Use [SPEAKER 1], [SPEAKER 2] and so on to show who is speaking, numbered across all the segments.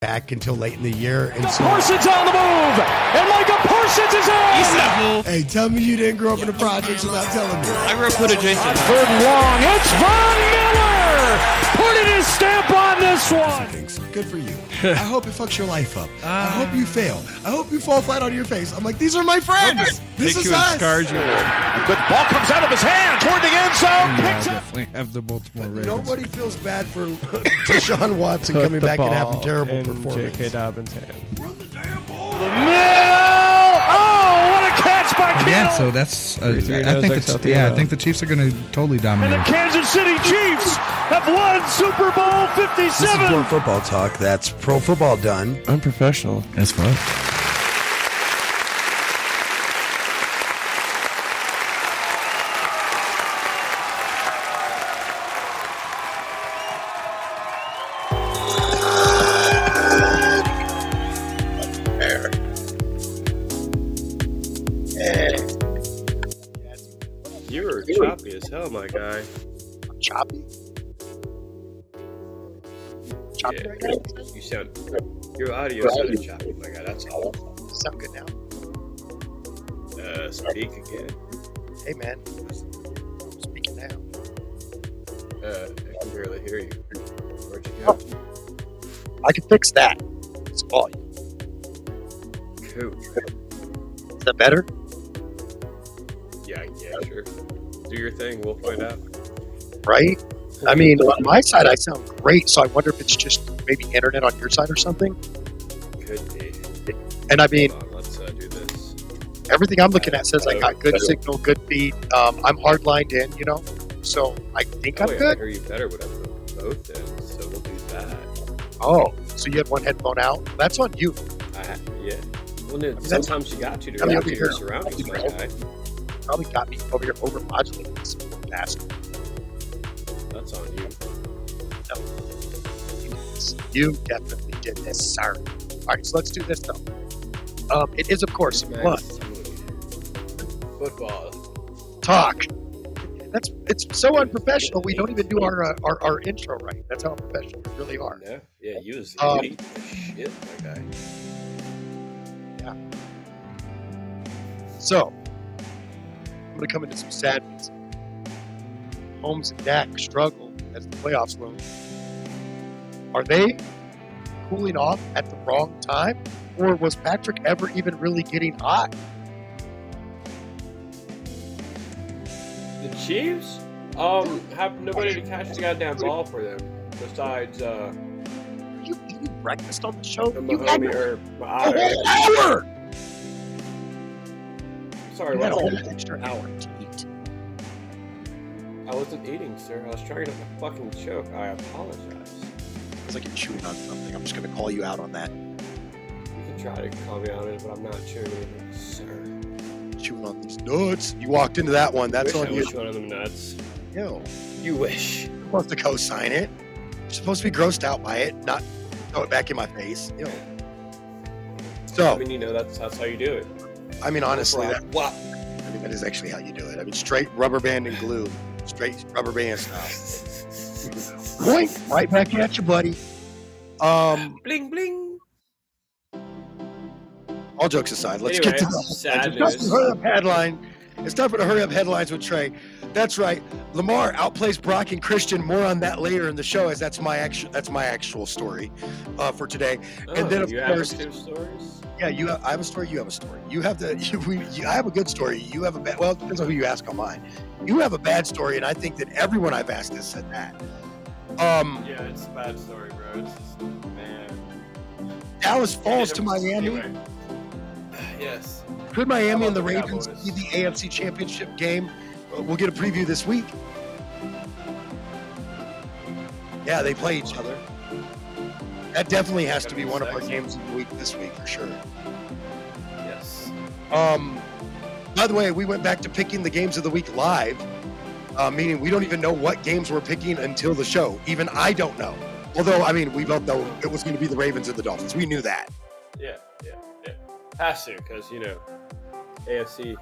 [SPEAKER 1] back until late in the year. And so,
[SPEAKER 2] Parsons on the move, and Micah Parsons is in.
[SPEAKER 1] hey, tell me you didn't grow up in the projects without telling me.
[SPEAKER 3] I grew up with adjacent.
[SPEAKER 2] Third and long. It's Von Miller putting his stamp on this one.
[SPEAKER 1] Good for you. I hope it fucks your life up. I hope you fail. I hope you fall flat on your face. I'm like, these are my friends. This
[SPEAKER 3] Take
[SPEAKER 1] is
[SPEAKER 3] you and
[SPEAKER 1] us.
[SPEAKER 3] scars you.
[SPEAKER 2] Good ball comes out of his hand toward the end zone. Picks up.
[SPEAKER 4] definitely have the Baltimore Ravens.
[SPEAKER 1] Nobody feels bad for Deshaun Watson
[SPEAKER 5] Put
[SPEAKER 1] coming back and having terrible
[SPEAKER 5] in
[SPEAKER 1] performance.
[SPEAKER 5] J.K. Dobbins' hand.
[SPEAKER 2] Middle. Oh, what a catch by Kittle.
[SPEAKER 4] Yeah, so that's. Uh,
[SPEAKER 5] Three,
[SPEAKER 4] I think the,
[SPEAKER 5] healthy
[SPEAKER 4] yeah, I think the Chiefs are going to totally
[SPEAKER 2] and
[SPEAKER 4] dominate.
[SPEAKER 2] the Kansas City Chiefs have won Super Bowl
[SPEAKER 1] This is
[SPEAKER 2] 57.
[SPEAKER 1] Pro Football Talk. That's Pro Football done.
[SPEAKER 5] Unprofessional.
[SPEAKER 4] That's fun.
[SPEAKER 3] Choppy.
[SPEAKER 6] Choppy
[SPEAKER 3] Yeah.
[SPEAKER 6] right now?
[SPEAKER 3] You sound. Your audio sounded choppy, my God, That's all.
[SPEAKER 6] Sound good now.
[SPEAKER 3] Uh, speak again.
[SPEAKER 6] Hey man, I'm speaking now.
[SPEAKER 3] Uh, I can barely hear you. Where'd you go?
[SPEAKER 6] I can fix that. It's volume.
[SPEAKER 3] Cool.
[SPEAKER 6] Is that better?
[SPEAKER 3] Yeah, yeah, sure. Do your thing. We'll find out.
[SPEAKER 6] Right? I mean, on my side, I sound great. So I wonder if it's just maybe internet on your side or something.
[SPEAKER 3] Could be.
[SPEAKER 6] And I mean,
[SPEAKER 3] on, let's uh, do this.
[SPEAKER 6] everything I'm looking at says I got good signal, good feed. Um, I'm hard lined in, you know. So I think
[SPEAKER 3] Oh,
[SPEAKER 6] I'm
[SPEAKER 3] yeah, I
[SPEAKER 6] good.
[SPEAKER 3] hear you better I put both in, so we'll do that.
[SPEAKER 6] Oh, so you had one headphone out? That's on you.
[SPEAKER 3] I yeah. Well, no,
[SPEAKER 6] that's-
[SPEAKER 3] sometimes you got to to
[SPEAKER 6] I mean,
[SPEAKER 3] react
[SPEAKER 6] over here-
[SPEAKER 3] your surroundings, guy.
[SPEAKER 6] Probably got me over here over modulating this fast.
[SPEAKER 3] That's on you.
[SPEAKER 6] You definitely did this, sir. All right, so let's do this though. Um, it is, of course, one
[SPEAKER 3] Football.
[SPEAKER 6] talk. That's it's so unprofessional. We don't even do our uh, our, our intro right. That's how unprofessional we really are.
[SPEAKER 3] Yeah, yeah, you was
[SPEAKER 6] Um,
[SPEAKER 3] shit, my guy. Yeah.
[SPEAKER 6] So I'm going to come into some sad news. Holmes and Dak struggle as the playoffs loom. Are they cooling off at the wrong time, or was Patrick ever even really getting hot?
[SPEAKER 3] The Chiefs um have nobody to catch the goddamn ball for them besides uh
[SPEAKER 6] Are you eating breakfast on the show?
[SPEAKER 3] the
[SPEAKER 6] You had a whole hour.
[SPEAKER 3] sorry,
[SPEAKER 6] You had a whole extra hour.
[SPEAKER 3] I wasn't eating, sir. I was trying to fucking choke. I apologize.
[SPEAKER 6] It's like you're chewing on something. I'm just going to call you out on that.
[SPEAKER 3] You can try to call me out on it, but I'm not chewing anything, sir.
[SPEAKER 6] Chewing on these nuts. You walked into that one. That's
[SPEAKER 3] Wish
[SPEAKER 6] on
[SPEAKER 3] I
[SPEAKER 6] you.
[SPEAKER 3] was chewing on them nuts.
[SPEAKER 6] Ew.
[SPEAKER 3] You wish.
[SPEAKER 6] You're supposed to co-sign it. You're supposed to be grossed out by it, not throw it back in my face.
[SPEAKER 3] I
[SPEAKER 6] So,
[SPEAKER 3] mean, you know, that's that's how you do it.
[SPEAKER 6] I mean, honestly, that,
[SPEAKER 3] what?
[SPEAKER 6] I mean, that is actually how you do it. I mean, straight rubber band and glue, straight rubber band style. Point right back at you, buddy. Um,
[SPEAKER 3] bling bling.
[SPEAKER 6] all jokes aside, let's
[SPEAKER 3] Anyway,
[SPEAKER 6] get to the
[SPEAKER 3] sad
[SPEAKER 6] It's time for
[SPEAKER 3] news.
[SPEAKER 6] the hurry up headline. It's time for the hurry up headlines with Trey. That's right. Lamar outplays Brock and Christian. More on that later in the show, as that's my actual that's my actual story uh, for today. And then,
[SPEAKER 3] Oh,
[SPEAKER 6] of
[SPEAKER 3] you
[SPEAKER 6] course-
[SPEAKER 3] have two stories.
[SPEAKER 6] Yeah, you. Have, I have a story. You have a story. You have the. You, we, you, I have a good story. You have a bad. Well, it depends on who you ask on mine. You have a bad story, and I think that everyone I've asked has said that. Um,
[SPEAKER 3] Yeah, it's a bad story, bro. It's just, man.
[SPEAKER 6] Dallas falls to Miami.
[SPEAKER 3] Anyway. Yes.
[SPEAKER 6] Could Miami and the Ravens
[SPEAKER 3] Cowboys?
[SPEAKER 6] be the AFC Championship game? We'll get a preview this week. Yeah, they play each other. That definitely has to be one of our games of the week this week for sure.
[SPEAKER 3] Yes.
[SPEAKER 6] Um, by the way, we went back to picking the games of the week live, uh, meaning we don't even know what games we're picking until the show. Even I don't know. Although, I mean, we both know it was going to be the Ravens and the Dolphins. We knew that.
[SPEAKER 3] Yeah, yeah, yeah. Has to, because, you know, AFC.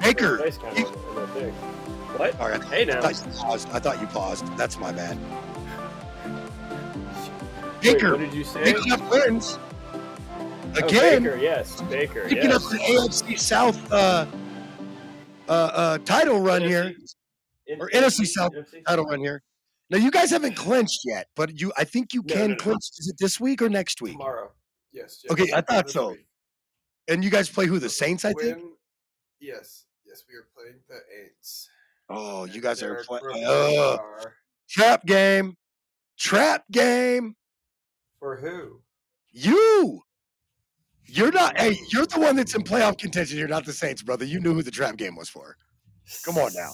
[SPEAKER 6] Baker.
[SPEAKER 3] Kind of thing. What?
[SPEAKER 6] All right.
[SPEAKER 3] Hey,
[SPEAKER 6] I
[SPEAKER 3] now.
[SPEAKER 6] thought you paused. I thought you paused. That's my bad.
[SPEAKER 3] Wait,
[SPEAKER 6] Baker
[SPEAKER 3] what did you say?
[SPEAKER 6] picking up wins
[SPEAKER 3] Oh,
[SPEAKER 6] again.
[SPEAKER 3] Baker, yes, Baker,
[SPEAKER 6] picking
[SPEAKER 3] yes.
[SPEAKER 6] up the AFC South uh, uh, uh, title run here.
[SPEAKER 3] In-
[SPEAKER 6] or NFC South
[SPEAKER 3] NFC?
[SPEAKER 6] Title run here. Now you guys haven't clinched yet, but you I think you
[SPEAKER 3] No,
[SPEAKER 6] can
[SPEAKER 3] no, no.
[SPEAKER 6] clinch. Is it this week or next week?
[SPEAKER 3] tomorrow. Yes. yes.
[SPEAKER 6] Okay, I thought so.
[SPEAKER 3] week.
[SPEAKER 6] And you guys play who? The Saints, I think.
[SPEAKER 1] Yes, yes, we are playing the Aints.
[SPEAKER 6] Oh, you guys are playing. Oh, trap game, trap game.
[SPEAKER 3] For who?
[SPEAKER 6] You, you're not. Hey, you're the one that's in playoff contention. You're not the Saints, brother. You knew who the trap game was for. Come on now.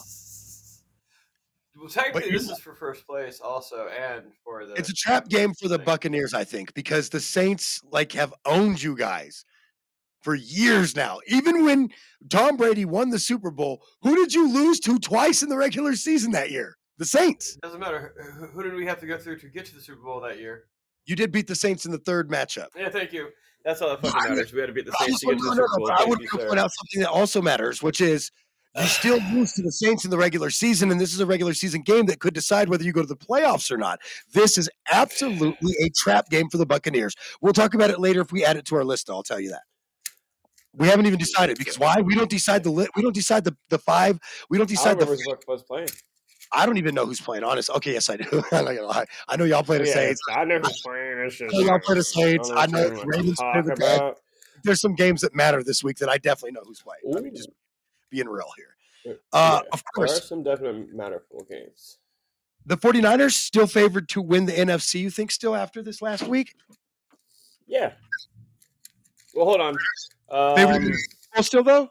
[SPEAKER 3] Well, technically, this is for first place, also, and for the.
[SPEAKER 6] It's a trap game for the. Buccaneers, I think, because the Saints like have owned you guys for years now. Even when Tom Brady won the Super Bowl, who did you lose to twice in the regular season that year? The Saints.
[SPEAKER 3] Doesn't matter. Who did we have to go through to get to the Super Bowl that year?
[SPEAKER 6] You did beat the Saints in the third matchup.
[SPEAKER 3] Yeah, thank you. That's all that fucking
[SPEAKER 6] I-
[SPEAKER 3] matters. We had to beat the Saints
[SPEAKER 6] just
[SPEAKER 3] to get to the
[SPEAKER 6] no,
[SPEAKER 3] Super
[SPEAKER 6] no,
[SPEAKER 3] Bowl.
[SPEAKER 6] no, I would point out something that also matters, which is you still lose to the Saints in the regular season, and this is a regular season game that could decide whether you go to the playoffs or not. This is absolutely a trap game for the Buccaneers. We'll talk about it later if we add it to our list. I'll tell you that. We haven't even decided because why? We don't decide the lit. We don't decide the, the five. We don't decide the.
[SPEAKER 3] was playing.
[SPEAKER 6] I don't even know who's playing. Honest. Okay, yes, I do. I'm not gonna lie. I know y'all play the
[SPEAKER 3] Yeah,
[SPEAKER 6] Saints.
[SPEAKER 3] I know who's playing. It's just,
[SPEAKER 6] I know y'all play the Saints. I know Ravens play the. There's some games that matter this week that I definitely know who's playing. I mean, just
[SPEAKER 3] Ooh.
[SPEAKER 6] being real here.
[SPEAKER 3] Uh,
[SPEAKER 6] Uh,
[SPEAKER 3] yeah,
[SPEAKER 6] of course,
[SPEAKER 3] There are some definite matterful games.
[SPEAKER 6] the 49ers still favored to win the NFC, you think, still after this last week?
[SPEAKER 3] Yeah. Well, hold on. Um,
[SPEAKER 6] to win the Super Bowl still, though?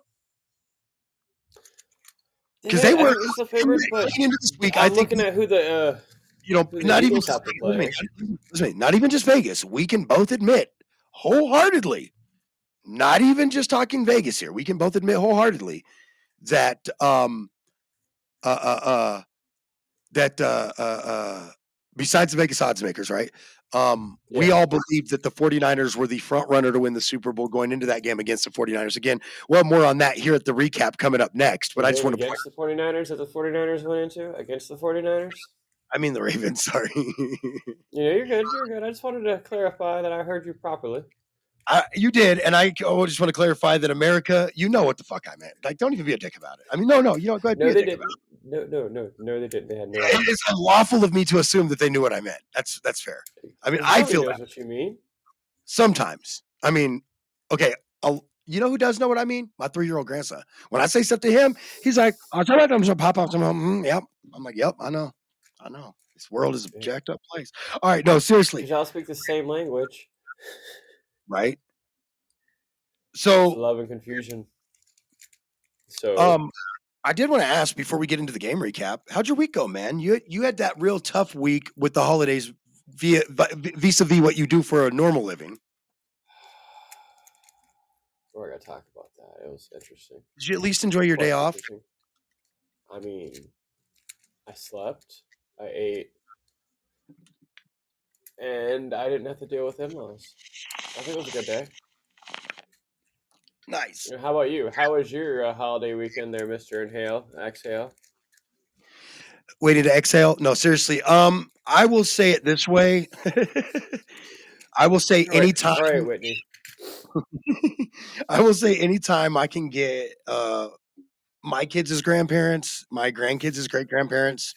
[SPEAKER 6] 'Cause they were-
[SPEAKER 3] the favorites, but
[SPEAKER 6] into this week,
[SPEAKER 3] I'm
[SPEAKER 6] I think,
[SPEAKER 3] looking at who the uh,
[SPEAKER 6] you know, not even, just, listen to me,
[SPEAKER 3] play.
[SPEAKER 6] listen to me, not even just Vegas. We can both admit wholeheartedly, not even just talking Vegas here, we can both admit wholeheartedly that, um, uh, uh, uh, that, uh, uh, uh, besides the Vegas odds makers, right? Um, we all believed that the 49ers were the front runner to win the Super Bowl going into that game against the 49ers. Again, we'll more on that here at the recap coming up next. But I just want to point,
[SPEAKER 3] against the 49ers that the 49ers went into against the 49ers.
[SPEAKER 6] I mean, the Ravens, sorry.
[SPEAKER 3] You know, you're good. You're good. I just wanted to clarify that I heard you properly.
[SPEAKER 6] I, you did, and I oh, just want to clarify that America, you know what the fuck I meant. Like, don't even be a dick about it. I mean, no, no, you know, go ahead,
[SPEAKER 3] No,
[SPEAKER 6] be a
[SPEAKER 3] they
[SPEAKER 6] about
[SPEAKER 3] No, no, no, no, they didn't. They had no.
[SPEAKER 6] it. It is unlawful of me to assume that they knew what I meant. That's that's fair. I mean, I feel
[SPEAKER 3] knows what you mean.
[SPEAKER 6] sometimes. I mean, okay, I'll, you know who does know what I mean? My three-year-old grandson. When I say stuff to him, he's like, "I'll tell you, I'm gonna pop up." Mm, yep. I'm like, "Yep, I know, I know." This world is a jacked up place. All right, no, seriously,
[SPEAKER 3] y'all speak the same language.
[SPEAKER 6] right?
[SPEAKER 3] It's
[SPEAKER 6] So,
[SPEAKER 3] love and confusion. So,
[SPEAKER 6] Um, I did want to ask before we get into the game recap. How'd your week go, man? You you had that real tough week with the holidays via vis a vis what you do for a normal living.
[SPEAKER 3] we're gonna talk about that. It was interesting.
[SPEAKER 6] Did you at least enjoy your day off?
[SPEAKER 3] I mean, I slept, I ate, and I didn't have to deal with in-laws. I think it was a good day.
[SPEAKER 6] Nice.
[SPEAKER 3] How about you? How was your uh, holiday weekend there, Mister Inhale, Exhale?
[SPEAKER 6] Waiting to exhale. No, seriously. Um, I will say it this way. I will say
[SPEAKER 3] All right,
[SPEAKER 6] anytime.
[SPEAKER 3] All right, Whitney.
[SPEAKER 6] I will say anytime I can get uh my kids as grandparents, my grandkids as great grandparents,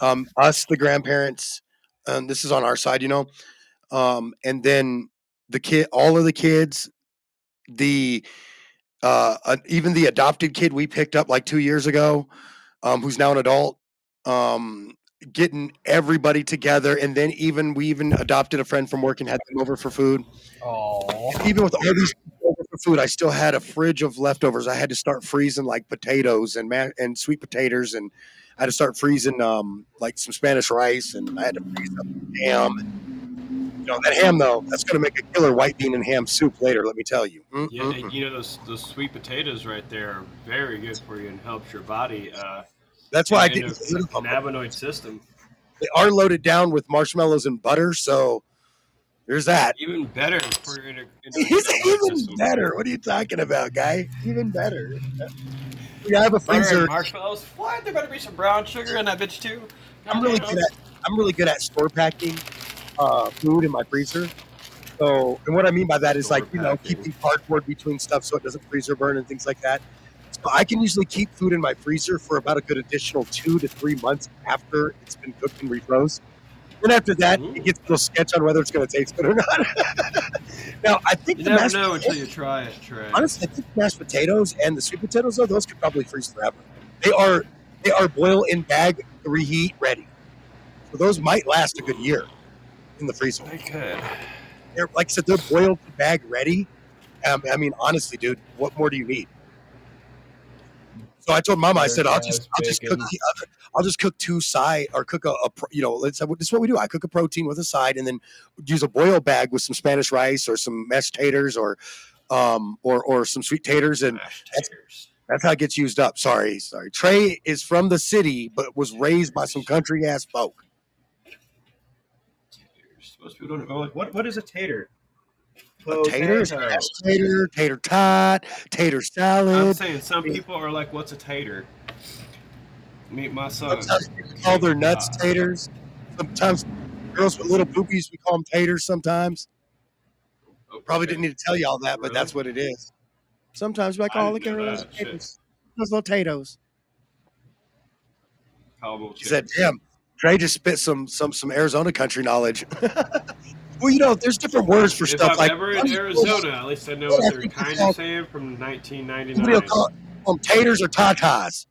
[SPEAKER 6] um, us the grandparents, um, this is on our side, you know, um, and then the kid, all of the kids, the uh, uh, even the adopted kid we picked up like two years ago, um, who's now an adult, um, getting everybody together, and then even we even adopted a friend from work and had them over for food even with all these people over for food, I still had a fridge of leftovers. I had to start freezing like potatoes and ma- and sweet potatoes, and I had to start freezing um like some Spanish rice, and I had to freeze up ham. You know that ham though, that's gonna make a killer white bean and ham soup later. Let me tell you. Mm,
[SPEAKER 3] Yeah, and you know those those sweet potatoes right there are very good for you and helps your body. Uh,
[SPEAKER 6] That's why I
[SPEAKER 3] and
[SPEAKER 6] didn't.
[SPEAKER 3] the
[SPEAKER 6] get rid of them.
[SPEAKER 3] cannabinoid system.
[SPEAKER 6] They are loaded down with marshmallows and butter, so there's that.
[SPEAKER 3] Even better for your inter-
[SPEAKER 6] He's
[SPEAKER 3] endocannabinoid
[SPEAKER 6] even
[SPEAKER 3] system.
[SPEAKER 6] better. What are you talking about, guy? Even better. Yeah, I have a freezer.
[SPEAKER 3] marshmallows. What? There better be some brown sugar in that bitch too.
[SPEAKER 6] I'm really good at I'm really good at store packing. Uh, food in my freezer. So, and what I mean by that is like you know keeping cardboard between stuff so it doesn't freezer burn and things like that. So I can usually keep food in my freezer for about a good additional two to three months after it's been cooked and refroze. Then after that,
[SPEAKER 7] Ooh.
[SPEAKER 6] it gets a little sketch on whether it's going to taste good or not. now, I think
[SPEAKER 3] You
[SPEAKER 6] the
[SPEAKER 3] never know until you try it, Trey.
[SPEAKER 6] honestly, I think mashed potatoes and the sweet potatoes though, those could probably freeze forever. They are they are boil in bag, reheat, ready. So those might last a good year in the freezer.
[SPEAKER 3] I could.
[SPEAKER 6] They're like I said, they're boiled bag ready. Um, I mean, honestly, dude, what more do you need? So I told Mama, I said, I'll just, I'll just cook, the other, I'll just cook two side or cook a, a you know, let's this is what we do. I cook a protein with a side, and then use a boil bag with some Spanish rice or some mashed taters or, um, or or some sweet taters, and that's- that's how it gets used up. Sorry, sorry. Trey is from the city, but was raised by some country ass folk.
[SPEAKER 3] Taters. Most people don't know. Like, what? What is a tater?
[SPEAKER 6] A tater, is a tater, tater tot, tater salad.
[SPEAKER 3] I'm saying some people are like, "What's a tater?" Meet my son.
[SPEAKER 6] Sometimes we call their nuts taters. Sometimes girls with little boobies, we call them taters. Sometimes
[SPEAKER 3] Oh,
[SPEAKER 6] probably didn't need to tell you all that, but
[SPEAKER 3] Really?
[SPEAKER 6] that's what it is. Sometimes we're like, oh, look at those taters, those little potatoes.
[SPEAKER 3] Cowboy
[SPEAKER 6] said, "Damn, Trey just spit some some some Arizona country knowledge." well, you know, there's different words for
[SPEAKER 3] If
[SPEAKER 6] stuff
[SPEAKER 3] I'm
[SPEAKER 6] like
[SPEAKER 3] ever in Arizona, at least I know what they're kind of saying from
[SPEAKER 6] Somebody will
[SPEAKER 3] 1999.
[SPEAKER 6] call them um, taters or tatas.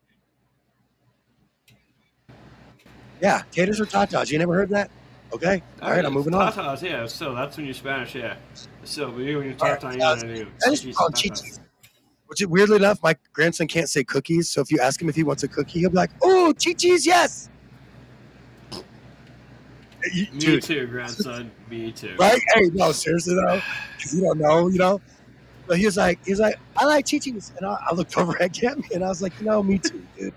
[SPEAKER 6] Yeah, taters or tatas. You never heard that? Okay. All right, I'm moving on.
[SPEAKER 3] Tatas, yeah. So that's when you're Spanish, yeah. So when you when you're
[SPEAKER 6] All right,
[SPEAKER 3] tata, you
[SPEAKER 6] tatas. I just call chichis. Which weirdly enough, my grandson can't say cookies. So if you ask him if he wants a cookie, he'll be like, "Oh, chichis, yes." You-
[SPEAKER 3] Me
[SPEAKER 6] Dude,
[SPEAKER 3] too, grandson. Me too.
[SPEAKER 6] right? Hey, no, seriously though, you don't know, you know. But he was like, he was like, I like chichis, and I, I looked over at him, and I was like, you know, me too, dude,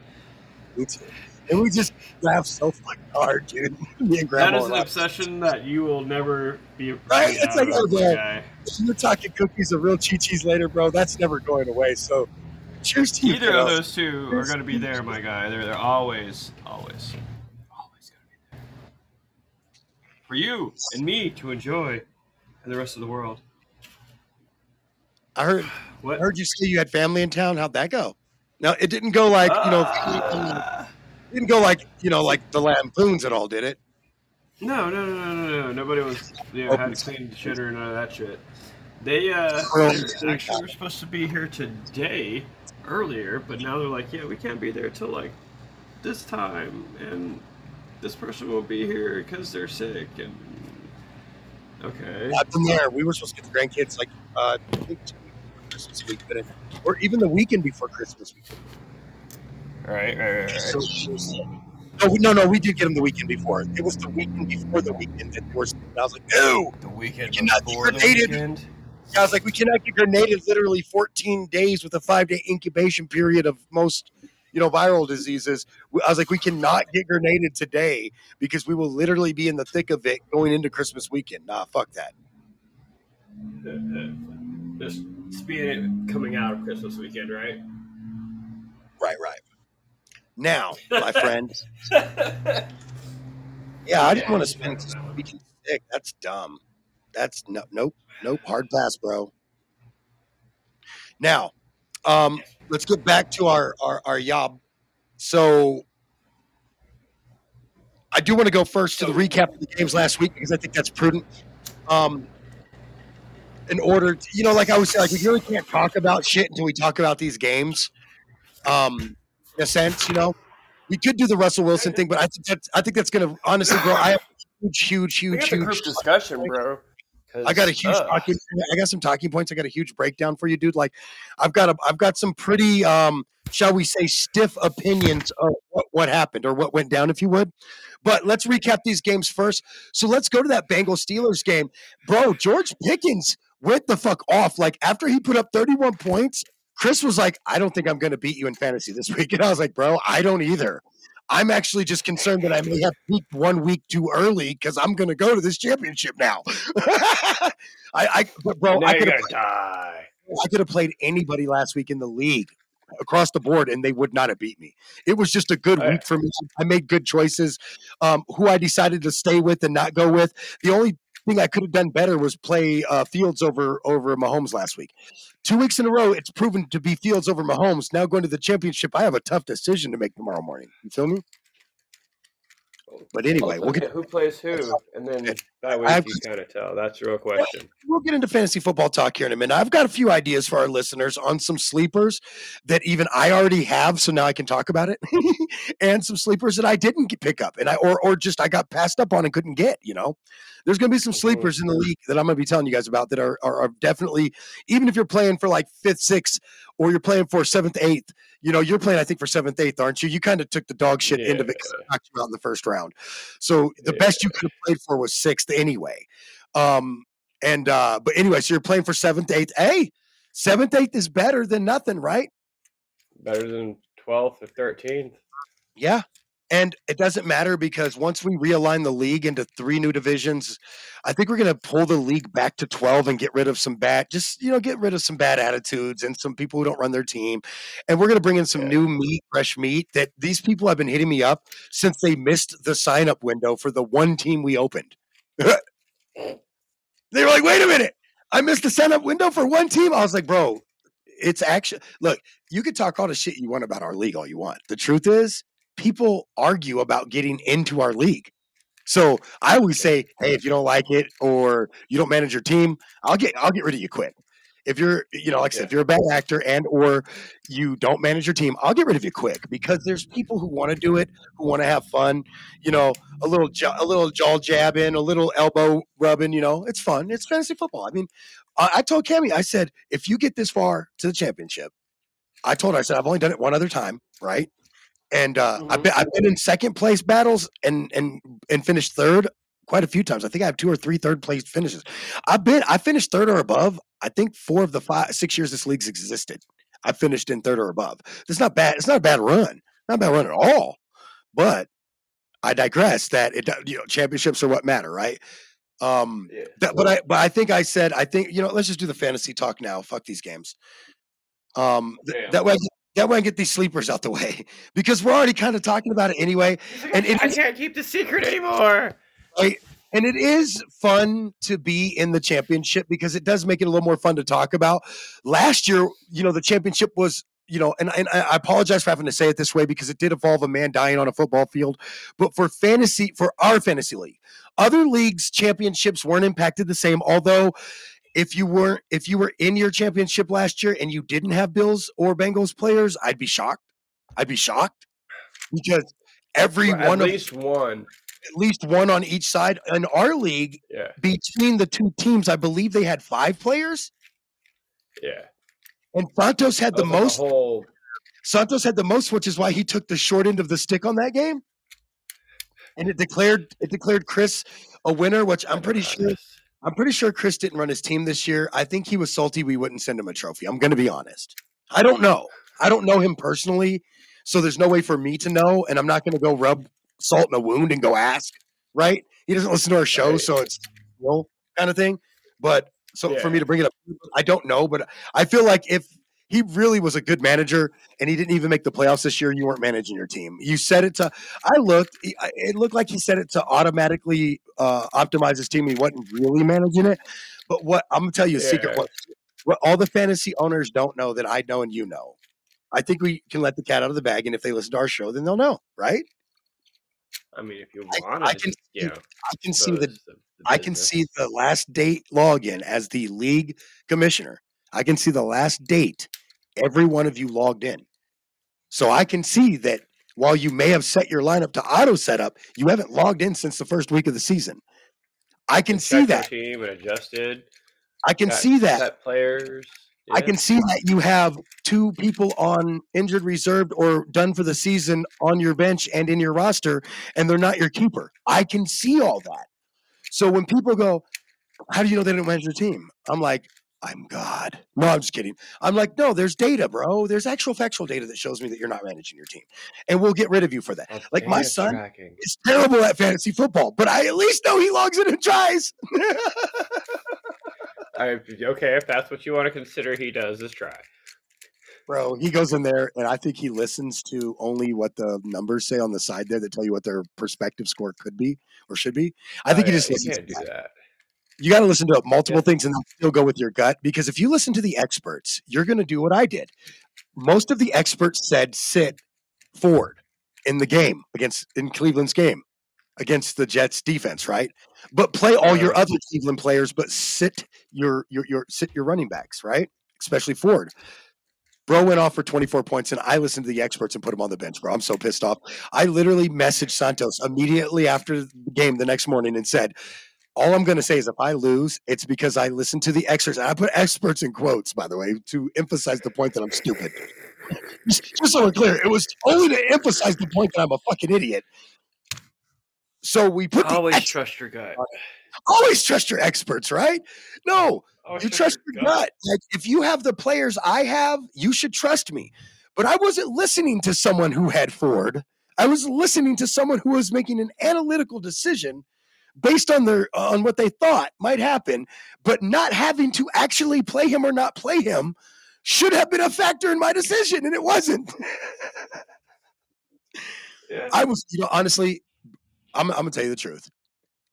[SPEAKER 6] me too. And we just laughed so fucking hard, dude. Me and
[SPEAKER 3] That
[SPEAKER 6] Grandma.
[SPEAKER 3] is
[SPEAKER 6] were
[SPEAKER 3] an obsession that you will never be
[SPEAKER 6] Right? It's like, oh, man. You're talking cookies of real chichis later, bro. That's never going away. So, cheers to you.
[SPEAKER 3] Either of those two are going to be there, my guy. They're, they're always, always For you and me to enjoy and the rest of the world.
[SPEAKER 6] I heard, I heard you say you had family in town. How'd that go? No, it didn't go like you know,
[SPEAKER 3] Ah.
[SPEAKER 6] it didn't go like you know, like the lampoons at all, did it?
[SPEAKER 3] No, no, no, no, no, no. Nobody was, you know, had to clean shit or none of that shit. They, uh, actually were supposed to be here today, earlier, but now they're like, yeah, we can't be there till like this time, and this person won't be here because they're sick, and okay.
[SPEAKER 6] I've been there. We were supposed to get the grandkids like uh, I think two weeks Christmas week, but it, or even the weekend before Christmas week.
[SPEAKER 3] Right, right, right,
[SPEAKER 6] So, no, no, no, we did get them the weekend before. It was the weekend before the weekend that they were. And I was like, no.
[SPEAKER 3] The weekend
[SPEAKER 6] You cannot
[SPEAKER 3] before the
[SPEAKER 6] grenaded.
[SPEAKER 3] weekend.
[SPEAKER 6] I was like, we cannot get grenaded literally 14 days with a five day incubation period of most, you know, viral diseases. I was like, we cannot get grenaded today because we will literally be in the thick of it going into Christmas weekend. Nah, fuck that.
[SPEAKER 3] Just speaking it coming out of Christmas weekend, right?
[SPEAKER 6] Right, right. Now, my friend, yeah, I didn't want to spend weekend sick. That's dumb. That's no, nope, nope. Hard pass, bro. Now, um, let's get back to our our, our yob. So, I do want to go first to the recap of the games last week because I think that's prudent. Um, in order, to, you know, like I was like we really can't talk about shit until we talk about these games. Um, in a sense, you know, we could do the Russell Wilson thing, but I think that's I think that's going to honestly, bro. I have a huge, huge,
[SPEAKER 7] We
[SPEAKER 6] huge, huge.
[SPEAKER 7] group discussion, bro.
[SPEAKER 6] I got a huge
[SPEAKER 7] uh,
[SPEAKER 6] talking. I got some talking points. I got a huge breakdown for you, dude. Like, I've got a, I've got some pretty, um, shall we say, stiff opinions of what, what happened or what went down, if you would. But let's recap these games first. So let's go to that Bengals Steelers game, bro. George Pickens went the fuck off. Like after he put up 31 points, Chris was like, "I don't think I'm going to beat you in fantasy this week," and I was like, "Bro, I don't either." I'm actually just concerned that I may have peaked one week too early because I'm going to go to this championship now. I, I, bro,
[SPEAKER 7] now
[SPEAKER 6] I could have
[SPEAKER 7] gonna die.
[SPEAKER 6] I could have played anybody last week in the league. across the board, and they would not have beat me. It was just a good
[SPEAKER 3] Oh, yeah.
[SPEAKER 6] week for me. I made good choices. Um, who I decided to stay with and not go with. The only thing I could have done better was play uh, Fields over over Mahomes last week. Two weeks in a row, it's proven to be Fields over Mahomes. Now going to the championship, I have a tough decision to make tomorrow morning. You feel me? But anyway, we'll get
[SPEAKER 3] who plays who, and then that way you
[SPEAKER 6] was-
[SPEAKER 3] kind of tell. That's real question.
[SPEAKER 6] we'll get into fantasy football talk here in a minute. I've got a few ideas for our listeners on some sleepers that even I already have, so now I can talk about it, and some sleepers that I didn't pick up, and I or or just I got passed up on and couldn't get. You know, there's going to be some
[SPEAKER 3] Mhm.
[SPEAKER 6] sleepers in the league that I'm going to be telling you guys about that are, are are definitely even if you're playing for like fifth, sixth, or you're playing for seventh, eighth. You know, you're playing I think for seventh, eighth, aren't you? You kind of took the dog shit end of it knocked you out in the first round. So the best you could have played for was sixth anyway. Um, and uh, but anyway, so you're playing for seventh, eighth. Hey, seventh, eighth is better than nothing, right?
[SPEAKER 3] Better than 12th or 13th.
[SPEAKER 6] Yeah. And it doesn't matter because once we realign the league into three new divisions, I think we're going to pull the league back to 12 and get rid of some bad, just, you know, get rid of some bad attitudes and some people who don't run their team. And we're going to bring in some
[SPEAKER 3] Yeah.
[SPEAKER 6] new meat, fresh meat that these people have been hitting me up since they missed the sign up window for the one team we opened. they were like, wait a minute, I missed the sign up window for one team. I was like, bro, it's actually, look, you could talk all the shit you want about our league all you want. The truth is, people argue about getting into our league. So I always say, hey, if you don't like it or you don't manage your team, I'll get I'll get rid of you quick. If you're, you know, like I said,
[SPEAKER 3] Yeah.
[SPEAKER 6] if you're a bad actor and or you don't manage your team, I'll get rid of you quick because there's people who want to do it, who want to have fun, you know, a little jaw, a little jaw jabbing, a little elbow rubbing, you know, it's fun. It's fantasy football. I mean, I, I told Cammy, I said, if you get this far to the championship, I told her, I said, I've only done it one other time, right? And uh, I've
[SPEAKER 3] Mhm.
[SPEAKER 6] been I've been in second place battles and and and finished third quite a few times. I think I have two or three third place finishes. I've been I finished third or above. I think four of the five six years this league's existed. I finished in third or above. It's not bad. It's not a bad run. Not a bad run at all. But I digress. That it you know championships are what matter, right? Um,
[SPEAKER 3] Yeah.
[SPEAKER 6] that, but I but I think I said I think you know let's just do the fantasy talk now. Fuck these games. Um, th- that way that way I get these sleepers out the way because we're already kind of talking about it anyway. And it
[SPEAKER 3] I can't keep the secret anymore.
[SPEAKER 6] And it is fun to be in the championship because it does make it a little more fun to talk about. Last year, you know, the championship was, you know, and, and I apologize for having to say it this way because it did involve a man dying on a football field. But for fantasy, for our fantasy league, other leagues' championships weren't impacted the same. Although, if you weren't, if you were in your championship last year and you didn't have Bills or Bengals players, I'd be shocked. I'd be shocked because every
[SPEAKER 3] at
[SPEAKER 6] one of
[SPEAKER 3] least one.
[SPEAKER 6] At least one on each side. In our league,
[SPEAKER 3] Yeah.
[SPEAKER 6] between the two teams, I believe they had five players,
[SPEAKER 3] Yeah.
[SPEAKER 6] and Santos had the
[SPEAKER 3] like,
[SPEAKER 6] most.
[SPEAKER 3] whole
[SPEAKER 6] Santos had the most, which is why he took the short end of the stick on that game. And it declared it declared Chris a winner, which I'm pretty sure I'm pretty sure Chris didn't run his team this year. I think he was salty we wouldn't send him a trophy. I'm going to be honest. I don't know. I don't know him personally, so there's no way for me to know, and I'm not going to go rub salt in a wound and go ask. Right? He doesn't listen to our show,
[SPEAKER 3] Right.
[SPEAKER 6] so it's you know, kind of thing. But so for me to bring it up, I don't know, but I feel like if he really was a good manager and he didn't even make the playoffs this year, you weren't managing your team. You said it to. I looked. It looked like he said it to automatically uh, optimize his team. He wasn't really managing it. But what I'm gonna tell you a secret. What, what all the fantasy owners don't know that I know and you know. I think we can let the cat out of the bag, and if they listen to our show, then they'll know, right?
[SPEAKER 3] I mean, if you want
[SPEAKER 6] I
[SPEAKER 3] to,
[SPEAKER 6] can see- I can see the
[SPEAKER 3] the, the
[SPEAKER 6] I can see the last date login as the league commissioner. I can see the last date every one of you logged in. So I can see that while you may have set your lineup to auto setup, you haven't logged in since the first week of the season. I can see that.
[SPEAKER 3] team and adjusted.
[SPEAKER 6] I can
[SPEAKER 3] got
[SPEAKER 6] see that.
[SPEAKER 3] set players.
[SPEAKER 6] I can see that you have two people on injured reserved or done for the season on your bench and in your roster, and they're not your keeper. I can see all that. So when people go, How do you know they didn't manage your team? I'm like, I'm God. No, I'm just kidding. I'm like, no, there's data, bro. There's actual factual data that shows me that you're not managing your team. And we'll get rid of you for that. Like my son
[SPEAKER 3] tracking.
[SPEAKER 6] is terrible at fantasy football, but I at least know he logs in and tries.
[SPEAKER 3] I, okay, if that's what you want to consider, he does is try.
[SPEAKER 6] bro. He goes in there, and I think he listens to only what the numbers say on the side there that tell you what their perspective score could be or should be. I think
[SPEAKER 3] Oh,
[SPEAKER 6] he just listens.
[SPEAKER 3] can't
[SPEAKER 6] to
[SPEAKER 3] do
[SPEAKER 6] that.
[SPEAKER 3] that.
[SPEAKER 6] You got to listen to multiple
[SPEAKER 3] Yeah.
[SPEAKER 6] things and then still go with your gut because if you listen to the experts, you're going to do what I did. Most of the experts said sit Ford in the game against in Cleveland's game against the Jets defense, right? But play all your other Cleveland players, but sit your your your sit your running backs, right? Especially Ford. Bro went off for 24 points, and I listened to the experts and put him on the bench, bro. I'm so pissed off. I literally messaged Santos immediately after the game the next morning and said, all I'm going to say is if I lose, it's because I listened to the experts. And I put experts in quotes, by the way, to emphasize the point that I'm stupid. just, just so we're clear, it was only to emphasize the point that I'm a fucking idiot. So we put
[SPEAKER 3] Always
[SPEAKER 6] ex-
[SPEAKER 3] trust your gut.
[SPEAKER 6] always trust your experts, right? No,
[SPEAKER 3] Always
[SPEAKER 6] you trust your gut. Like if you have the players I have, you should trust me. But I wasn't listening to someone who had Ford. I was listening to someone who was making an analytical decision based on their uh, on what they thought might happen, but not having to actually play him or not play him should have been a factor in my decision, and it wasn't.
[SPEAKER 3] Yeah.
[SPEAKER 6] I was, you know, honestly, I'm, I'm gonna tell you the truth.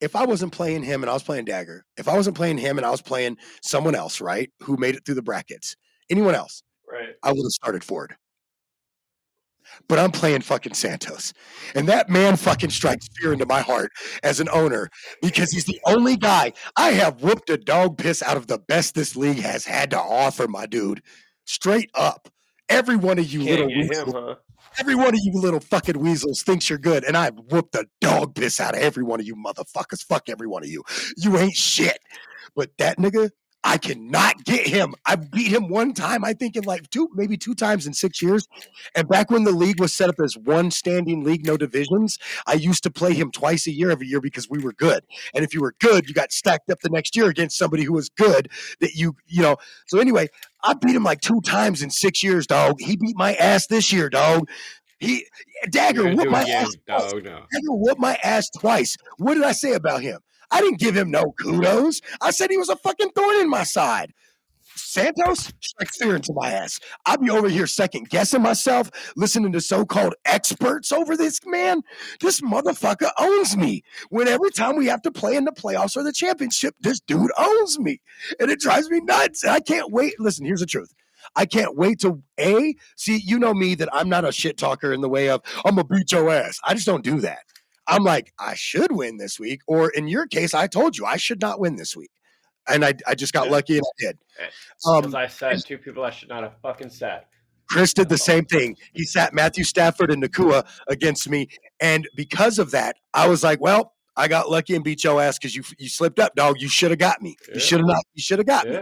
[SPEAKER 6] If I wasn't playing him and I was playing Dagger, if I wasn't playing him and I was playing someone else, right, who made it through the brackets, anyone else,
[SPEAKER 3] Right.
[SPEAKER 6] I would have started Ford. But I'm playing fucking Santos. And that man fucking strikes fear into my heart as an owner because he's the only guy I have whooped a dog piss out of the best this league has had to offer, my dude. Straight up. Every one of you
[SPEAKER 3] Can't
[SPEAKER 6] little
[SPEAKER 3] get him, huh?
[SPEAKER 6] Every one of you little fucking weasels thinks you're good, and I've whooped the dog piss out of every one of you motherfuckers. Fuck every one of you. You ain't shit. But that nigga, I cannot get him. I beat him one time, I think, in like two, maybe two times in six years. And back when the league was set up as one standing league, no divisions, I used to play him twice a year every year because we were good. And if you were good, you got stacked up the next year against somebody who was good that you, you know. So anyway, I beat him like two times in six years, dog. He beat my ass this year, dog. He Dagger whooped my
[SPEAKER 3] again.
[SPEAKER 6] ass. twice.
[SPEAKER 3] No, no.
[SPEAKER 6] Dagger whooped my ass twice. What did I say about him? I didn't give him no kudos. I said he was a fucking thorn in my side. Santos strikes fear into my ass. I'll be over here second guessing myself, listening to so-called experts over this man. This motherfucker owns me. When every time we have to play in the playoffs or the championship, this dude owns me, and it drives me nuts. And I can't wait. Listen, here's the truth. I can't wait to a see. You know me that I'm not a shit talker in the way of I'm gonna beat your ass. I just don't do that. I'm like I should win this week, or in your case, I told you I should not win this week, and I I just got
[SPEAKER 3] Yeah.
[SPEAKER 6] lucky and I did.
[SPEAKER 3] As
[SPEAKER 6] Um,
[SPEAKER 3] I said, two people I should not have fucking sat.
[SPEAKER 6] Chris did the same thing. He sat Matthew Stafford and Nacua against me, and because of that, I was like, "Well, I got lucky and beat your ass because you you slipped up, dog. You should have got me.
[SPEAKER 3] Yeah.
[SPEAKER 6] You should have not. You should have got me."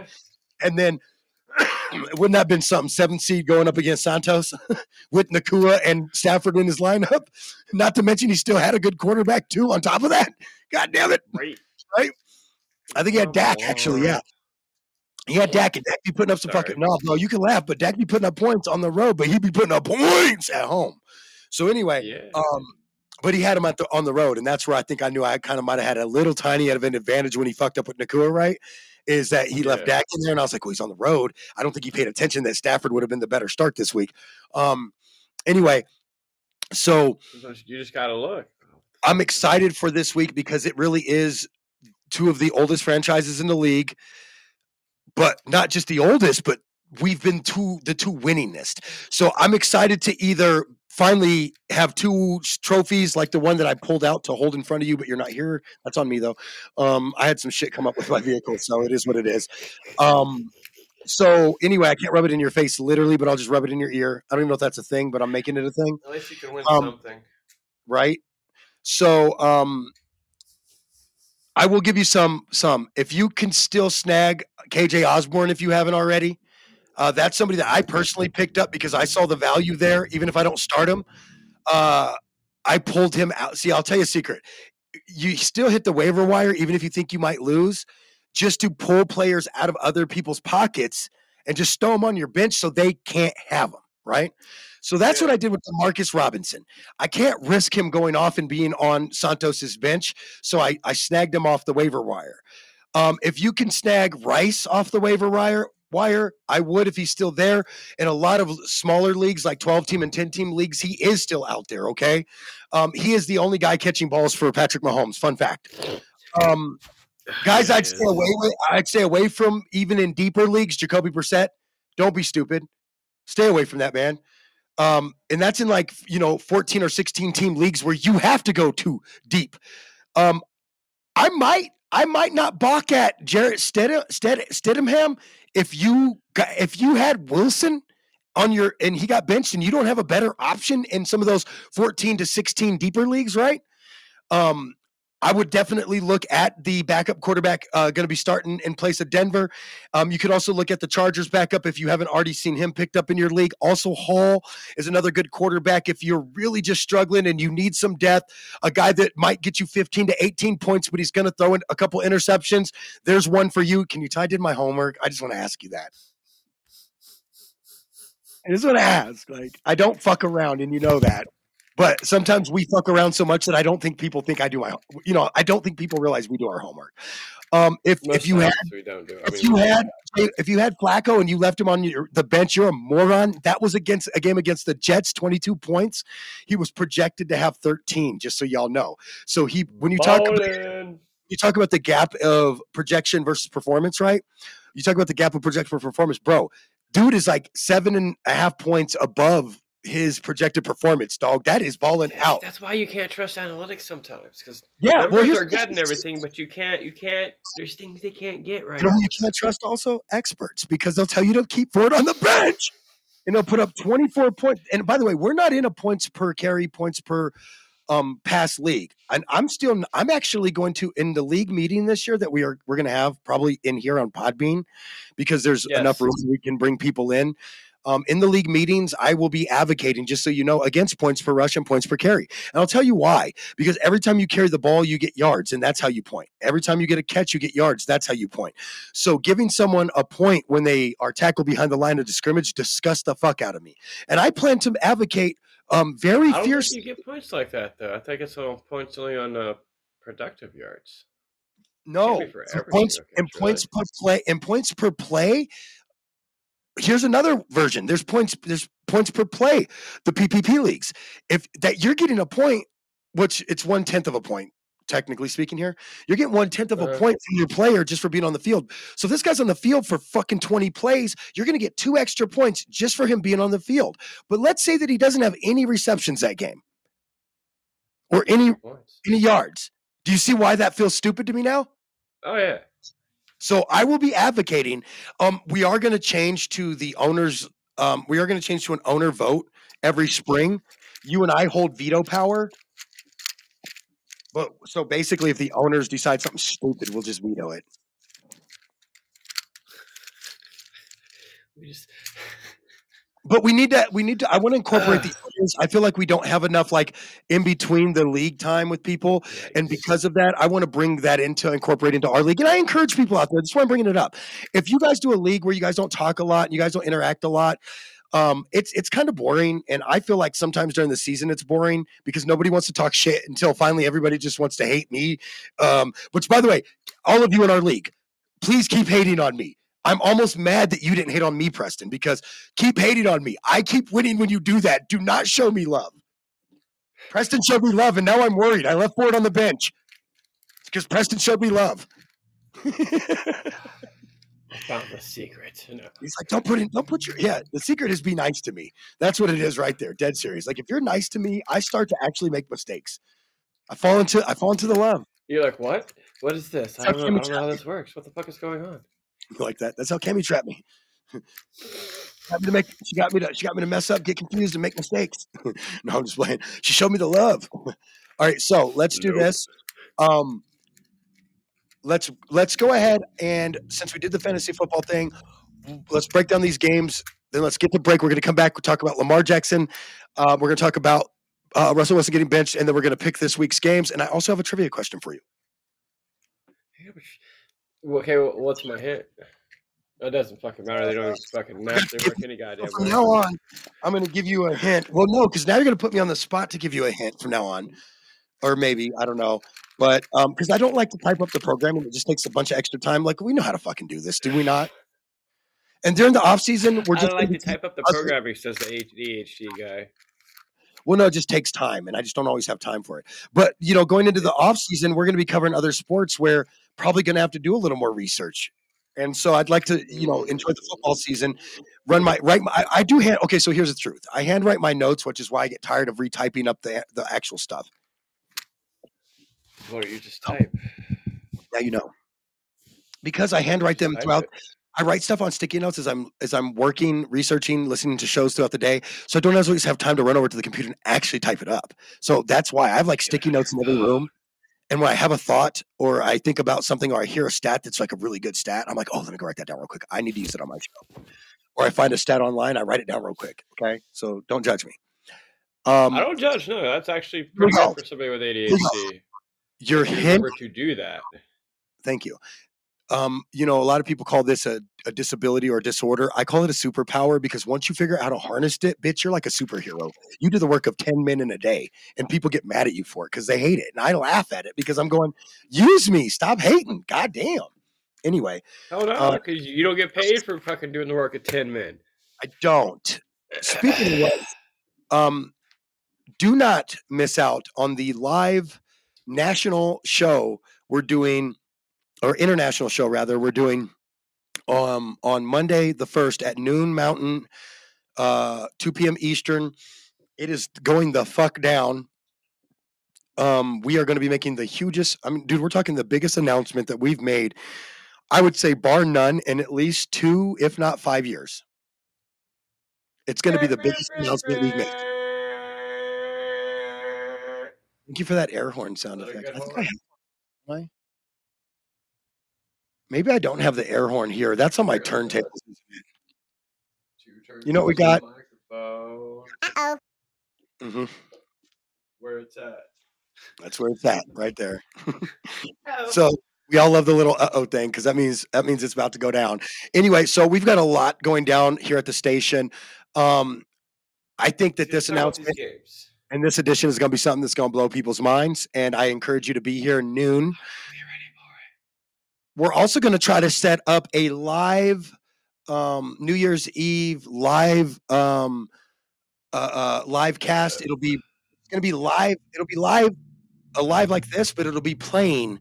[SPEAKER 6] And then wouldn't that have been something? Seventh seed going up against Santos with Nacua and Stafford in his lineup. Not to mention he still had a good quarterback too. On top of that, God damn it!
[SPEAKER 3] Great.
[SPEAKER 6] I think he had Dak actually. Yeah, he had Dak, and Dak be putting up some
[SPEAKER 3] Sorry.
[SPEAKER 6] fucking no, bro. You can laugh, but Dak be putting up points on the road, but he be putting up points at home. So anyway,
[SPEAKER 3] Yeah.
[SPEAKER 6] um, but he had him at the, on the road, and that's where I think I knew I kind of might have had a little tiny of an advantage when he fucked up with Nacua, right? Is that he left
[SPEAKER 3] Yeah.
[SPEAKER 6] Dak in there, and I was like, well, he's on the road. I don't think he paid attention that Stafford would have been the better start this week. Um, anyway, so
[SPEAKER 3] you just gotta look.
[SPEAKER 6] I'm excited for this week because it really is two of the oldest franchises in the league, but not just the oldest, but we've been two the two winningest. So I'm excited to either finally have two trophies like the one that I pulled out to hold in front of you, but you're not here. That's on me though. Um, I had some shit come up with my vehicle, so it is what it is. Um, so anyway, I can't rub it in your face literally, but I'll just rub it in your ear. I don't even know if that's a thing, but I'm making it a thing
[SPEAKER 3] At least you can win
[SPEAKER 6] Um,
[SPEAKER 3] something.
[SPEAKER 6] right? So um I will give you some some if you can still snag KJ Osborn if you haven't already. Uh, that's somebody that I personally picked up because I saw the value there, even if I don't start him. Uh, I pulled him out. See, I'll tell you a secret. You still hit the waiver wire, even if you think you might lose, just to pull players out of other people's pockets and just stow them on your bench so they can't have them, right? So that's what I did with Marcus Robinson. I can't risk him going off and being on Santos's bench, so I, I snagged him off the waiver wire. Um, if you can snag Rice off the waiver wire, wire. I would if he's still there. In a lot of smaller leagues, like 12 team and 10 team leagues, he is still out there. Okay. Um, he is the only guy catching balls for Patrick Mahomes. Fun fact. Um, guys, I'd stay away with. I'd stay away from even in deeper leagues. Jacoby Brissett, don't be stupid. Stay away from that man. Um, and that's in like you know 14 or 16 team leagues where you have to go too deep. Um, I might I might not balk at Jarrett Stedham, Sted, Stidham if you got, if you had Wilson on your and he got benched and you don't have a better option in some of those 14 to 16 deeper leagues, right? Um, I would definitely look at the backup quarterback uh, going to be starting in place of Denver. Um, you could also look at the Chargers backup if you haven't already seen him picked up in your league. Also, Hall is another good quarterback if you're really just struggling and you need some depth. A guy that might get you 15 to 18 points, but he's going to throw in a couple interceptions. There's one for you. Can you tie? I did my homework? I just want to ask you that. I just want to ask. Like, I don't fuck around, and you know that. But sometimes we fuck around so much that I don't think people think I do my, you know, I don't think people realize we do our homework. Um, if
[SPEAKER 3] Most
[SPEAKER 6] if you had
[SPEAKER 3] we don't do. I
[SPEAKER 6] if
[SPEAKER 3] mean,
[SPEAKER 6] you had if you had Flacco and you left him on your, the bench, you're a moron. That was against a game against the Jets, 22 points. He was projected to have 13, just so y'all know. So he when you talk about, you talk about the gap of projection versus performance, right? You talk about the gap of projection for performance, bro. Dude is like seven and a half points above his projected performance, dog. That is balling out.
[SPEAKER 3] That's why you can't trust analytics sometimes because
[SPEAKER 6] Yeah,
[SPEAKER 3] numbers
[SPEAKER 6] well,
[SPEAKER 3] are good and everything, but you can't. You can't. There's things they can't get right.
[SPEAKER 6] You know you can't trust also? Experts, because they'll tell you to keep Ford on the bench. And they'll put up 24 points. And by the way, we're not in a points per carry, points per um pass league. And I'm still I'm actually going to in the league meeting this year that we are we're gonna have probably in here on Podbean because there's
[SPEAKER 3] Yes.
[SPEAKER 6] enough room we can bring people in. Um, in the league meetings, I will be advocating, just so you know, against points per rush and points per carry. And I'll tell you why. Because every time you carry the ball, you get yards, and that's how you point. Every time you get a catch, you get yards. That's how you point. So giving someone a point when they are tackled behind the line of scrimmage disgusts the fuck out of me. And I plan to advocate um, very
[SPEAKER 3] I don't
[SPEAKER 6] fierce.
[SPEAKER 3] you get points like that though. I think it's all points only on uh, productive yards.
[SPEAKER 6] No,
[SPEAKER 3] be for
[SPEAKER 6] for
[SPEAKER 3] every
[SPEAKER 6] points and points per play and points per play. Here's another version. There's points. There's points per play. The PPP leagues. If that you're getting a point, which it's one tenth of a point, technically speaking. Here, you're getting one tenth of a point from your player just for being on the field. So if this guy's on the field for fucking 20 plays. You're going to get two extra points just for him being on the field. But let's say that he doesn't have any receptions that game, or any any yards. Do you see why that feels stupid to me now?
[SPEAKER 3] Oh yeah.
[SPEAKER 6] So I will be advocating. Um, we are going to change to the owners. Um, we are going to change to an owner vote every spring. You and I hold veto power. But so basically, if the owners decide something stupid, we'll just veto it.
[SPEAKER 3] We just.
[SPEAKER 6] But we need to. We need to. I want to incorporate the owners. I feel like we don't have enough like in between the league time with people. And because of that, I want to bring that into incorporate into our league. And I encourage people out there. That's why I'm bringing it up. If you guys do a league where you guys don't talk a lot and you guys don't interact a lot, um, it's it's kind of boring. And I feel like sometimes during the season it's boring because nobody wants to talk shit until finally everybody just wants to hate me. Um, which, by the way, all of you in our league, please keep hating on me. I'm almost mad that you didn't hate on me, Preston, because keep hating on me. I keep winning when you do that. Do not show me love. Preston showed me love, and now I'm worried. I left Ford on the bench because Preston showed me love.
[SPEAKER 3] I Found the secret. No.
[SPEAKER 6] He's like, don't put in, don't put your, yeah, the secret is be nice to me. That's what it is right there. Dead serious. Like, if you're nice to me, I start to actually make mistakes. I fall into, I fall into the love
[SPEAKER 3] You're like, what? What is this? I don't, know, I don't know how this works. What the fuck is going on?
[SPEAKER 6] like that. That's how Cammy trapped me. to make, she got me to, she got me to mess up, get confused, and make mistakes. no, I'm just playing. She showed me the love. All right, so let's do
[SPEAKER 3] Nope.
[SPEAKER 6] this. Um, let's let's go ahead and since we did the fantasy football thing, let's break down these games. Then let's get to break. We're going to come back. We'll talk about Lamar Jackson. Uh, we're going to talk about uh, Russell Wilson getting benched, and then we're going to pick this week's games. And I also have a trivia question for you.
[SPEAKER 3] Yeah, but sh- Well, Okay, well, what's my hint? It doesn't fucking matter. They don't even fucking match. They work any goddamn
[SPEAKER 6] From
[SPEAKER 3] way.
[SPEAKER 6] now on, I'm going to give you a hint. Well, no, because now you're going to put me on the spot to give you a hint from now on, or maybe I don't know. But um, because I don't like to type up the programming, it just takes a bunch of extra time. Like we know how to fucking do this, do we not? And during the off season, we're just I
[SPEAKER 3] like
[SPEAKER 6] gonna
[SPEAKER 3] type up the programming, says the ADHD guy.
[SPEAKER 6] Well, no, it just takes time, and I just don't always have time for it. But you know, going into the off season, we're going to be covering other sports where probably going to have to do a little more research. And so I'd like to, you know, mm. enjoy the football season. Run my write. My, I, I do hand. Okay, so here's the truth. I handwrite my notes, which is why I get tired of retyping up the the actual stuff.
[SPEAKER 3] What you just type?
[SPEAKER 6] Now you know, because I handwrite them throughout. I write stuff on sticky notes as I'm as I'm working, researching, listening to shows throughout the day. So I don't always have time to run over to the computer and actually type it up. So that's why I have like sticky notes in every room. And when I have a thought or I think about something or I hear a stat that's like a really good stat, I'm like, oh, let me go write that down real quick. I need to use it on my show. Or I find a stat online, I write it down real quick. Okay. So don't judge me. Um,
[SPEAKER 3] I don't judge. No, that's actually pretty good for somebody with. ADHD.
[SPEAKER 6] your
[SPEAKER 3] you
[SPEAKER 6] hint
[SPEAKER 3] to do that.
[SPEAKER 6] Thank you. Um, you know, a lot of people call this a, a disability or a disorder. I call it a superpower because once you figure out how to harness it, bitch, you're like a superhero. You do the work of 10 men in a day and people get mad at you for it because they hate it. And I laugh at it because I'm going, use me, stop hating. God damn. Anyway,
[SPEAKER 3] no,
[SPEAKER 6] Uh,
[SPEAKER 3] because you don't get paid for fucking doing the work of ten men.
[SPEAKER 6] I don't. Speaking of what, um, do not miss out on the live national show we're doing, or international show rather, we're doing um, on Monday the 1st at noon Mountain, uh, 2 p.m. Eastern. It is going the fuck down. Um, we are going to be making the hugest, I mean, dude, we're talking the biggest announcement that we've made, I would say, bar none, in at least two, if not five years. It's going to be the biggest announcement we've made. Thank you for that air horn sound
[SPEAKER 3] Is that a
[SPEAKER 6] effect. I think I have. Am I? Maybe I don't have the air horn here. That's on my
[SPEAKER 3] Here, I'll do
[SPEAKER 6] turntable. You know what we got?
[SPEAKER 3] Microphone.
[SPEAKER 6] hmm
[SPEAKER 3] Where it's at.
[SPEAKER 6] That's where it's at, right there. so we all love the little uh oh thing because that means that means it's about to go down. Anyway, so we've got a lot going down here at the station. Um, I think that this announcement and this edition is going to be something that's going to blow people's minds, and I encourage you to be here noon. We're also going to try to set up a live um, New Year's Eve live um, uh, uh, live cast. It'll be it's going to be live. It'll be live, a live like this, but it'll be playing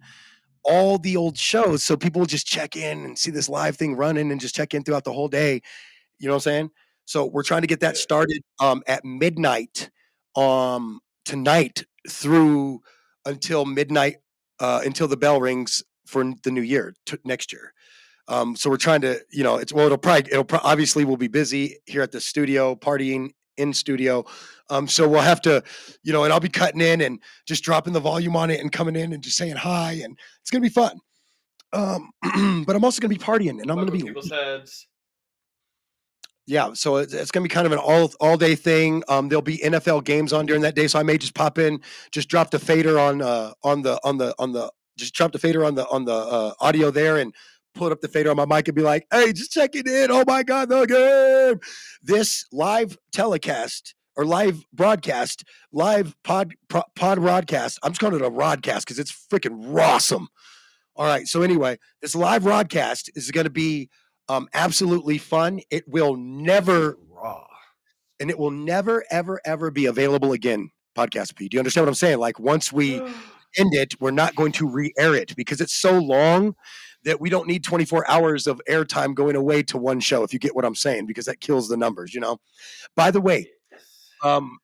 [SPEAKER 6] all the old shows, so people will just check in and see this live thing running and just check in throughout the whole day. You know what I'm saying? So we're trying to get that started um, at midnight um, tonight through until midnight uh, until the bell rings for the new year t- next year. Um, so we're trying to, you know, it's well, it'll probably, it'll pro- obviously we'll be busy here at the studio, partying in studio. Um, so we'll have to, you know, and I'll be cutting in and just dropping the volume on it and coming in and just saying hi, and it's gonna be fun. Um, but I'm also gonna be partying, and I'm gonna be
[SPEAKER 3] people's heads.
[SPEAKER 6] yeah, so it's, it's going to be kind of an all all day thing. Um, there'll be NFL games on during that day, so I may just pop in, just drop the fader on uh on the on the on the just drop the fader on the on the uh, audio there and put up the fader on my mic and be like, "Hey, just checking in. Oh my god, the game!" This live telecast or live broadcast, live pod pro, pod broadcast. I'm just calling it a rodcast because it's freaking awesome. All right, so anyway, this live broadcast is going to be um, absolutely fun. It will never
[SPEAKER 3] Raw.
[SPEAKER 6] and it will never, ever, ever be available again. Podcast P. Do you understand what I'm saying? Like once we end it, we're not going to re-air it because it's so long that we don't need 24 hours of airtime going away to one show. If you get what I'm saying, because that kills the numbers. You know. By the way, um,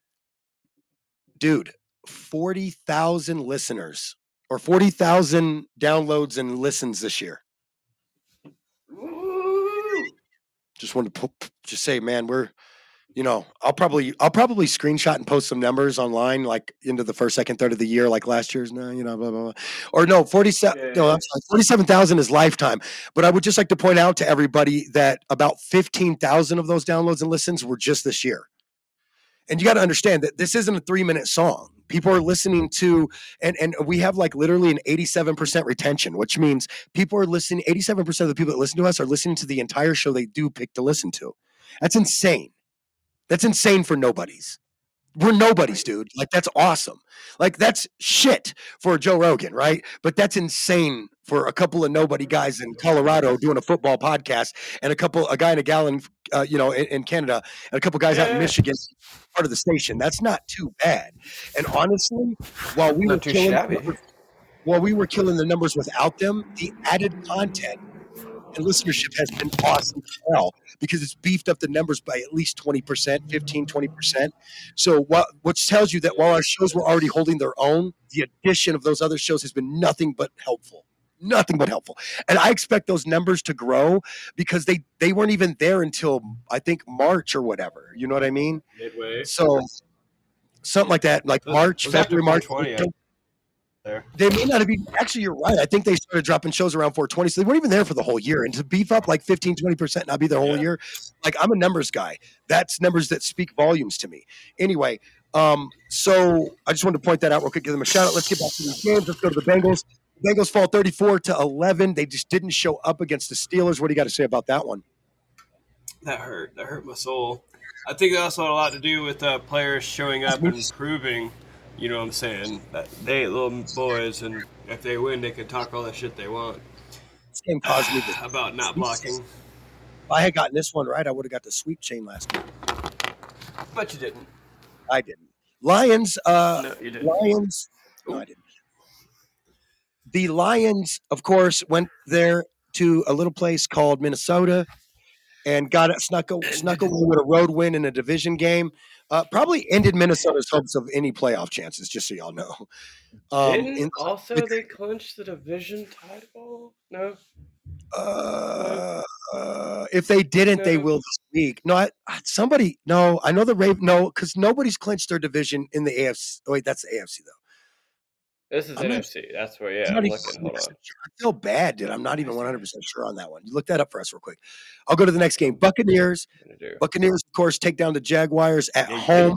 [SPEAKER 6] dude, 40,000 listeners or 40,000 downloads and listens this year. just wanted to just say, man, we're, you know, I'll probably, I'll probably screenshot and post some numbers online, like into the first, second, third of the year, like last year's, no, you know, blah, blah, blah. or no, 47, no, I'm sorry, 47,000 is lifetime. But I would just like to point out to everybody that about 15,000 of those downloads and listens were just this year. And you got to understand that this isn't a three minute song. People are listening to, and, and we have like literally an 87% retention, which means people are listening 87% of the people that listen to us are listening to the entire show they do pick to listen to that's insane that's insane for nobodies We're nobodies, dude. Like that's awesome. Like that's shit for Joe Rogan, right? But that's insane for a couple of nobody guys in Colorado doing a football podcast, and a couple, a guy in a gallon, uh, you know, in, in Canada, and a couple guys out in Michigan, part of the station. That's not too bad. And honestly, while we were
[SPEAKER 3] Not too
[SPEAKER 6] killing, while we were killing the numbers without them, the added content and listenership has been awesome as well because it's beefed up the numbers by at least 20%, 15, 20%. So what which tells you that while our shows were already holding their own, the addition of those other shows has been nothing but helpful. Nothing but helpful. And I expect those numbers to grow because they they weren't even there until I think March or whatever. You know what I mean?
[SPEAKER 5] Midway.
[SPEAKER 6] So something like that, like March, February, March.
[SPEAKER 5] 420, I- there.
[SPEAKER 6] They may not have been. Actually, you're right. I think they started dropping shows around 420, so they weren't even there for the whole year. And to beef up like 15, 20 percent, not be there the whole
[SPEAKER 5] Yeah.
[SPEAKER 6] year. Like I'm a numbers guy. That's numbers that speak volumes to me. Anyway, um, so I just wanted to point that out real quick. Give them a shout out. Let's get back to these games. Let's go to the Bengals. The Bengals fall 34 to 11. They just didn't show up against the Steelers. What do you got to say about that one?
[SPEAKER 5] That hurt. That hurt my soul. I think that also had a lot to do with uh, players showing up and proving, you know what I'm saying, they ain't little boys, and if they win, they can talk all the shit they want
[SPEAKER 6] caused me.
[SPEAKER 5] About not blocking.
[SPEAKER 6] if I had gotten this one right, I would have got the sweep chain last week.
[SPEAKER 5] But you didn't.
[SPEAKER 6] I didn't. Lions. Uh,
[SPEAKER 5] No, you didn't.
[SPEAKER 6] Lions. No, I didn't. The Lions, of course, went there to a little place called Minnesota and got it snuck, a- snuck away with a road win in a division game. Uh, probably ended Minnesota's hopes of any playoff chances, just so y'all know. Um,
[SPEAKER 3] Didn't
[SPEAKER 6] in-
[SPEAKER 3] also they clinched the division title? No.
[SPEAKER 6] uh, uh, if they didn't, they will this week. No, I, I- somebody. No, I know the Raven. No, because nobody's clinched their division in the AFC. Oh, wait, that's the AFC though.
[SPEAKER 3] This is
[SPEAKER 6] I'm not-
[SPEAKER 3] That's where. Yeah,
[SPEAKER 6] I'm
[SPEAKER 3] I'm looking. Hold on.
[SPEAKER 6] I feel bad, dude. I'm not even 100 percent sure on that one. You look that up for us real quick. I'll go to the next game. Buccaneers.
[SPEAKER 3] I'm gonna do.
[SPEAKER 6] Buccaneers, of course, take down the Jaguars at home.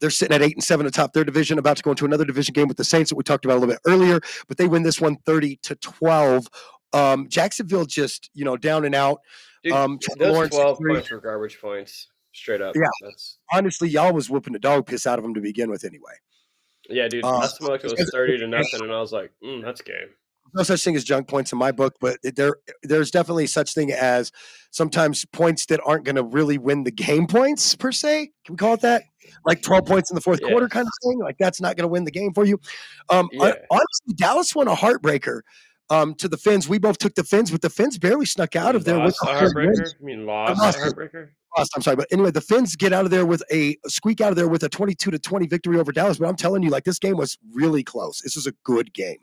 [SPEAKER 6] They're sitting at eight and seven atop their division, about to go into another division game with the Saints that we talked about a little bit earlier, but they win this one 30 to 12. Um, Jacksonville just, you know, down and out.
[SPEAKER 3] Dude,
[SPEAKER 6] um,
[SPEAKER 3] those
[SPEAKER 6] Lawrence
[SPEAKER 3] twelve
[SPEAKER 6] three.
[SPEAKER 3] points were garbage points, straight up.
[SPEAKER 6] Yeah.
[SPEAKER 3] That's
[SPEAKER 6] Honestly, y'all was whooping the dog piss out of them to begin with anyway.
[SPEAKER 3] Yeah, dude.
[SPEAKER 6] Uh,
[SPEAKER 3] it was thirty to nothing, and I was like, mm, "That's game."
[SPEAKER 6] no such thing as junk points in my book, but there there's definitely such thing as sometimes points that aren't going to really win the game points per se. Can we call it that? Like 12 points in the fourth
[SPEAKER 3] Yeah.
[SPEAKER 6] quarter kind of thing. Like that's not going to win the game for you. Um,
[SPEAKER 3] Yeah.
[SPEAKER 6] honestly, Dallas won a heartbreaker um, to the Fins. We both took the Fins, but the Fins barely snuck out of there with
[SPEAKER 3] lost
[SPEAKER 6] hard win.
[SPEAKER 3] heartbreaker. I mean, lost
[SPEAKER 6] lost
[SPEAKER 3] heartbreaker.
[SPEAKER 6] Lost, I'm sorry, but anyway, the Fins get out of there with a squeak out of there with a 22 to 20 victory over Dallas. But I'm telling you, like this game was really close. This was a good game.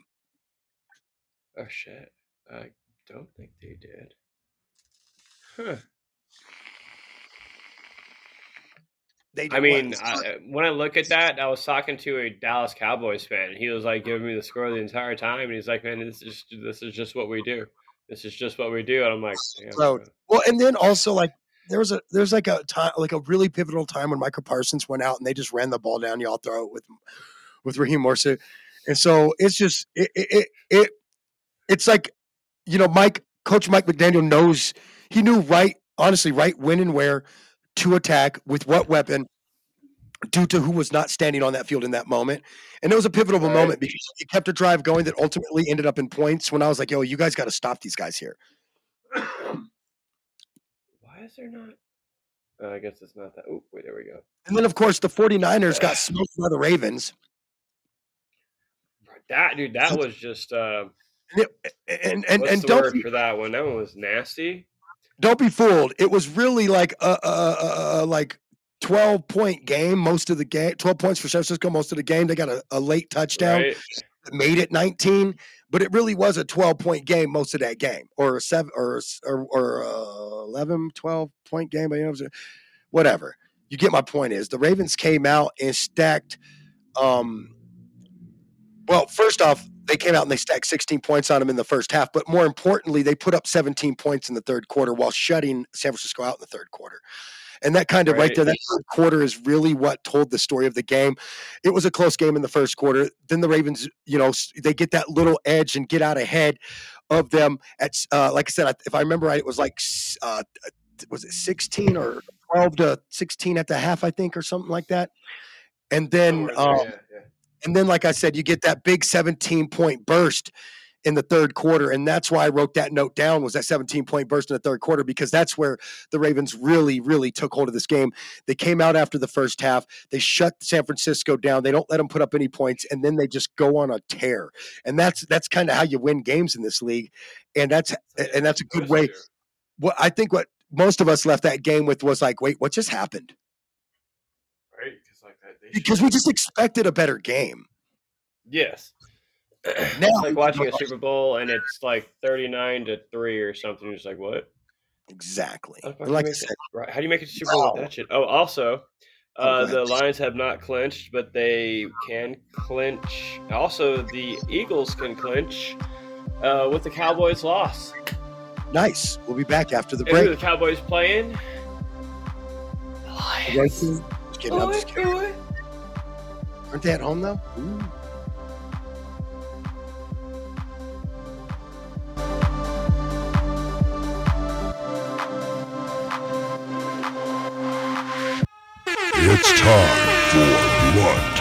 [SPEAKER 3] Oh shit! I don't think they did. Huh.
[SPEAKER 6] They
[SPEAKER 3] I mean. I, uh, when I look at that, I was talking to a Dallas Cowboys fan. And he was like giving me the score the entire time, and he's like, "Man, this is this is just what we do. This is just what we do." And I'm like,
[SPEAKER 6] Well, and then also like there was a there's like a time like a really pivotal time when Micah Parsons went out and they just ran the ball down y'all throat with with Raheem Mostert, and so it's just it it, it it it's like you know Mike Coach Mike McDaniel knows he knew right honestly right when and where to attack with what weapon due to who was not standing on that field in that moment. And it was a pivotal
[SPEAKER 3] Right.
[SPEAKER 6] moment because he kept a drive going that ultimately ended up in points when I was like, yo, you guys got to stop these guys here.
[SPEAKER 3] why is there not? Uh, I guess it's not that. Oh, wait, there we go.
[SPEAKER 6] And then, of course, the 49ers got smoked by the Ravens.
[SPEAKER 3] That dude, that was just. Uh,
[SPEAKER 6] And, and, and,
[SPEAKER 3] what's
[SPEAKER 6] and
[SPEAKER 3] the
[SPEAKER 6] don't,
[SPEAKER 3] word
[SPEAKER 6] be,
[SPEAKER 3] for that one? That one was nasty.
[SPEAKER 6] don't be fooled. It was really like a, a, a, a like 12 point game most of the game, 12 points for San Francisco most of the game. They got a, a late touchdown
[SPEAKER 3] Right?
[SPEAKER 6] made it 19, but it really was a 12 point game most of that game or a seven or, or, or a 11, 12 point game. Whatever. You get my point is the Ravens came out and stacked. Um, well, first off, they came out and they stacked 16 points on them in the first half, but more importantly, they put up 17 points in the third quarter while shutting San Francisco out in the third quarter. And that kind of right,
[SPEAKER 3] Right.
[SPEAKER 6] there, that third quarter is really what told the story of the game. It was a close game in the first quarter. Then the Ravens, you know, they get that little edge and get out ahead of them. At uh, like I said, if I remember right, it was like uh, was it 16 or 12 to 16 at the half, I think, or something like that. and then um,
[SPEAKER 3] yeah, yeah.
[SPEAKER 6] and then like I said, you get that big 17 point burst in the third quarter, and that's why I wrote that note down was that 17 point burst in the third quarter because that's where the Ravens really, really took hold of this game. They came out after the first half, they shut San Francisco down, they don't let them put up any points, and then they just go on a tear, and that's that's kind of how you win games in this league, and that's and that's a good way. What I think what most of us left that game with was like, wait, what just happened?
[SPEAKER 3] Right? 'Cause, like, that-
[SPEAKER 6] Because we just expected a better game.
[SPEAKER 3] Yes.
[SPEAKER 6] Now
[SPEAKER 3] it's like watching a Super Bowl and it's like thirty-nine to three or something. You're just like, what?
[SPEAKER 6] Exactly.
[SPEAKER 3] How the fuck
[SPEAKER 6] And
[SPEAKER 3] do you
[SPEAKER 6] like I said,
[SPEAKER 3] right? How do you make it to Super Bowl with that shit? Oh, also, uh, the Lions have not clinched, but they can clinch. Also, the Eagles can clinch uh, with the Cowboys' loss.
[SPEAKER 6] nice. We'll be back after the
[SPEAKER 3] And
[SPEAKER 6] break.
[SPEAKER 3] the Cowboys playing? The Lions.
[SPEAKER 6] Just kidding. I'm just kidding. Aren't they at home though? Ooh.
[SPEAKER 8] It's time for Blunt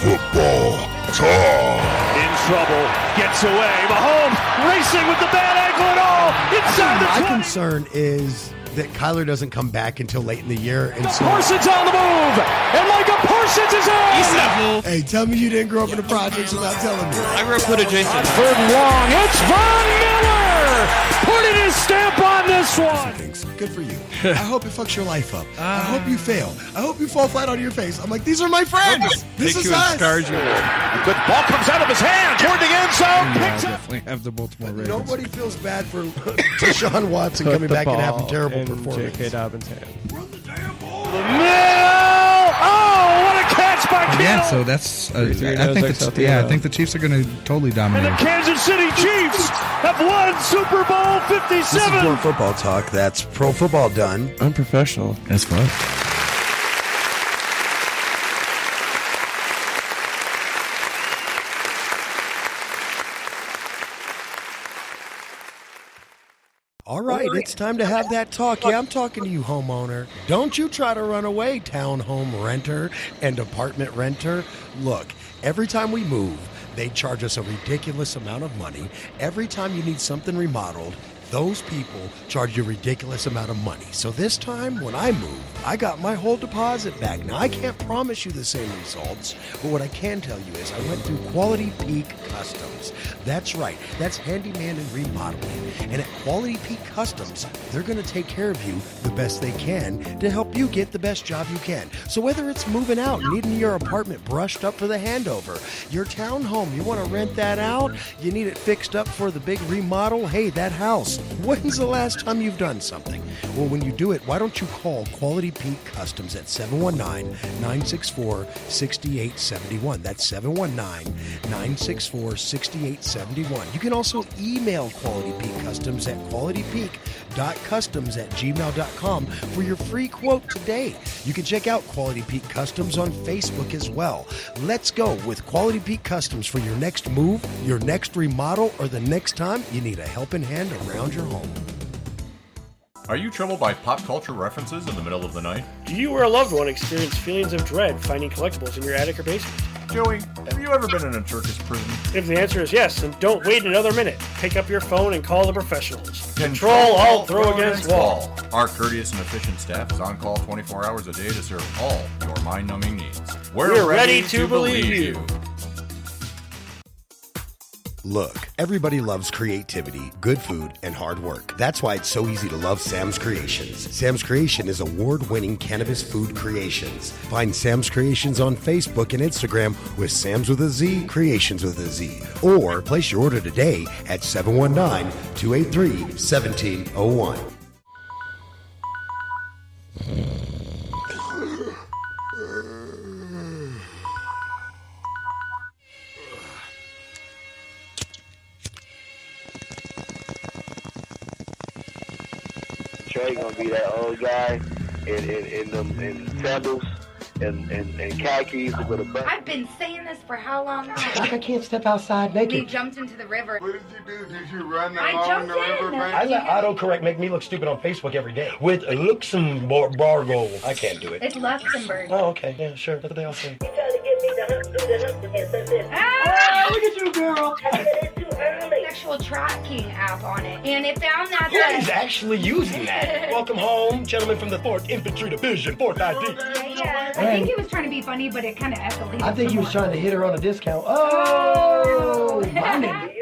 [SPEAKER 8] Football Talk.
[SPEAKER 2] In trouble, gets away. Mahomes racing with the bad ankle and all inside the
[SPEAKER 1] My
[SPEAKER 2] 20.
[SPEAKER 1] concern is that Kyler doesn't come back until late in the year, and so
[SPEAKER 2] Parsons on the move, and Micah Parsons is on.
[SPEAKER 1] hey, tell me you didn't grow up in the projects without telling me.
[SPEAKER 9] I grew up with adjacent.
[SPEAKER 2] Third and long, it's Von Miller putting his stamp on this one.
[SPEAKER 1] Things. Good for you. I hope it fucks your life up. I hope you fail. I hope you fall flat on your face. I'm like, these are my friends. This is us.
[SPEAKER 2] Good ball comes out of his hand toward the end zone.
[SPEAKER 4] Yeah,
[SPEAKER 2] Picks up.
[SPEAKER 4] definitely have the Baltimore Ravens.
[SPEAKER 1] Nobody feels bad for Deshaun Watson coming back and having terrible performance. J.K.
[SPEAKER 5] Dobbins' hand.
[SPEAKER 2] The damn middle. Oh, what a catch by Kittle.
[SPEAKER 4] Yeah, so that's. Uh, I think the,
[SPEAKER 5] something
[SPEAKER 4] yeah, I think the Chiefs are going to totally dominate.
[SPEAKER 2] And the. Kansas City Chiefs have won Super Bowl Fifty Seven.
[SPEAKER 10] This is Pro Football Talk. That's Pro Football done.
[SPEAKER 5] Unprofessional.
[SPEAKER 4] That's fun.
[SPEAKER 1] All right, it's time to have that talk. Yeah, I'm talking to you, homeowner. Don't you try to run away, townhome renter and apartment renter. Look, every time we move, they charge us a ridiculous amount of money. Every time you need something remodeled, those people charge you a ridiculous amount of money. So this time, when I move, I got my whole deposit back. Now, I can't promise you the same results, but what I can tell you is I went through Quality Peak Customs. That's right, that's handyman and remodeling. And at Quality Peak Customs, they're going to take care of you the best they can to help you get the best job you can. So whether it's moving out, needing your apartment brushed up for the handover, your townhome, you want to rent that out, you need it fixed up for the big remodel, hey, that house. When's the last time you've done something? Well, when you do it, why don't you call Quality Peak Customs at 719 964 6871? That's 719 964 6871. You can also email Quality Peak Customs at qualitypeak.customs at gmail.com for your free quote today. You can check out Quality Peak Customs on Facebook as well. Let's go with Quality Peak Customs for your next move, your next remodel, or the next time you need a helping hand around your home.
[SPEAKER 11] Are you troubled by pop culture references in the middle of the night?
[SPEAKER 12] Do you or a loved one experience feelings of dread finding collectibles in your attic or basement?
[SPEAKER 11] Joey, have you ever been in a Turkish prison?
[SPEAKER 12] If the answer is yes, then don't wait another minute. Pick up your phone and call the professionals. Control, all throw against wall.
[SPEAKER 11] Our courteous and efficient staff is on call 24 hours a day to serve all your mind-numbing needs.
[SPEAKER 12] We're ready to believe you.
[SPEAKER 1] Look, everybody loves creativity, good food, and hard work. That's why it's so easy to love Sam's Creations. Sam's Creation is award winning cannabis food creations. Find Sam's Creations on Facebook and Instagram with Sam's with a Z, Creations with a Z. Or place your order today at 719 283 1701.
[SPEAKER 13] Trey gonna be that old guy in in, in them in sandals and, and, and khakis with a button.
[SPEAKER 14] I've been saying this
[SPEAKER 9] this for how long?
[SPEAKER 1] Like I can't step outside
[SPEAKER 9] We
[SPEAKER 1] naked.
[SPEAKER 9] jumped into the river.
[SPEAKER 14] What did you do? Did you run
[SPEAKER 9] I
[SPEAKER 14] along
[SPEAKER 9] jumped
[SPEAKER 14] the river
[SPEAKER 9] in.
[SPEAKER 14] bank?
[SPEAKER 1] I let autocorrect make me look stupid on Facebook every day with Luxembourg. I can't do it.
[SPEAKER 9] It's Luxembourg.
[SPEAKER 1] Oh, okay. Yeah, sure. That's what they all say.
[SPEAKER 9] Ah, look at you, girl. Sexual tracking app on it, and it found that.
[SPEAKER 1] Yeah, he's actually using that. Welcome home, gentlemen from the 4th Infantry Division, 4th ID.
[SPEAKER 9] Yeah, I think he was trying to be funny, but it kind of escalated.
[SPEAKER 1] I think he was trying to hit her on a discount. Oh, oh my nigga.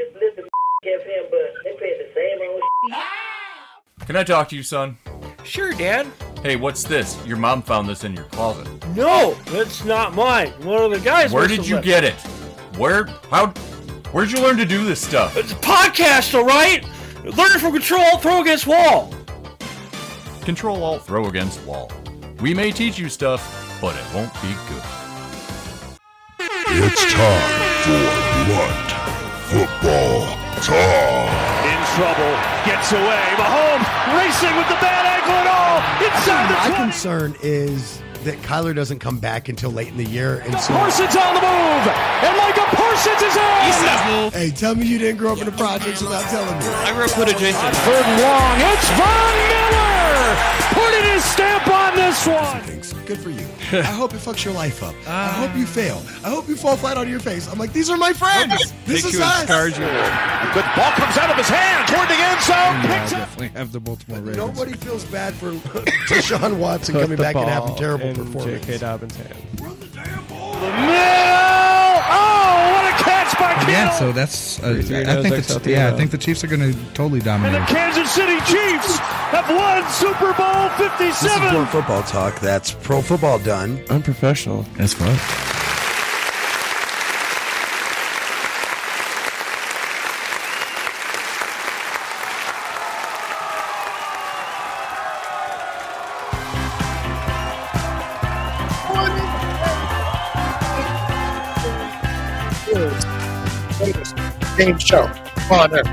[SPEAKER 11] Can I talk to you, son?
[SPEAKER 12] Sure, Dad.
[SPEAKER 11] Hey, what's this? Your mom found this in your closet.
[SPEAKER 12] No, that's not mine. One of the guys.
[SPEAKER 11] Where did you
[SPEAKER 12] left
[SPEAKER 11] get it? Where? How? Where'd you learn to do this stuff?
[SPEAKER 12] It's a podcast, all right. Learn from Control, throw against wall.
[SPEAKER 11] Control Alt Throw Against Wall. We may teach you stuff, but it won't be good.
[SPEAKER 8] It's time for blunt football talk.
[SPEAKER 2] In trouble, gets away. Mahomes racing with the bad ankle and all inside the
[SPEAKER 1] My
[SPEAKER 2] 20.
[SPEAKER 1] concern is that Kyler doesn't come back until late in the year, and so.
[SPEAKER 2] Parsons on the move, and Micah Parsons is in.
[SPEAKER 1] Hey, tell me you didn't grow up in the projects without telling me.
[SPEAKER 12] I grew up with adjacent.
[SPEAKER 2] Third and long. It's Von Miller putting his stamp on this one.
[SPEAKER 1] Things. Good for you. I hope it fucks your life up. I hope you fail. I hope you fall flat on your face. I'm like, these are my friends. This
[SPEAKER 4] Take
[SPEAKER 1] is
[SPEAKER 4] you and
[SPEAKER 1] us.
[SPEAKER 4] scarred you.
[SPEAKER 2] Good ball comes out of his hand toward the end zone.
[SPEAKER 4] Yeah, I
[SPEAKER 2] Picks up.
[SPEAKER 4] definitely have the Baltimore Ravens.
[SPEAKER 1] Nobody feels bad for Deshaun Watson coming back and having terrible performance.
[SPEAKER 15] J.K. Dobbins' hand.
[SPEAKER 2] Run The middle. Oh, what a catch by Kittle.
[SPEAKER 4] Yeah, so that's. Uh,
[SPEAKER 15] Three
[SPEAKER 4] I
[SPEAKER 15] knows
[SPEAKER 4] think
[SPEAKER 15] X
[SPEAKER 4] the,
[SPEAKER 15] out
[SPEAKER 4] yeah, I think the Chiefs are going to totally dominate.
[SPEAKER 2] And the Kansas City Chiefs have won Super Bowl 57.
[SPEAKER 10] This is
[SPEAKER 2] 57.
[SPEAKER 10] Pro Football Talk. That's Pro Football Done.
[SPEAKER 15] Unprofessional.
[SPEAKER 4] That's fun.
[SPEAKER 6] Game show on Earth.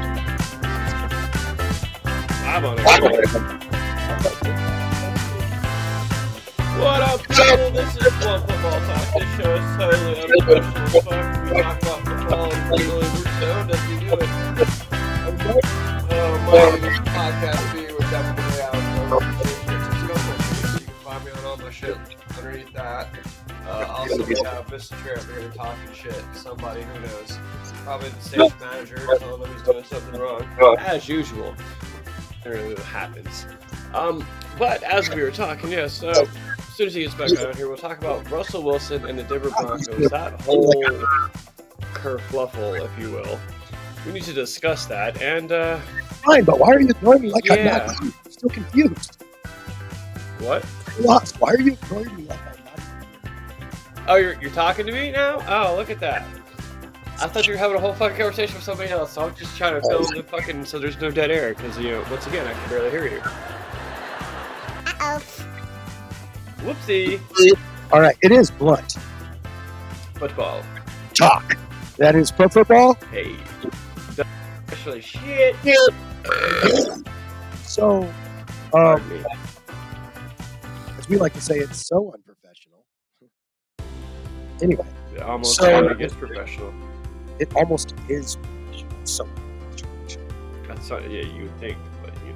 [SPEAKER 3] I'm on it. What up, people? This is One Football Talk. This show is totally unprofessional. Fuck, we talk about football and literally we're stoned as we do it. Oh, my podcast will be with definitely out. You can find me on all my shit underneath that. Uh, also, we have Mr. Trip here talking shit. Somebody who knows. Probably the stage manager telling him he's doing something wrong. As usual. That really what happens. Um, but as we were talking, yeah, so as soon as he gets back out here, we'll talk about Russell Wilson and the Denver Broncos. That whole kerfluffle, if you will. We need to discuss that. And, uh,
[SPEAKER 6] Fine, but why are you ignoring me like I'm not? I'm still confused.
[SPEAKER 3] what?
[SPEAKER 6] Lost. Why are you ignoring me like I'm not?
[SPEAKER 3] Oh, you're, you're talking to me now? Oh, look at that. I thought you were having a whole fucking conversation with somebody else. So I'm just trying to fill the fucking so there's no dead air because you know once again I can barely hear you.
[SPEAKER 9] Uh-oh.
[SPEAKER 3] Whoopsie.
[SPEAKER 6] All right, it is blunt
[SPEAKER 3] Football.
[SPEAKER 6] talk. That is pro football.
[SPEAKER 3] Hey. Actually, shit.
[SPEAKER 6] So, um, as we like to say, it's so unprofessional. Anyway,
[SPEAKER 3] It almost
[SPEAKER 6] So-
[SPEAKER 3] gets professional.
[SPEAKER 6] it almost is professional. so.
[SPEAKER 3] That's not, yeah, you would think, but you.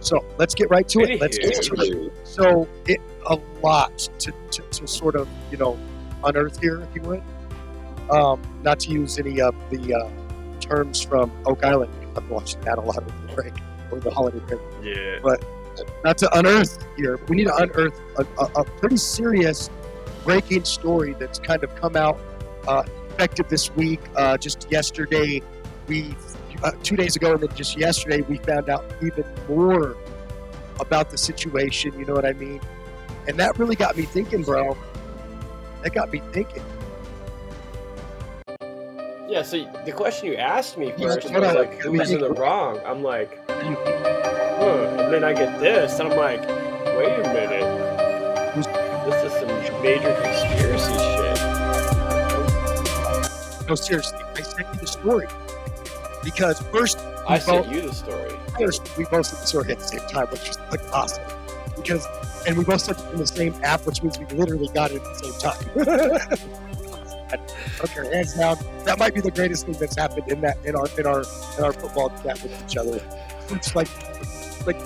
[SPEAKER 6] So let's get right to it. Let's get to it. So it a lot to, to, to sort of you know unearth here, if you would. Um, not to use any of the uh, terms from Oak Island. I'm watching that a lot over the break or the holiday break.
[SPEAKER 3] Yeah.
[SPEAKER 6] But not to unearth here. We need to unearth a, a, a pretty serious breaking story that's kind of come out uh, effective this week. Uh, just yesterday, we uh, two days ago, and then just yesterday, we found out even more about the situation. You know what I mean? And that really got me thinking, bro. That got me thinking.
[SPEAKER 3] Yeah, so the question you asked me first
[SPEAKER 6] hold
[SPEAKER 3] was like, who's in the wrong? I'm like, huh. And then I get this, and I'm like, wait a minute. This is some major conspiracy shit.
[SPEAKER 6] No, seriously, I sent you the story because first
[SPEAKER 3] I sent
[SPEAKER 6] both-
[SPEAKER 3] you the story.
[SPEAKER 6] First, we both sent the story at the same time, which was like awesome. Because, and we both sent it from the same app, which means we literally got it at the same time. Okay, hands down, that might be the greatest thing that's happened in that in our in our in our football chat with each other. It's like like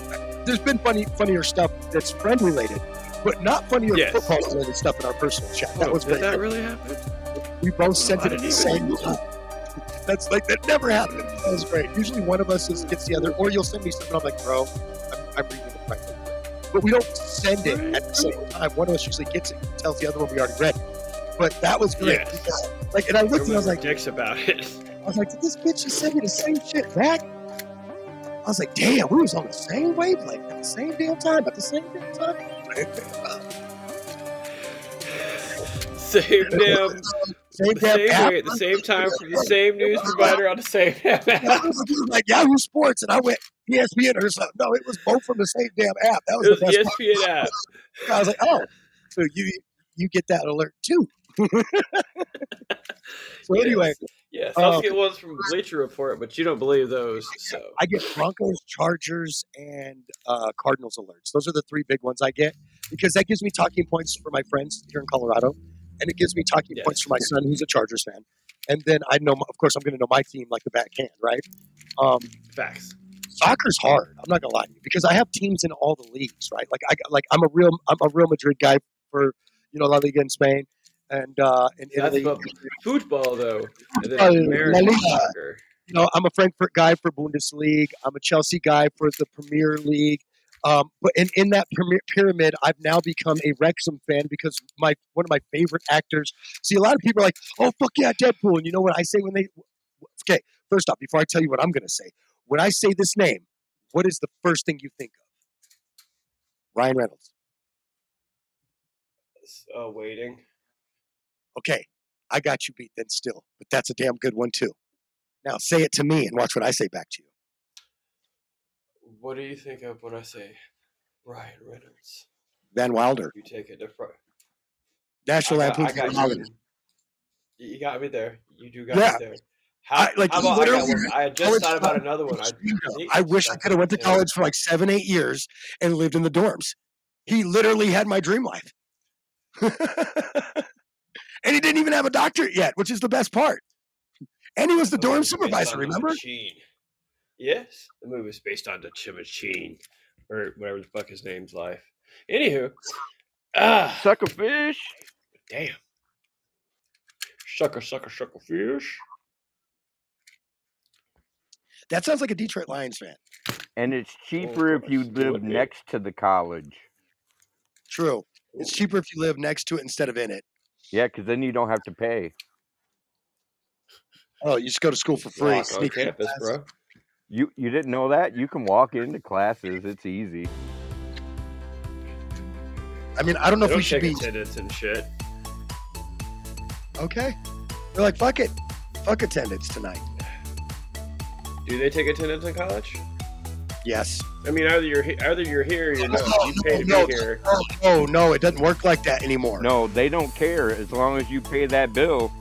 [SPEAKER 6] there's been funny funnier stuff that's friend related, but not funny
[SPEAKER 3] Yes.
[SPEAKER 6] football related stuff in our personal chat. That
[SPEAKER 3] Oh,
[SPEAKER 6] was
[SPEAKER 3] did
[SPEAKER 6] great.
[SPEAKER 3] that really happen?
[SPEAKER 6] We both sent it at the same time. That's like that never happened. That was great. Usually one of us is, gets the other, or you'll send me something. I'm like, bro, I'm, I'm reading it right now. But we don't send it at the same time. One of us usually gets it, and tells the other one we already read. it. But that was great.
[SPEAKER 3] Yes.
[SPEAKER 6] Like, and I looked and I was like,
[SPEAKER 3] dicks about it.
[SPEAKER 6] I was like, did this bitch just send me the same shit back? I was like, damn, we was on the same wavelength at the same damn time, at the same damn time.
[SPEAKER 3] Same damn,
[SPEAKER 6] Same damn
[SPEAKER 3] same
[SPEAKER 6] app.
[SPEAKER 3] way, at the same time from the same news provider on the same app.
[SPEAKER 6] Was like Yahoo Sports, and I went ESPN or something. No, it was both from the same damn app. That was
[SPEAKER 3] It was
[SPEAKER 6] the
[SPEAKER 3] ESPN
[SPEAKER 6] part.
[SPEAKER 3] app.
[SPEAKER 6] I was like, oh, so you you get that alert too. so anyway,
[SPEAKER 3] I'll
[SPEAKER 6] um,
[SPEAKER 3] get ones from Bleacher Report, but you don't believe those. So
[SPEAKER 6] I get Broncos, Chargers, and uh, Cardinals alerts. Those are the three big ones I get because that gives me talking points for my friends here in Colorado, and it gives me talking points for my son who's a Chargers fan. And then I know, of course, I'm going to know my team like the back hand, right? Um,
[SPEAKER 3] facts.
[SPEAKER 6] soccer's hard. I'm not gonna lie to you because I have teams in all the leagues, right? Like I like I'm a real I'm a Real Madrid guy for you know La Liga in Spain and uh, in
[SPEAKER 3] that's
[SPEAKER 6] Italy.
[SPEAKER 3] about football, though. And then
[SPEAKER 6] Uh, La
[SPEAKER 3] American
[SPEAKER 6] Liga.
[SPEAKER 3] soccer.
[SPEAKER 6] You know, I'm a Frankfurt guy for Bundesliga. I'm a Chelsea guy for the Premier League. Um, but in, in that premier, pyramid, I've now become a Wrexham fan because my one of my favorite actors. See, a lot of people are like, "Oh fuck yeah, Deadpool!" And you know what I say when they? Okay, first off, before I tell you what I'm going to say, when I say this name, what is the first thing you think of? Ryan Reynolds.
[SPEAKER 3] Uh, waiting.
[SPEAKER 6] Okay, I got you beat then still, but that's a damn good one too. Now say it to me and watch what I say back to you.
[SPEAKER 3] What do you think of when I say Ryan Reynolds?
[SPEAKER 6] Van Wilder,
[SPEAKER 3] You take it to front.
[SPEAKER 6] National
[SPEAKER 3] I got,
[SPEAKER 6] Lampoon's
[SPEAKER 3] I got
[SPEAKER 6] Van
[SPEAKER 3] you. You got me there. You do got
[SPEAKER 6] Yeah.
[SPEAKER 3] me there. How,
[SPEAKER 6] I- like,
[SPEAKER 3] how about
[SPEAKER 6] literally?
[SPEAKER 3] I had just thought about another one. I,
[SPEAKER 6] I wish I could have went to college for like seven, eight years and lived in the dorms. He literally had my dream life. and he didn't even have a doctorate yet, which is the best part. And he was the dorm supervisor, remember?
[SPEAKER 3] Machine. Yes, the movie was based on the Chimachine, or whatever the fuck his name's life. Anywho, ah,
[SPEAKER 14] sucker fish.
[SPEAKER 3] Damn, sucker, sucker, sucker fish.
[SPEAKER 6] That sounds like a Detroit Lions fan.
[SPEAKER 14] And it's cheaper if you live next to the college.
[SPEAKER 6] True. It's cheaper if you live next to it instead of in it.
[SPEAKER 14] Yeah, because then you don't have to pay.
[SPEAKER 6] Oh, you just go to school for free.
[SPEAKER 3] Walk on
[SPEAKER 6] sneak in
[SPEAKER 3] campus,
[SPEAKER 6] class.
[SPEAKER 3] bro.
[SPEAKER 14] You you didn't know that? You can walk into classes. It's easy.
[SPEAKER 6] I mean, I don't know
[SPEAKER 3] They
[SPEAKER 6] if we
[SPEAKER 3] don't
[SPEAKER 6] should
[SPEAKER 3] take
[SPEAKER 6] be
[SPEAKER 3] attendance and shit.
[SPEAKER 6] okay. They're like, fuck it, fuck attendance tonight.
[SPEAKER 3] Do they take attendance in college?
[SPEAKER 6] Yes.
[SPEAKER 3] I mean, either you're he- either you're here, or you're not.
[SPEAKER 6] No,
[SPEAKER 3] You pay to be here.
[SPEAKER 6] no, no, no, it doesn't work like that anymore.
[SPEAKER 14] No, they don't care as long as you pay that bill.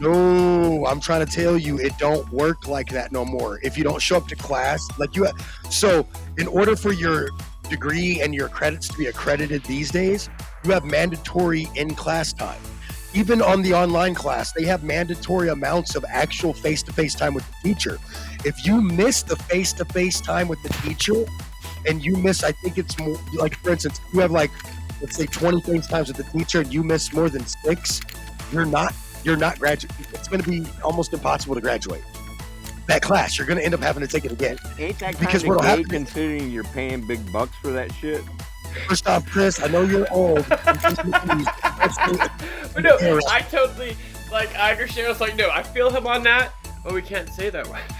[SPEAKER 6] No, I'm trying to tell you, it don't work like that no more. If you don't show up to class, like you, have, so in order for your degree and your credits to be accredited these days, you have mandatory in-class time. Even on the online class, they have mandatory amounts of actual face-to-face time with the teacher. If you miss the face-to-face time with the teacher, and you miss, I think it's more like, for instance, you have like, let's say 20 face times with the teacher, and you miss more than six, you're not you're not graduate. It's going to be almost impossible to graduate that class. You're going to end up having to take it again.
[SPEAKER 14] Ain't that
[SPEAKER 6] Because what'll happen-
[SPEAKER 14] considering you're paying big bucks for that shit?
[SPEAKER 6] First off, Chris, I know you're old.
[SPEAKER 3] But no, I totally like. I understand. It's like no, I feel him on that, but we can't say that. Way.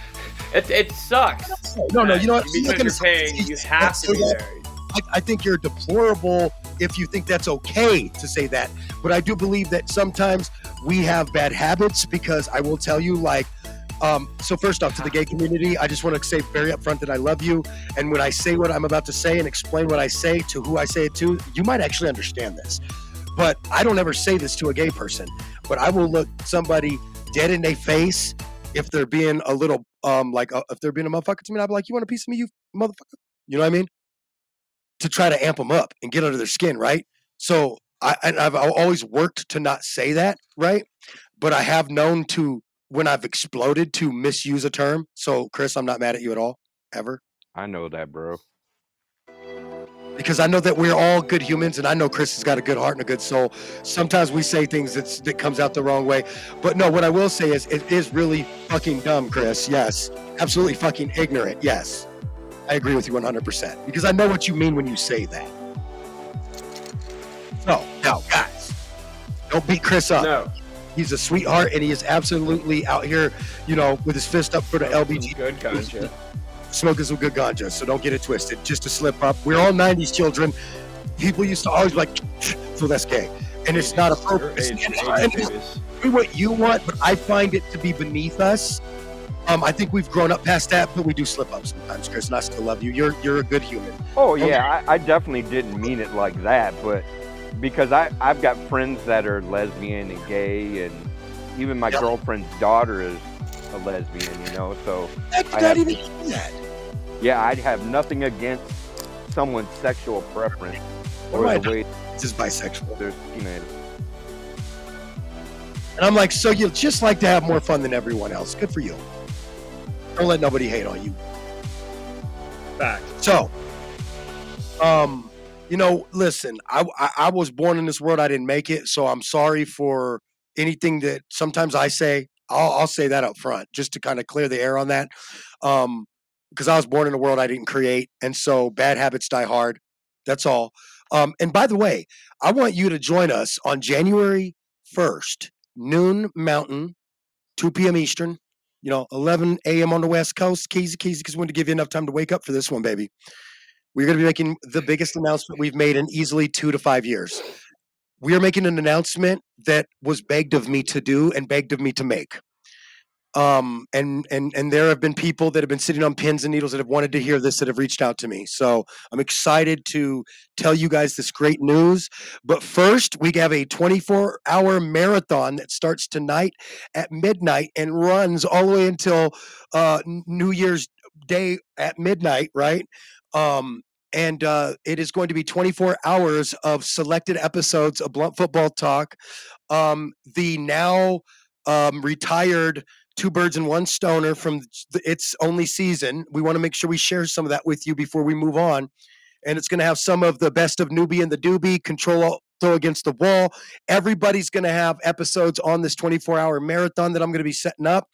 [SPEAKER 3] It it sucks.
[SPEAKER 6] No, no, you know what?
[SPEAKER 3] Because you're paying, you have to be there.
[SPEAKER 6] I, I think you're deplorable if you think that's okay to say that. But I do believe that sometimes we have bad habits because I will tell you, like, um, so first off, to the gay community, I just want to say very upfront that I love you. And when I say what I'm about to say and explain what I say to who I say it to, you might actually understand this. But I don't ever say this to a gay person. But I will look somebody dead in their face if they're being a little um like uh, if they're being a motherfucker to me. I'll be like, you want a piece of me, you motherfucker? You know what I mean? To try to amp them up and get under their skin, right? So I I've always worked to not say that, right? But I have known to when I've exploded to misuse a term. So, Chris, I'm not mad at you at all, ever.
[SPEAKER 14] I know that, bro.
[SPEAKER 6] because I know that we're all good humans, and I know Chris has got a good heart and a good soul. Sometimes we say things that's, that comes out the wrong way, but no. What I will say is, it is really fucking dumb, Chris. Yes, absolutely fucking ignorant. Yes, I agree with you 100 percent because I know what you mean when you say that. No, no, guys, don't beat Chris up.
[SPEAKER 3] No.
[SPEAKER 6] He's a sweetheart, and he is absolutely out here, you know, with his fist up for the LBG.
[SPEAKER 3] Good ganja.
[SPEAKER 6] Smoking some good ganja, so don't get it twisted. Just to slip up. We're all 90s children. People used to always be like, so that's gay. And it's not appropriate. It's,
[SPEAKER 3] Age-
[SPEAKER 6] and-
[SPEAKER 3] age
[SPEAKER 6] and-
[SPEAKER 3] babies.
[SPEAKER 6] do what you want, but I find it to be beneath us. Um, I think we've grown up past that, but we do slip up sometimes, Chris, and I still love you. You're you're a good human.
[SPEAKER 14] Oh yeah, I, I definitely didn't mean it like that, but because I I've got friends that are lesbian and gay, and even my girlfriend's daughter is a lesbian, you know. So
[SPEAKER 6] I did
[SPEAKER 14] I
[SPEAKER 6] not
[SPEAKER 14] have-
[SPEAKER 6] even do that.
[SPEAKER 14] yeah, I'd have nothing against someone's sexual preference or
[SPEAKER 6] Right.
[SPEAKER 14] the way
[SPEAKER 6] Just bisexual.
[SPEAKER 14] their skin is.
[SPEAKER 6] And I'm like, so you just like to have more fun than everyone else. Good for you. Don't let nobody hate on you.
[SPEAKER 12] Fact.
[SPEAKER 6] So, um, you know, listen, I, I I was born in this world. I didn't make it, so I'm sorry for anything that sometimes I say. I'll, I'll say that up front, just to kind of clear the air on that. Um, because I was born in a world I didn't create, and so bad habits die hard. That's all. Um, and by the way, I want you to join us on January first, noon Mountain, two p.m. Eastern. You know, 11 a.m. on the West Coast. Keezy, Keezy, because we want to give you enough time to wake up for this one, baby. We're going to be making the biggest announcement we've made in easily two to five years. We are making an announcement that was begged of me to do and begged of me to make. Um, and and and there have been people that have been sitting on pins and needles that have wanted to hear this that have reached out to me. So I'm excited to tell you guys this great news. But first, we have a 24 hour marathon that starts tonight at midnight and runs all the way until uh, New Year's Day at midnight, right? Um, and uh, it is going to be 24 hours of selected episodes of Blunt Football Talk. Um, the now um, retired Two Birds and One Stoner from th- its only season. We want to make sure we share some of that with you before we move on. And it's going to have some of the best of Newbie and the Doobie, Control Throw Against the Wall. Everybody's going to have episodes on this 24 hour marathon that I'm going to be setting up.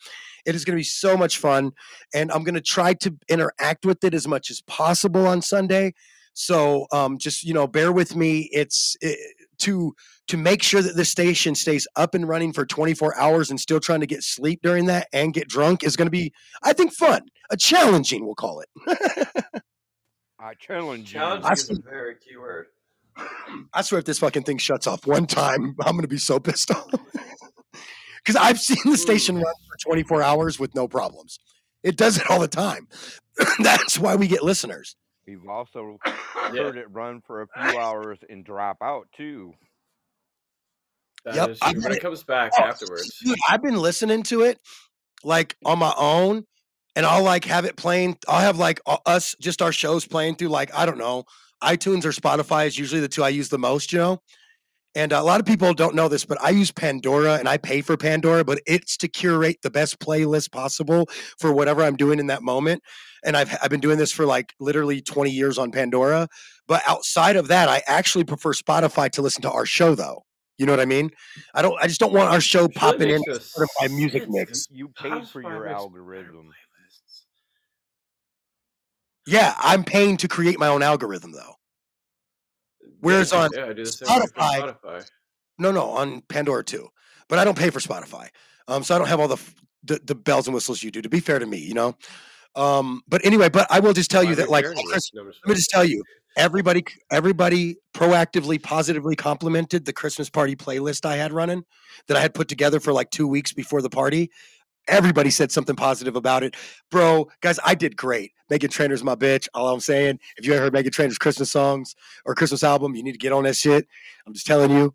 [SPEAKER 6] It is going to be so much fun. And I'm going to try to interact with it as much as possible on Sunday. So um, just, you know, bear with me. It's eh, to to make sure that the station stays up and running for 24 hours and still trying to get sleep during that and get drunk is going to be, I think, fun. A challenging, we'll call it.
[SPEAKER 14] I challenge you.
[SPEAKER 3] Challenging
[SPEAKER 6] I
[SPEAKER 3] is a very key word.
[SPEAKER 6] I swear if this fucking thing shuts off one time, I'm going to be so pissed off. Because I've seen the hmm. station run for 24 hours with no problems. It does it all the time. That's why we get listeners.
[SPEAKER 14] We've also heard it run for a few hours and drop out too.
[SPEAKER 3] That
[SPEAKER 6] Yep,
[SPEAKER 3] is I've it,
[SPEAKER 6] it
[SPEAKER 3] comes back
[SPEAKER 6] oh,
[SPEAKER 3] afterwards.
[SPEAKER 6] Dude, I've been listening to it like on my own, and I'll like have it playing. I'll have like us, just our shows playing through like I don't know, iTunes or Spotify is usually the two I use the most, you know. And a lot of people don't know this, but I use Pandora and I pay for Pandora, but it's to curate the best playlist possible for whatever I'm doing in that moment. And I've I've been doing this for like literally 20 years on Pandora. But outside of that, I actually prefer Spotify to listen to our show though. You know what I mean? I don't I just don't want our show popping in
[SPEAKER 3] makes
[SPEAKER 6] part of my music mix.
[SPEAKER 14] You paid for your algorithm.
[SPEAKER 6] Yeah, I'm paying to create my own algorithm though. Whereas
[SPEAKER 3] yeah,
[SPEAKER 6] on
[SPEAKER 3] yeah, I do the same
[SPEAKER 6] Spotify,
[SPEAKER 3] Spotify.
[SPEAKER 6] no, no, on Pandora too. But I don't pay for Spotify, um, so I don't have all the, the the bells and whistles you do. To be fair to me, you know. Um, but anyway, but I will just tell you
[SPEAKER 3] Why
[SPEAKER 6] that, like,
[SPEAKER 3] fair to you?
[SPEAKER 6] Chris,
[SPEAKER 3] I'm
[SPEAKER 6] let me just tell you, everybody, everybody proactively, positively complimented the Christmas party playlist I had running that I had put together for like two weeks before the party. Everybody said something positive about it, bro. Guys, I did great. Meghan Trainor's my bitch. All I'm saying, if you ever heard Meghan Trainor's Christmas songs or Christmas album, you need to get on that shit. I'm just telling you.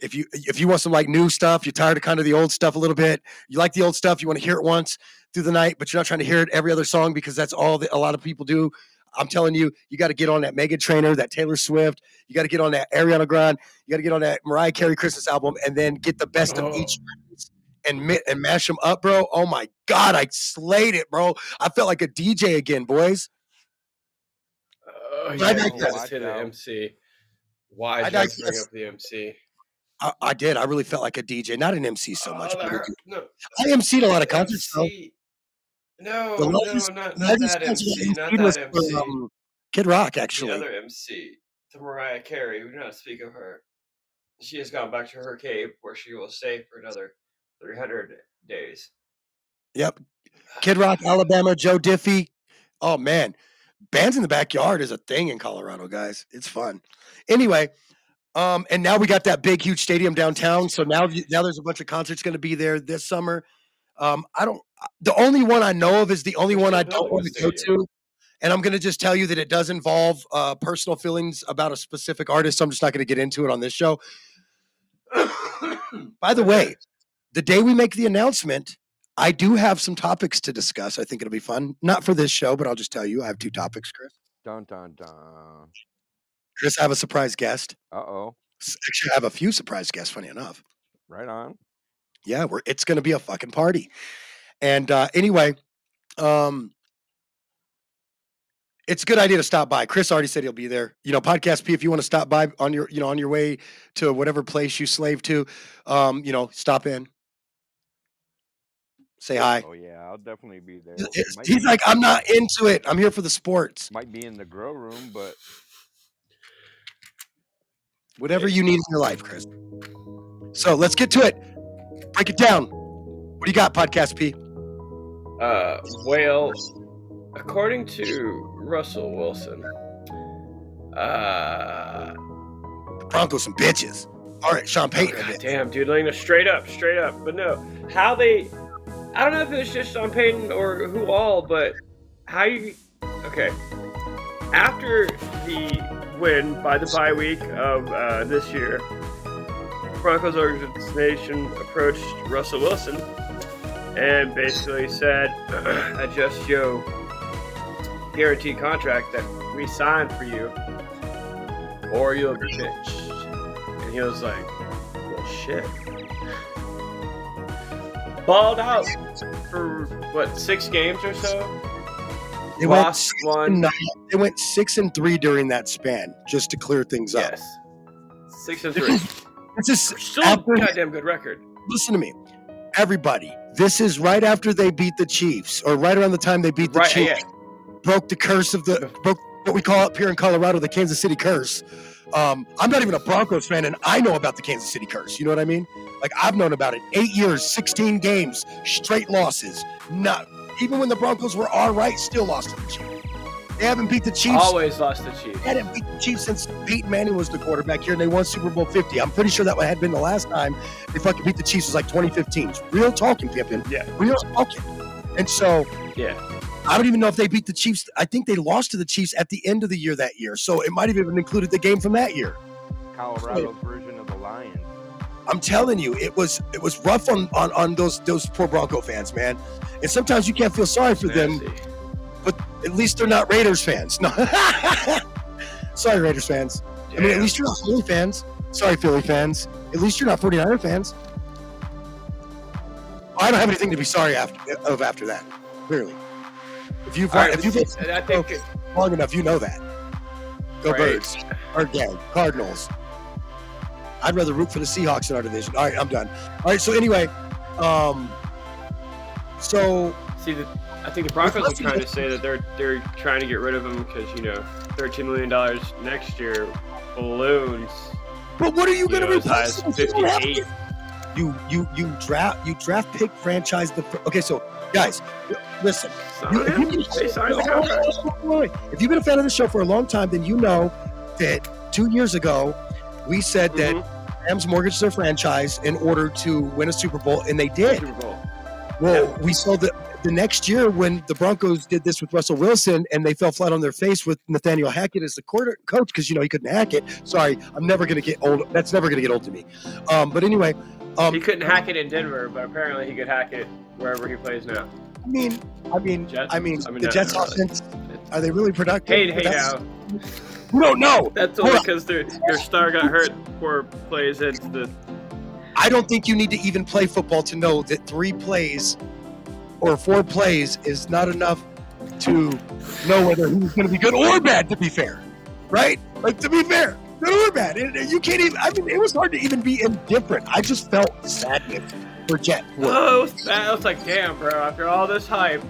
[SPEAKER 6] If you if you want some like new stuff, you're tired of kind of the old stuff a little bit. You like the old stuff, you want to hear it once through the night, but you're not trying to hear it every other song because that's all that a lot of people do. I'm telling you, you got to get on that Mega Trainer, that Taylor Swift. You got to get on that Ariana Grande. You got to get on that Mariah Carey Christmas album, and then get the best of oh. each and mi- and mash them up, bro. Oh my god, I slayed it, bro. I felt like a DJ again, boys.
[SPEAKER 3] Oh,
[SPEAKER 6] I
[SPEAKER 3] yeah,
[SPEAKER 6] digress.
[SPEAKER 3] you just hit an MC. Why
[SPEAKER 6] I
[SPEAKER 3] did you have bring up the MC?
[SPEAKER 6] I, I did. I really felt like a DJ, not an MC so much.
[SPEAKER 3] Oh, that
[SPEAKER 6] but.
[SPEAKER 3] No,
[SPEAKER 6] I MC'd a lot of concerts, though.
[SPEAKER 3] No,
[SPEAKER 6] The
[SPEAKER 3] no, not, not that MC,
[SPEAKER 6] I
[SPEAKER 3] not that
[SPEAKER 6] for, um, Kid Rock,
[SPEAKER 3] The
[SPEAKER 6] actually.
[SPEAKER 3] other MC, to Mariah Carey. We do not speak of her. She has gone back to her cave where she will stay for another 300 days.
[SPEAKER 6] Yep. Kid Rock, Alabama, Joe Diffie. Oh man, bands in the backyard is a thing in Colorado, guys. It's fun. Anyway, um, and now we got that big, huge stadium downtown. So now, now there's a bunch of concerts going to be there this summer. Um, I don't. The only one I know of is the only one I don't want to go to. And I'm going to just tell you that it does involve uh, personal feelings about a specific artist. So I'm just not going to get into it on this show. By the way, the day we make the announcement, I do have some topics to discuss. I think it'll be fun. Not for this show, but I'll just tell you I have two topics, Chris.
[SPEAKER 14] Dun dun dun.
[SPEAKER 6] Chris, I have a surprise guest.
[SPEAKER 14] Uh oh.
[SPEAKER 6] Actually, I have a few surprise guests, funny enough.
[SPEAKER 14] Right on.
[SPEAKER 6] Yeah, we're it's gonna be a fucking party. And uh anyway, um it's a good idea to stop by. Chris already said he'll be there. You know, podcast P, if you want to stop by on your, you know, on your way to whatever place you slave to, um, you know, stop in. Say hi.
[SPEAKER 14] Oh yeah, I'll definitely be there.
[SPEAKER 6] It's-
[SPEAKER 14] Might
[SPEAKER 6] He's
[SPEAKER 14] be-
[SPEAKER 6] like, I'm not into it. I'm here for the sports.
[SPEAKER 14] might be in the grow room, but
[SPEAKER 6] Whatever you need in your life, Chris. So let's get to it. Break it down. What do you got, podcast P?
[SPEAKER 3] Uh, well, according to Russell Wilson, uh,
[SPEAKER 6] The Broncos some bitches. All right, Sean Payton. a
[SPEAKER 3] God damn, dude, like no, straight up, straight up. But no, how they, I don't know if it's just Sean Payton or who all, but how you, okay. After the win by the bye week of uh, this year, Broncos organization approached Russell Wilson and basically said, adjust your guaranteed contract that we signed for you, or you'll be pitched. And he was like, well, shit. Balled out for what six games or so.
[SPEAKER 6] They went,
[SPEAKER 3] Lost
[SPEAKER 6] six
[SPEAKER 3] one.
[SPEAKER 6] and nine. they went six and three during that span, just to clear things up.
[SPEAKER 3] Yes, six and three.
[SPEAKER 6] This is
[SPEAKER 3] Still
[SPEAKER 6] after,
[SPEAKER 3] a goddamn good record.
[SPEAKER 6] listen to me, everybody. This is right after they beat the Chiefs, or right around the time they beat the
[SPEAKER 3] Right,
[SPEAKER 6] Chiefs.
[SPEAKER 3] yeah.
[SPEAKER 6] Broke the curse of the broke what we call up here in Colorado the Kansas City curse. Um, I'm not even a Broncos fan, and I know about the Kansas City curse. You know what I mean? Like I've known about it. Eight years, 16 games, straight losses. Not even when the Broncos were all right, still lost to the Chiefs. They haven't beat the Chiefs.
[SPEAKER 3] Always lost the Chiefs.
[SPEAKER 6] They hadn't beat the Chiefs since Peyton Manning was the quarterback here, and they won Super Bowl 50. I'm pretty sure that had been the last time they fucking beat the Chiefs was like 2015. It's Real talking, Pippin.
[SPEAKER 3] Yeah.
[SPEAKER 6] Real talking. And so
[SPEAKER 3] Yeah.
[SPEAKER 6] I don't even know if they beat the Chiefs. I think they lost to the Chiefs at the end of the year that year. So it might have even included the game from that year.
[SPEAKER 14] Colorado's version of the Lions.
[SPEAKER 6] I'm telling you, it was it was rough on on, on those those poor Bronco fans, man. And sometimes you can't feel sorry for them, but at least they're not Raiders fans. No. sorry, Raiders fans. I mean, at least you're not Philly fans. Sorry, Philly fans. At least you're not 49er fans. I don't have anything to be sorry after of after that. Clearly, if you've
[SPEAKER 3] right,
[SPEAKER 6] if you've been.
[SPEAKER 3] I think it-
[SPEAKER 6] long enough, you know that. Go
[SPEAKER 3] Right.
[SPEAKER 6] Birds. Or yeah, Cardinals. I'd rather root for the Seahawks in our division. All right, I'm done. All right, so anyway, um, so
[SPEAKER 3] see the. I think the Broncos are trying to say that they're they're trying to get rid of him because you know, thirteen million dollars next year balloons.
[SPEAKER 6] But what are you
[SPEAKER 3] You
[SPEAKER 6] going to
[SPEAKER 3] know, as high
[SPEAKER 6] replace?
[SPEAKER 3] as
[SPEAKER 6] him? You have
[SPEAKER 3] 58.
[SPEAKER 6] to. You you you draft you draft pick franchise the okay. So guys, listen. You- if, you've been,
[SPEAKER 3] They signed the
[SPEAKER 6] Hold on,
[SPEAKER 3] contract.
[SPEAKER 6] hold on, hold on. if you've been a fan of the show for a long time, then you know that two years ago we said that
[SPEAKER 3] Mm-hmm.
[SPEAKER 6] Rams mortgaged their franchise in order to win a Super Bowl, and they did.
[SPEAKER 3] Super Bowl.
[SPEAKER 6] Well, we saw that the next year when the Broncos did this with Russell Wilson and they fell flat on their face with Nathaniel Hackett as the quarter coach because you know he couldn't hack it. Sorry, I'm never gonna get old. That's never gonna get old to me. Um, but anyway, um,
[SPEAKER 3] he couldn't hack it in Denver, but apparently he could hack it wherever he plays now.
[SPEAKER 6] I mean, I mean,
[SPEAKER 5] Jets?
[SPEAKER 6] I mean,
[SPEAKER 5] I mean,
[SPEAKER 6] the
[SPEAKER 5] no,
[SPEAKER 6] Jets
[SPEAKER 5] no, really.
[SPEAKER 6] offense. Are they really productive?
[SPEAKER 5] Hey, hey now.
[SPEAKER 6] We don't know.
[SPEAKER 5] That's only because their their star got hurt four plays into the.
[SPEAKER 6] I don't think you need to even play football to know that three plays or four plays is not enough to know whether he's going to be good or bad. To be fair, right? Like to be fair, good or bad. You can't even. I mean, it was hard to even be indifferent. I just felt sadness for Jet.
[SPEAKER 5] Oh, it was, bad. I was like, damn, bro. After all this hype,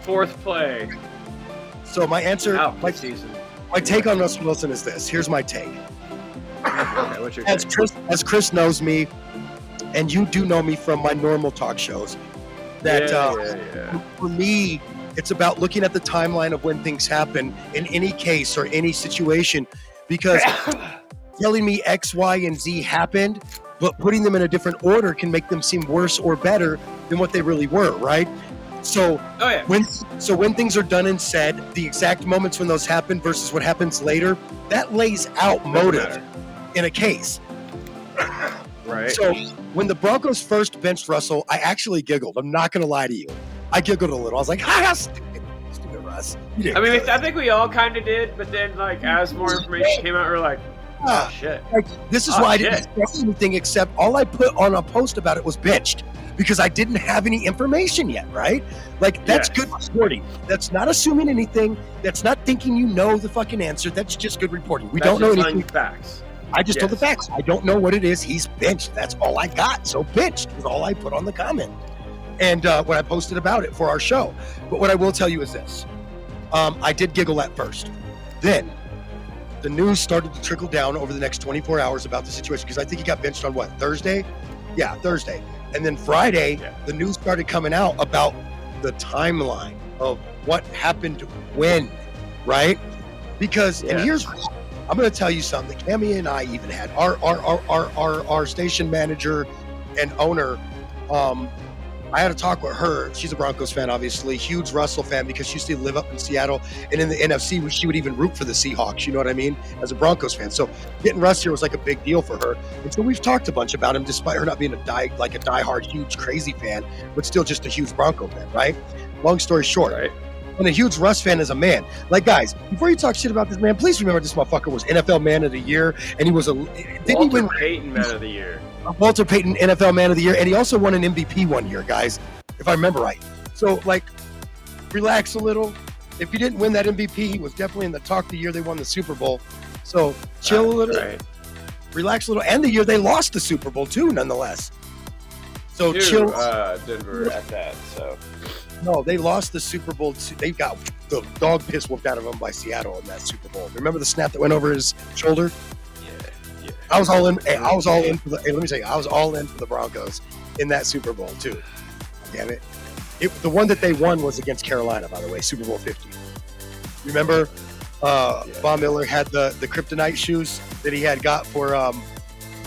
[SPEAKER 5] fourth play.
[SPEAKER 6] So my answer,
[SPEAKER 5] Out
[SPEAKER 6] my,
[SPEAKER 5] season.
[SPEAKER 6] my take on Russell Wilson is this. Here's my take.
[SPEAKER 5] Okay, what's your
[SPEAKER 6] as
[SPEAKER 5] take?
[SPEAKER 6] Chris, as Chris knows me, and you do know me from my normal talk shows, that
[SPEAKER 5] Yeah,
[SPEAKER 6] uh,
[SPEAKER 5] yeah, yeah.
[SPEAKER 6] for me, it's about looking at the timeline of when things happen in any case or any situation, because telling me X, Y, and Z happened, but putting them in a different order can make them seem worse or better than what they really were, right? So
[SPEAKER 5] Oh yeah.
[SPEAKER 6] when so when things are done and said, the exact moments when those happen versus what happens later, that lays out motive in a case.
[SPEAKER 5] Right.
[SPEAKER 6] So when the Broncos first benched Russell, I actually giggled. I'm not going to lie to you. I giggled a little. I was like, "Ha, stupid, stupid Russ."
[SPEAKER 5] I mean. I think we all kind of did, but then like as more information came out, we are like, oh
[SPEAKER 6] Ah,
[SPEAKER 5] shit.
[SPEAKER 6] like, this is
[SPEAKER 5] Oh,
[SPEAKER 6] why I didn't say anything except all I put on a post about it was benched because I didn't have any information yet, right? Like that's
[SPEAKER 5] Yes.
[SPEAKER 6] good reporting. That's not assuming anything. That's not thinking you know the fucking answer. That's just good reporting. We
[SPEAKER 5] That's
[SPEAKER 6] don't know anything.
[SPEAKER 5] Facts.
[SPEAKER 6] I just told the facts. I don't know what it is. He's benched. That's all I got. So benched is all I put on the comment. And uh, when I posted about it for our show. But what I will tell you is this: um, I did giggle at first. Then the news started to trickle down over the next 24 hours about the situation because I think he got benched on what Thursday? Yeah, Thursday. And then Friday,
[SPEAKER 5] Yeah.
[SPEAKER 6] the news started coming out about the timeline of what happened when, right? Because and here's I'm going to tell you something. Cammy and I even had our our our our, our, our station manager and owner. Um, I had a talk with her. She's a Broncos fan, obviously, huge Russell fan because she used to live up in Seattle and in the NFC, she would even root for the Seahawks. You know what I mean? As a Broncos fan, so getting Russ here was like a big deal for her. And so we've talked a bunch about him, despite her not being a die like a diehard, huge, crazy fan, but still just a huge Bronco fan, right? Long story short,
[SPEAKER 5] Right.
[SPEAKER 6] and a huge Russ fan as a man. Like, guys, before you talk shit about this man, please remember this motherfucker was NFL Man of the Year, and he was a didn't he
[SPEAKER 5] Walter
[SPEAKER 6] win
[SPEAKER 5] Payton Man of the Year.
[SPEAKER 6] Walter Payton NFL Man of the Year, and he also won an MVP one year, guys, if I remember right. So, like, relax a little. If he didn't win that MVP, he was definitely in the talk the year they won the Super Bowl. So, chill a little,
[SPEAKER 5] Right.
[SPEAKER 6] relax a little, and the year they lost the Super Bowl too, nonetheless. So
[SPEAKER 5] To,
[SPEAKER 6] chill.
[SPEAKER 5] uh, Denver at that. So
[SPEAKER 6] No, they lost the Super Bowl. To, they got the dog piss whooped out of them by Seattle in that Super Bowl. Remember the snap that went over his shoulder? I was all in. Hey, I was all in for the. Hey, let me tell you, I was all in for the Broncos in that Super Bowl too. Damn it! it the one that they won was against Carolina, by the way, Super Bowl Fifty. Remember, uh,
[SPEAKER 5] Yeah.
[SPEAKER 6] Von Miller had the the kryptonite shoes that he had got for um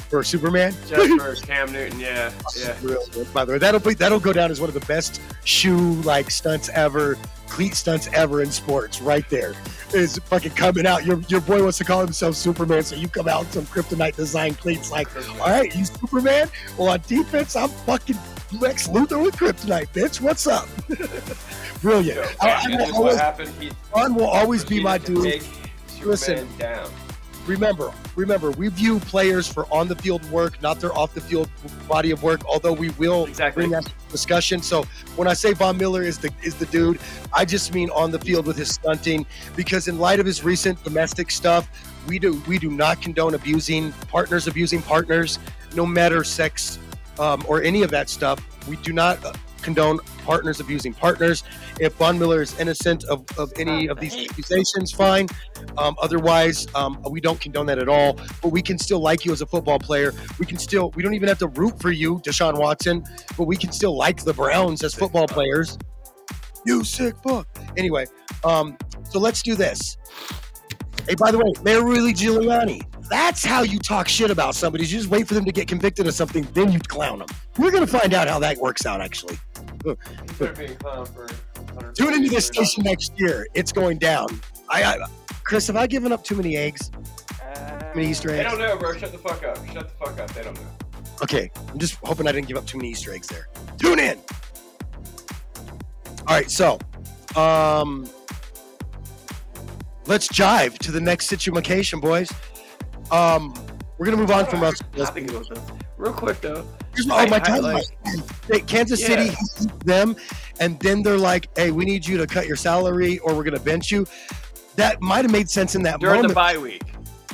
[SPEAKER 6] for Superman.
[SPEAKER 5] Just for Cam Newton. Yeah, yeah.
[SPEAKER 6] Real by the way, that'll be that'll go down as one of the best shoe like stunts ever, cleat stunts ever in sports. Right there is fucking coming out. Your your boy wants to call himself Superman, so you come out with some kryptonite design cleats. Like, all right, you Superman. Well, on defense, I'm fucking Lex Luthor with kryptonite, bitch. What's up? Brilliant.
[SPEAKER 5] So,
[SPEAKER 6] I- I will
[SPEAKER 5] this is what
[SPEAKER 6] always-
[SPEAKER 5] happened. He
[SPEAKER 6] Ron will always be my dude. Listen.
[SPEAKER 5] Down.
[SPEAKER 6] remember, remember, we view players for on the field work, not their off the field body of work. Although we will
[SPEAKER 5] Exactly.
[SPEAKER 6] bring that discussion. So when I say Von Miller is the is the dude, I just mean on the field with his stunting. Because in light of his recent domestic stuff, we do we do not condone abusing partners, abusing partners, no matter sex um, or any of that stuff. We do not condone partners abusing partners. If Von Miller is innocent of, of any of these accusations, fine. Um, otherwise, um, we don't condone that at all. But we can still like you as a football player. We can still, we don't even have to root for you, Deshaun Watson, but we can still like the Browns as football players. You sick fuck. Anyway, um, so let's do this. Hey, by the way, Mayor Rudy Giuliani. That's how you talk shit about somebody. You just wait for them to get convicted of something, then you clown them. We're gonna find out how that works out. Actually,
[SPEAKER 5] He's better be a clown for 100
[SPEAKER 6] tune into this station next year. It's going down. I, I Chris, have I given up too many eggs? Too many Easter
[SPEAKER 5] They
[SPEAKER 6] eggs?
[SPEAKER 5] don't know, bro. Shut the fuck up. Shut the fuck up. They don't know.
[SPEAKER 6] Okay, I'm just hoping I didn't give up too many Easter eggs there. Tune in. All right, so um, let's jive to the next situation, boys. Um, we're gonna move on from Russell.
[SPEAKER 5] Happy to go with this. Real quick though.
[SPEAKER 6] Oh, my timeline.
[SPEAKER 5] like-
[SPEAKER 6] Kansas City
[SPEAKER 5] Yeah.
[SPEAKER 6] them, and then they're like, "Hey, we need you to cut your salary, or we're gonna bench you." That might have made sense in that
[SPEAKER 5] during
[SPEAKER 6] moment.
[SPEAKER 5] the bye week.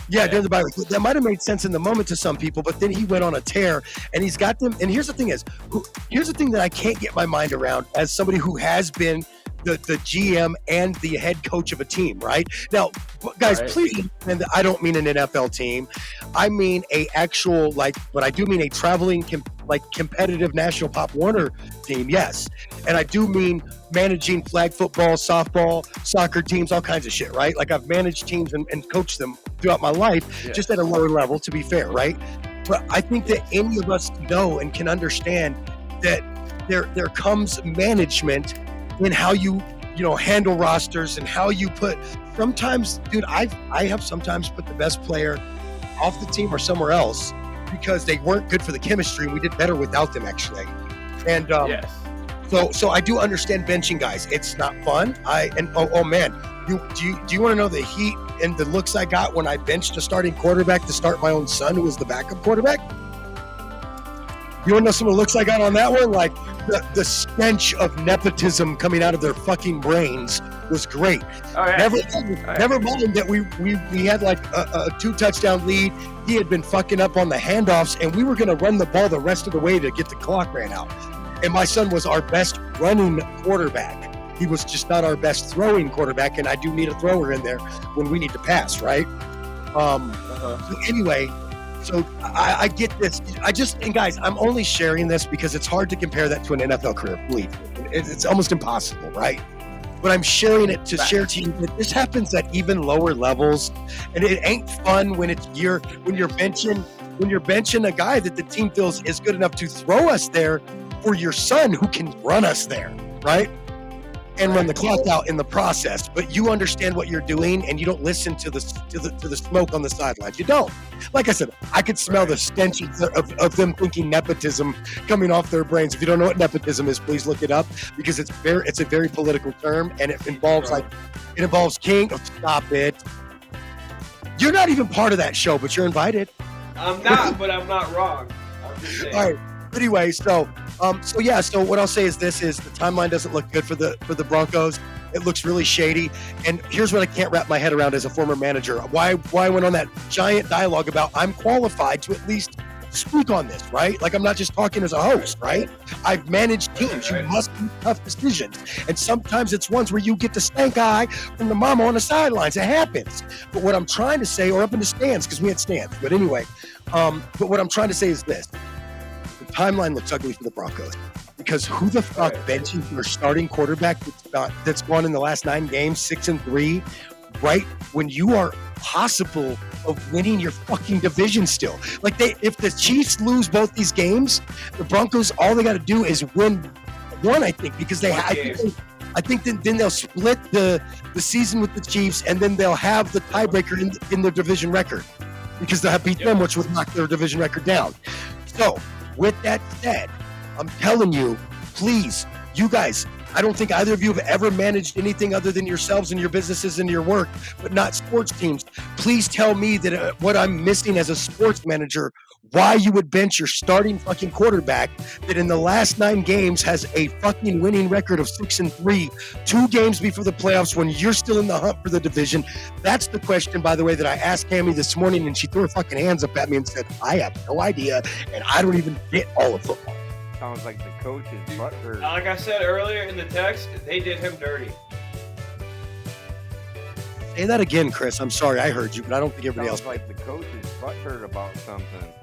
[SPEAKER 6] Yeah, during the bye week. That might have made sense in the moment to some people, but then he went on a tear and he's got them. And here's the thing is, who, here's the thing that I can't get my mind around as somebody who has been the, the GM and the head coach of a team, right? Now, guys,
[SPEAKER 5] Right.
[SPEAKER 6] please that I don't mean an NFL team. I mean a actual, like, but I do mean a traveling, com- like, competitive National Pop Warner team, yes. And I do mean managing flag football, softball, soccer teams, all kinds of shit, right? Like I've managed teams and, and coached them throughout my life,
[SPEAKER 5] Yeah.
[SPEAKER 6] just at a lower level, to be fair, right? But I think that any of us know and can understand that there there comes management in how you you know handle rosters and how you put. Sometimes, dude, I I have sometimes put the best player off the team or somewhere else because they weren't good for the chemistry. and We did better without them actually, and um,
[SPEAKER 5] yes.
[SPEAKER 6] so so I do understand benching guys. It's not fun. I and oh, oh man, you do you do you want to know the heat and the looks I got when I benched a starting quarterback to start my own son who was the backup quarterback? You want to know some of the looks I got on that one? Like the, the stench of nepotism coming out of their fucking brains was great.
[SPEAKER 5] All right.
[SPEAKER 6] Never,
[SPEAKER 5] right.
[SPEAKER 6] never mind that we we, we had like a, a two touchdown lead. He had been fucking up on the handoffs, and we were going to run the ball the rest of the way to get the clock ran out. And my son was our best running quarterback. He was just not our best throwing quarterback, and I do need a thrower in there when we need to pass, right? Um, so anyway, so I, I get this. I just and guys, I'm only sharing this because it's hard to compare that to an NFL career. Believe me, It- it's almost impossible, right? But I'm sharing it to share to you that this happens at even lower levels, and it ain't fun when it's you're when you're benching when you're benching a guy that the team feels is good enough to throw us there for your son who can run us there, right? And run the clock out in the process. But you understand what you're doing, and you don't listen to the to the to the smoke on the sidelines. You don't. Like I said, I could smell the stench of, of, of them thinking nepotism coming off their brains. If you don't know what nepotism is, please look it up because it's very it's a very political term, and it involves like it involves king. Oh, stop it. You're not even part of that show, but you're invited.
[SPEAKER 3] I'm not, but I'm not wrong. I'm.
[SPEAKER 6] All right. But anyway, so um, so yeah, so what I'll say is this: is the timeline doesn't look good for the for the Broncos. It looks really shady. And here's what I can't wrap my head around as a former manager: why why I went on that giant dialogue about I'm qualified to at least speak on this, right? Like I'm not just talking as a host, right? I've managed teams. You must make tough decisions, and sometimes it's ones where you get the stank eye from the mama on the sidelines. It happens. But what I'm trying to say, or up in the stands, because we had stands. But anyway, um, but what I'm trying to say is this: timeline looks ugly for the Broncos because who the fuck benching your starting quarterback that's not that's gone in the last nine games, six and three, right when you are possible of winning your fucking division still. Like they, if the Chiefs lose both these games, the Broncos all they got to do is win one. I think because they,
[SPEAKER 3] One
[SPEAKER 6] I think,
[SPEAKER 3] game.
[SPEAKER 6] they, I think then, then they'll split the the season with the Chiefs, and then they'll have the tiebreaker in in their division record because they'll have beat them, which would knock their division record down. So, with that said, I'm telling you, please, you guys, I don't think either of you have ever managed anything other than yourselves and your businesses and your work, but not sports teams. Please tell me that uh, what I'm missing as a sports manager, why you would bench your starting fucking quarterback that in the last nine games has a fucking winning record of six and three, two games before the playoffs when you're still in the hunt for the division. That's the question, by the way, that I asked Cammy this morning, and she threw her fucking hands up at me and said, I have no idea, and I don't even get all of football.
[SPEAKER 14] Sounds like the coach is butthurt.
[SPEAKER 3] Like I said earlier in the text, they did him dirty.
[SPEAKER 6] Say that again, Chris. I'm sorry, I heard you, but I don't think everybody
[SPEAKER 14] Sounds
[SPEAKER 6] else.
[SPEAKER 14] like the coach is butthurt about something.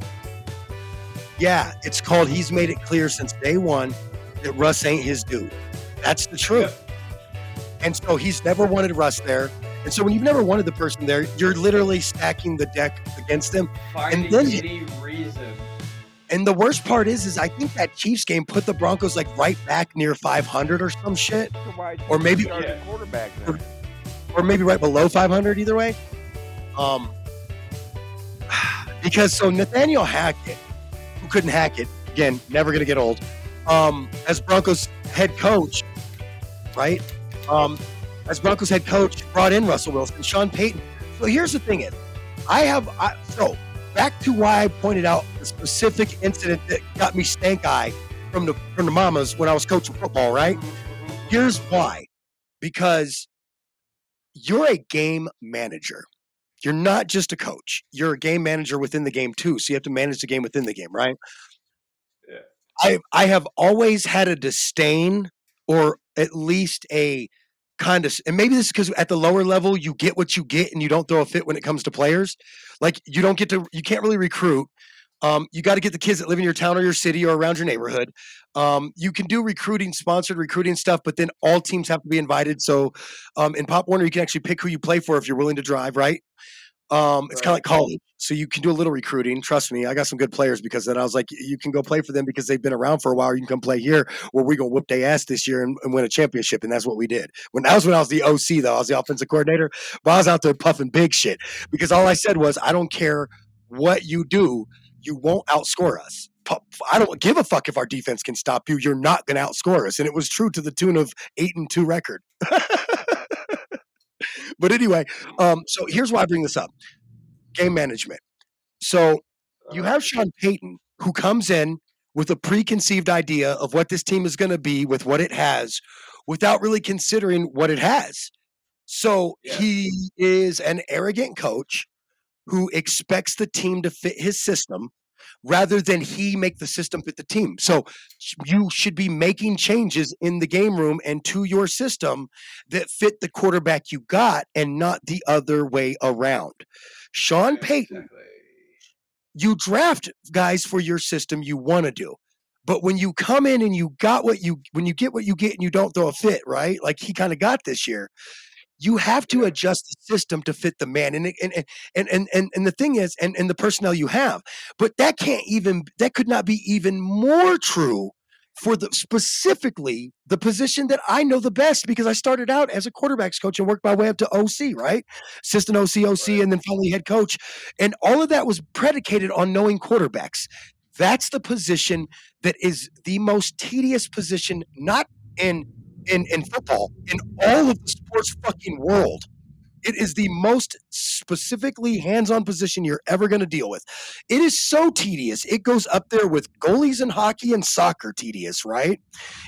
[SPEAKER 6] Yeah, it's called He's Made It Clear Since Day One that Russ ain't his dude. That's the truth. And so he's never wanted Russ there. And so when you've never wanted the person there, you're literally stacking the deck against them.
[SPEAKER 3] Finding
[SPEAKER 6] then-
[SPEAKER 3] any reason.
[SPEAKER 6] And the worst part is, is I think that Chiefs game put the Broncos like right back near 500 or some shit, or maybe,
[SPEAKER 14] start quarterback then?
[SPEAKER 6] or maybe right below 500 either way. Um, because so Nathaniel Hackett, who couldn't hack it again, never gonna get old. Um, as Broncos head coach, right? Um, as Broncos head coach, brought in Russell Wilson, Sean Payton. So here's the thing: is I have I, so back to why I pointed out the specific incident that got me stank eye from the from the mamas when I was coaching football. Right? Here's why: because you're a game manager. You're not just a coach. You're a game manager within the game too. So you have to manage the game within the game, right?
[SPEAKER 3] Yeah.
[SPEAKER 6] I I have always had a disdain or at least a kind of and maybe this is because at the lower level you get what you get and you don't throw a fit when it comes to players. Like you don't get to you can't really recruit. Um, you got to get the kids that live in your town or your city or around your neighborhood. Um, you can do recruiting, sponsored recruiting stuff, but then all teams have to be invited. So um, in Pop Warner, you can actually pick who you play for if you're willing to drive, right? Um, it's kind of like college, so you can do a little recruiting. Trust me, I got some good players because then I was like, you can go play for them because they've been around for a while. You can come play here, where we're gonna whoop their ass this year and, and win a championship, and that's what we did. When that was when I was the OC, though, I was the offensive coordinator, but I was out there puffing big shit because all I said was, I don't care what you do, you won't outscore us. I don't give a fuck if our defense can stop you. You're not going to outscore us, and it was true to the tune of eight and two record. but anyway, um, so here's why I bring this up: game management. So you have Sean Payton who comes in with a preconceived idea of what this team is going to be with what it has, without really considering what it has. So he is an arrogant coach who expects the team to fit his system rather than he make the system fit the team. So you should be making changes in the game room and to your system that fit the quarterback you got and not the other way around. Sean Payton, you draft guys for your system you want to do. But when you come in and you got what you when you get what you get and you don't throw a fit, right? Like he kind of got this year, you have to adjust the system to fit the man and and and and and, and the thing is and, and the personnel you have but that can't even that could not be even more true for the specifically the position that I know the best because I started out as a quarterbacks coach and worked my way up to OC, right? Assistant OC, OC, and then finally head coach. And all of that was predicated on knowing quarterbacks. That's the position that is the most tedious position, not in in in football, in all of the sports fucking world. It is the most specifically hands-on position you're ever going to deal with. It is so tedious. It goes up there with goalies in hockey and soccer tedious, right?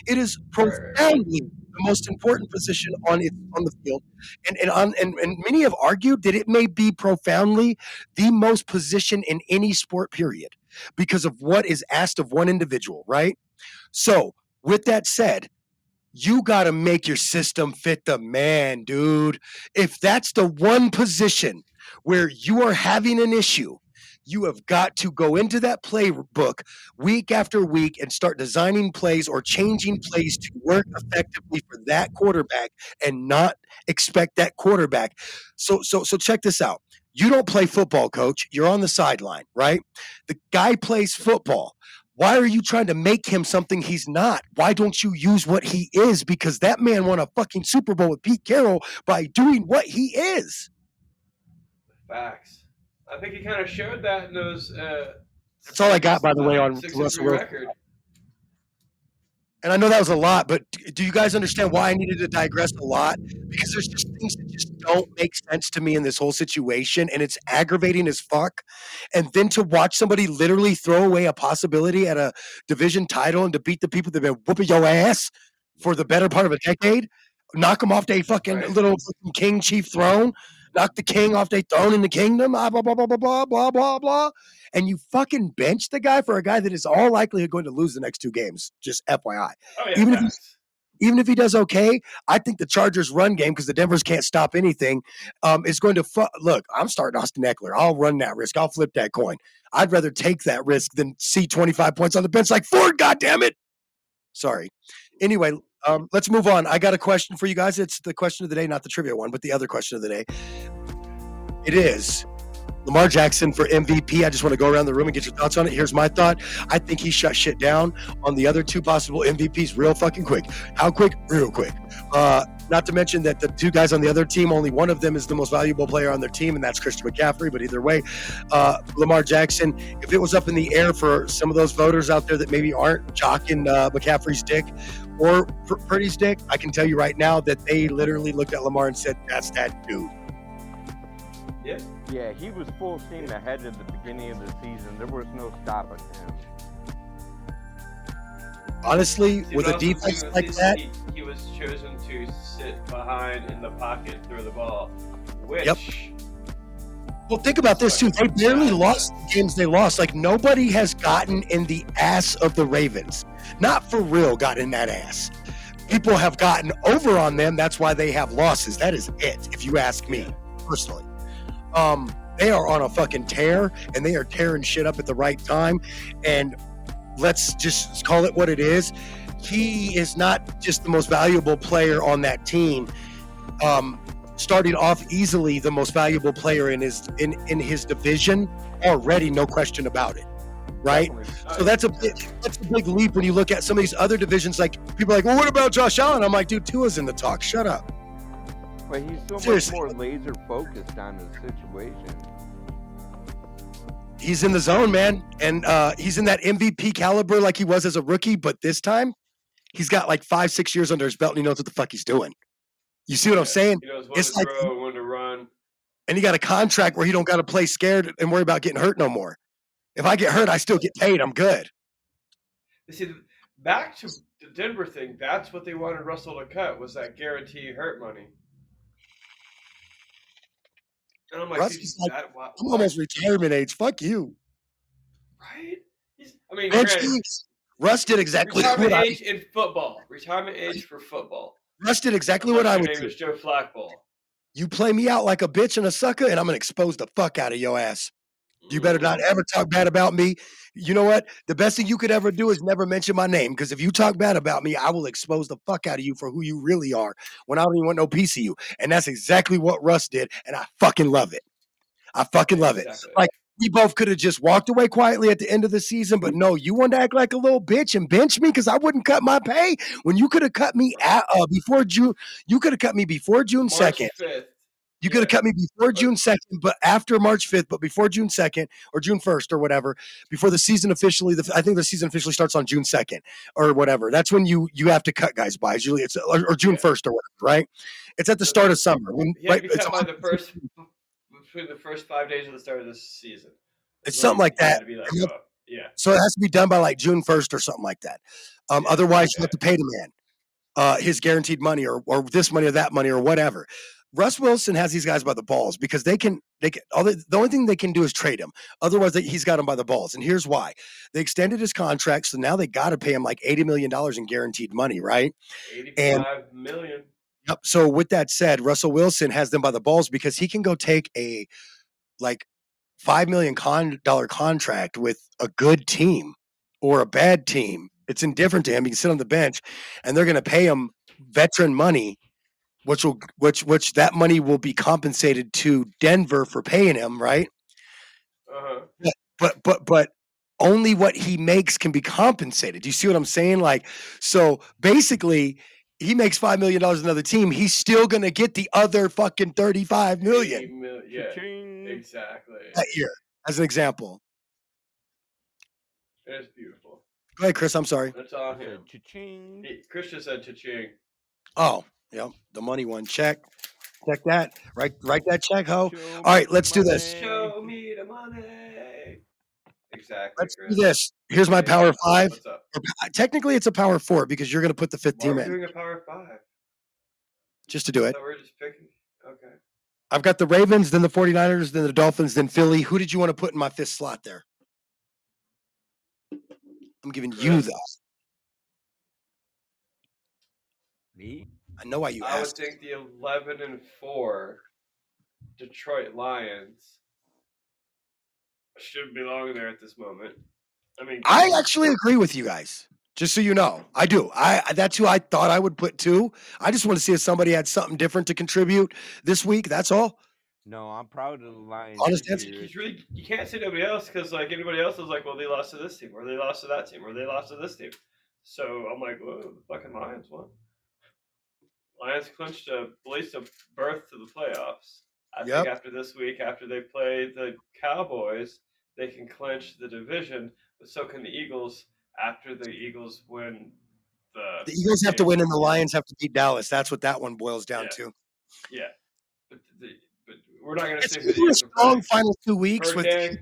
[SPEAKER 6] It is profoundly the most important position on it on the field. And and on and, and many have argued that it may be profoundly the most position in any sport period because of what is asked of one individual, right? So, with that said, you got to make your system fit the man, dude. If that's the one position where you are having an issue, you have got to go into that playbook week after week and start designing plays or changing plays to work effectively for that quarterback and not expect that quarterback. So so so check this out. You don't play football, coach. You're on the sideline, right? The guy plays football. Why are you trying to make him something he's not? Why don't you use what he is? Because that man won a fucking Super Bowl with Pete Carroll by doing what he is.
[SPEAKER 3] Facts. I think he kind of showed that in those. Uh,
[SPEAKER 6] That's all I got, by the way, on Russell Wilson.
[SPEAKER 3] record.
[SPEAKER 6] And I know that was a lot, but do you guys understand why I needed to digress a lot? Because there's just things that just don't make sense to me in this whole situation, and it's aggravating as fuck. And then to watch somebody literally throw away a possibility at a division title and to beat the people that have been whooping your ass for the better part of a decade, knock them off their fucking little fucking king chief throne, knock the king off their throne in the kingdom, ah, blah blah blah blah blah blah blah blah, and you fucking bench the guy for a guy that is all likely going to lose the next two games. Just FYI.
[SPEAKER 3] Oh, yeah,
[SPEAKER 6] even if he, even if he does okay, I think the Chargers' run game because the Denver's can't stop anything um, is going to fu- look. I'm starting Austin Ekeler. I'll run that risk. I'll flip that coin. I'd rather take that risk than see 25 points on the bench like Ford. God damn it! Sorry. Anyway, um, let's move on. I got a question for you guys. It's the question of the day, not the trivia one, but the other question of the day. It is Lamar Jackson for MVP. I just want to go around the room and get your thoughts on it. Here's my thought. I think he shut shit down on the other two possible MVPs real fucking quick. How quick? Real quick. Uh, not to mention that the two guys on the other team, only one of them is the most valuable player on their team, and that's Christian McCaffrey. But either way, uh, Lamar Jackson, if it was up in the air for some of those voters out there that maybe aren't jocking uh, McCaffrey's dick, or Pr- Purdy's dick, I can tell you right now that they literally looked at Lamar and said, "That's that dude."
[SPEAKER 3] Yeah.
[SPEAKER 14] Yeah, he was full steam ahead at the beginning of the season. There was no stopping him.
[SPEAKER 6] Honestly,
[SPEAKER 3] See,
[SPEAKER 6] with a defense
[SPEAKER 3] too,
[SPEAKER 6] like that,
[SPEAKER 3] he, he was chosen to sit behind in the pocket through the ball, which
[SPEAKER 6] Yep. Well, think about this too. They barely lost the games they lost. Like nobody has gotten in the ass of the Ravens. Not for real, got in that ass. People have gotten over on them. That's why they have losses. That is it, if you ask me personally. Um, they are on a fucking tear, and they are tearing shit up at the right time. And let's just call it what it is. He is not just the most valuable player on that team. Um, starting off easily the most valuable player in his in in his division already, no question about it. Right, so that's a big, that's a big leap when you look at some of these other divisions. Like people are like, well, what about Josh Allen? I'm like, dude, Tua's in the talk. Shut up.
[SPEAKER 14] But he's so
[SPEAKER 6] Seriously.
[SPEAKER 14] much more laser focused on the situation.
[SPEAKER 6] He's in the zone, man, and uh, he's in that MVP caliber like he was as a rookie. But this time, he's got like five, six years under his belt, and he knows what the fuck he's doing. You see what I'm saying?
[SPEAKER 3] he knows when
[SPEAKER 6] It's
[SPEAKER 3] to
[SPEAKER 6] like,
[SPEAKER 3] throw, when to run.
[SPEAKER 6] and he got a contract where he don't got to play scared and worry about getting hurt no more. If I get hurt, I still get paid. I'm good.
[SPEAKER 3] You see, back to the Denver thing. That's what they wanted Russell to cut was that guarantee hurt money. And I'm like,
[SPEAKER 6] Russ
[SPEAKER 3] dude,
[SPEAKER 6] like,
[SPEAKER 3] that,
[SPEAKER 6] I'm almost retirement age. Fuck you.
[SPEAKER 3] right? He's, I mean, granted.
[SPEAKER 6] Russ did exactly
[SPEAKER 3] retirement
[SPEAKER 6] what I
[SPEAKER 3] age in football. Retirement age for football.
[SPEAKER 6] Russ did exactly what I would
[SPEAKER 3] name
[SPEAKER 6] do.
[SPEAKER 3] is Joe Flacco.
[SPEAKER 6] You play me out like a bitch and a sucker, and I'm gonna expose the fuck out of your ass. You better not
[SPEAKER 3] Mm-hmm.
[SPEAKER 6] ever talk bad about me. You know what? The best thing you could ever do is never mention my name. Because if you talk bad about me, I will expose the fuck out of you for who you really are when I don't even want no piece of you. And that's exactly what Russ did, and I fucking love it. I fucking love it. Like we both could have just walked away quietly at the end of the season, but no, you wanted to act like a little bitch and bench me because I wouldn't cut my pay when you could have cut me at, uh, before June. You could have cut me before June second.
[SPEAKER 3] 5th.
[SPEAKER 6] You could have cut me before June 2nd, but after March 5th, but before June 2nd or June 1st or whatever, before the season officially, the, I think the season officially starts on June 2nd or whatever. That's when you you have to cut guys by. Usually it's or, or June 1st or whatever, right? It's at the start of summer. When,
[SPEAKER 3] He had
[SPEAKER 6] right, it's,
[SPEAKER 3] by the first between the first five days of the start of the season.
[SPEAKER 6] it's something like that.
[SPEAKER 3] to be let
[SPEAKER 6] Yep.
[SPEAKER 3] go. Yeah.
[SPEAKER 6] So it has to be done by like June 1st or something like that. Um, otherwise, you have to pay the man uh, his guaranteed money or, or this money or that money or whatever. Russ Wilson has these guys by the balls because they can they can all they, the only thing they can do is trade him. Otherwise, they, he's got him by the balls. And here's why: they extended his contract, so now they got to pay him like eighty million dollars in guaranteed money, right? And
[SPEAKER 3] Eighty-five million.
[SPEAKER 6] Yep. So with that said, Russell Wilson has them by the balls because he can go take a like five million con- dollar contract with a good team or a bad team. It's indifferent to him. He can sit on the bench, and they're going to pay him veteran money, which will which which that money will be compensated to Denver for paying him, right?
[SPEAKER 3] Uh-huh.
[SPEAKER 6] But but but but only what he makes can be compensated. Do you see what I'm saying? Like, so basically, he makes five million dollars another team. He's still gonna get the other fucking thirty-five million.
[SPEAKER 3] Mil- yeah. Exactly.
[SPEAKER 6] that year, as an example.
[SPEAKER 3] It's beautiful.
[SPEAKER 6] Go ahead, Chris. I'm sorry.
[SPEAKER 3] That's on him. He, Chris just said cha-ching.
[SPEAKER 6] Oh, yep, the money one. Check, check that. Write write that check, ho. All right, let's do this.
[SPEAKER 3] Show me the money. Exactly.
[SPEAKER 6] Let's
[SPEAKER 3] Chris.
[SPEAKER 6] do this. Here's my power five.
[SPEAKER 3] Up?
[SPEAKER 6] Uh, technically, it's a power four because you're gonna put the fifth
[SPEAKER 3] Why are
[SPEAKER 6] team
[SPEAKER 3] we
[SPEAKER 6] in
[SPEAKER 3] doing a power five?
[SPEAKER 6] just to do
[SPEAKER 3] I
[SPEAKER 6] it.
[SPEAKER 3] thought we were just picking. Okay.
[SPEAKER 6] I've got the Ravens, then the 49ers, then the Dolphins, then Philly. Who did you want to put in my fifth slot there? I'm giving you
[SPEAKER 3] Chris.
[SPEAKER 6] that.
[SPEAKER 14] Me?
[SPEAKER 6] I know why you asked.
[SPEAKER 3] I would
[SPEAKER 6] asked.
[SPEAKER 3] think the eleven and four Detroit Lions should be belong there at this moment. I mean,
[SPEAKER 6] I actually agree with you guys. Just so you know, I do. I I- that's who I thought I would put too. I just want to see if somebody had something different to contribute this week. That's all.
[SPEAKER 14] No, I'm proud of the Lions.
[SPEAKER 6] Honest
[SPEAKER 14] this
[SPEAKER 6] answer.
[SPEAKER 3] He's really you can't say nobody else because like anybody else is like, well, they lost to this team, or they lost to that team, or they lost to this team. So I'm like, whoa, the fucking Lions won. Lions clinched a at least a berth to the playoffs. I
[SPEAKER 6] Yep.
[SPEAKER 3] think after this week, after they play the Cowboys, they can clinch the division, but so can the Eagles after the Eagles win the
[SPEAKER 6] The Eagles have to win and the Lions have to beat Dallas. That's what that one boils down to.
[SPEAKER 3] Yeah, but, the, but we're not going to
[SPEAKER 6] It's be a strong final two weeks
[SPEAKER 3] Hurricane.
[SPEAKER 6] with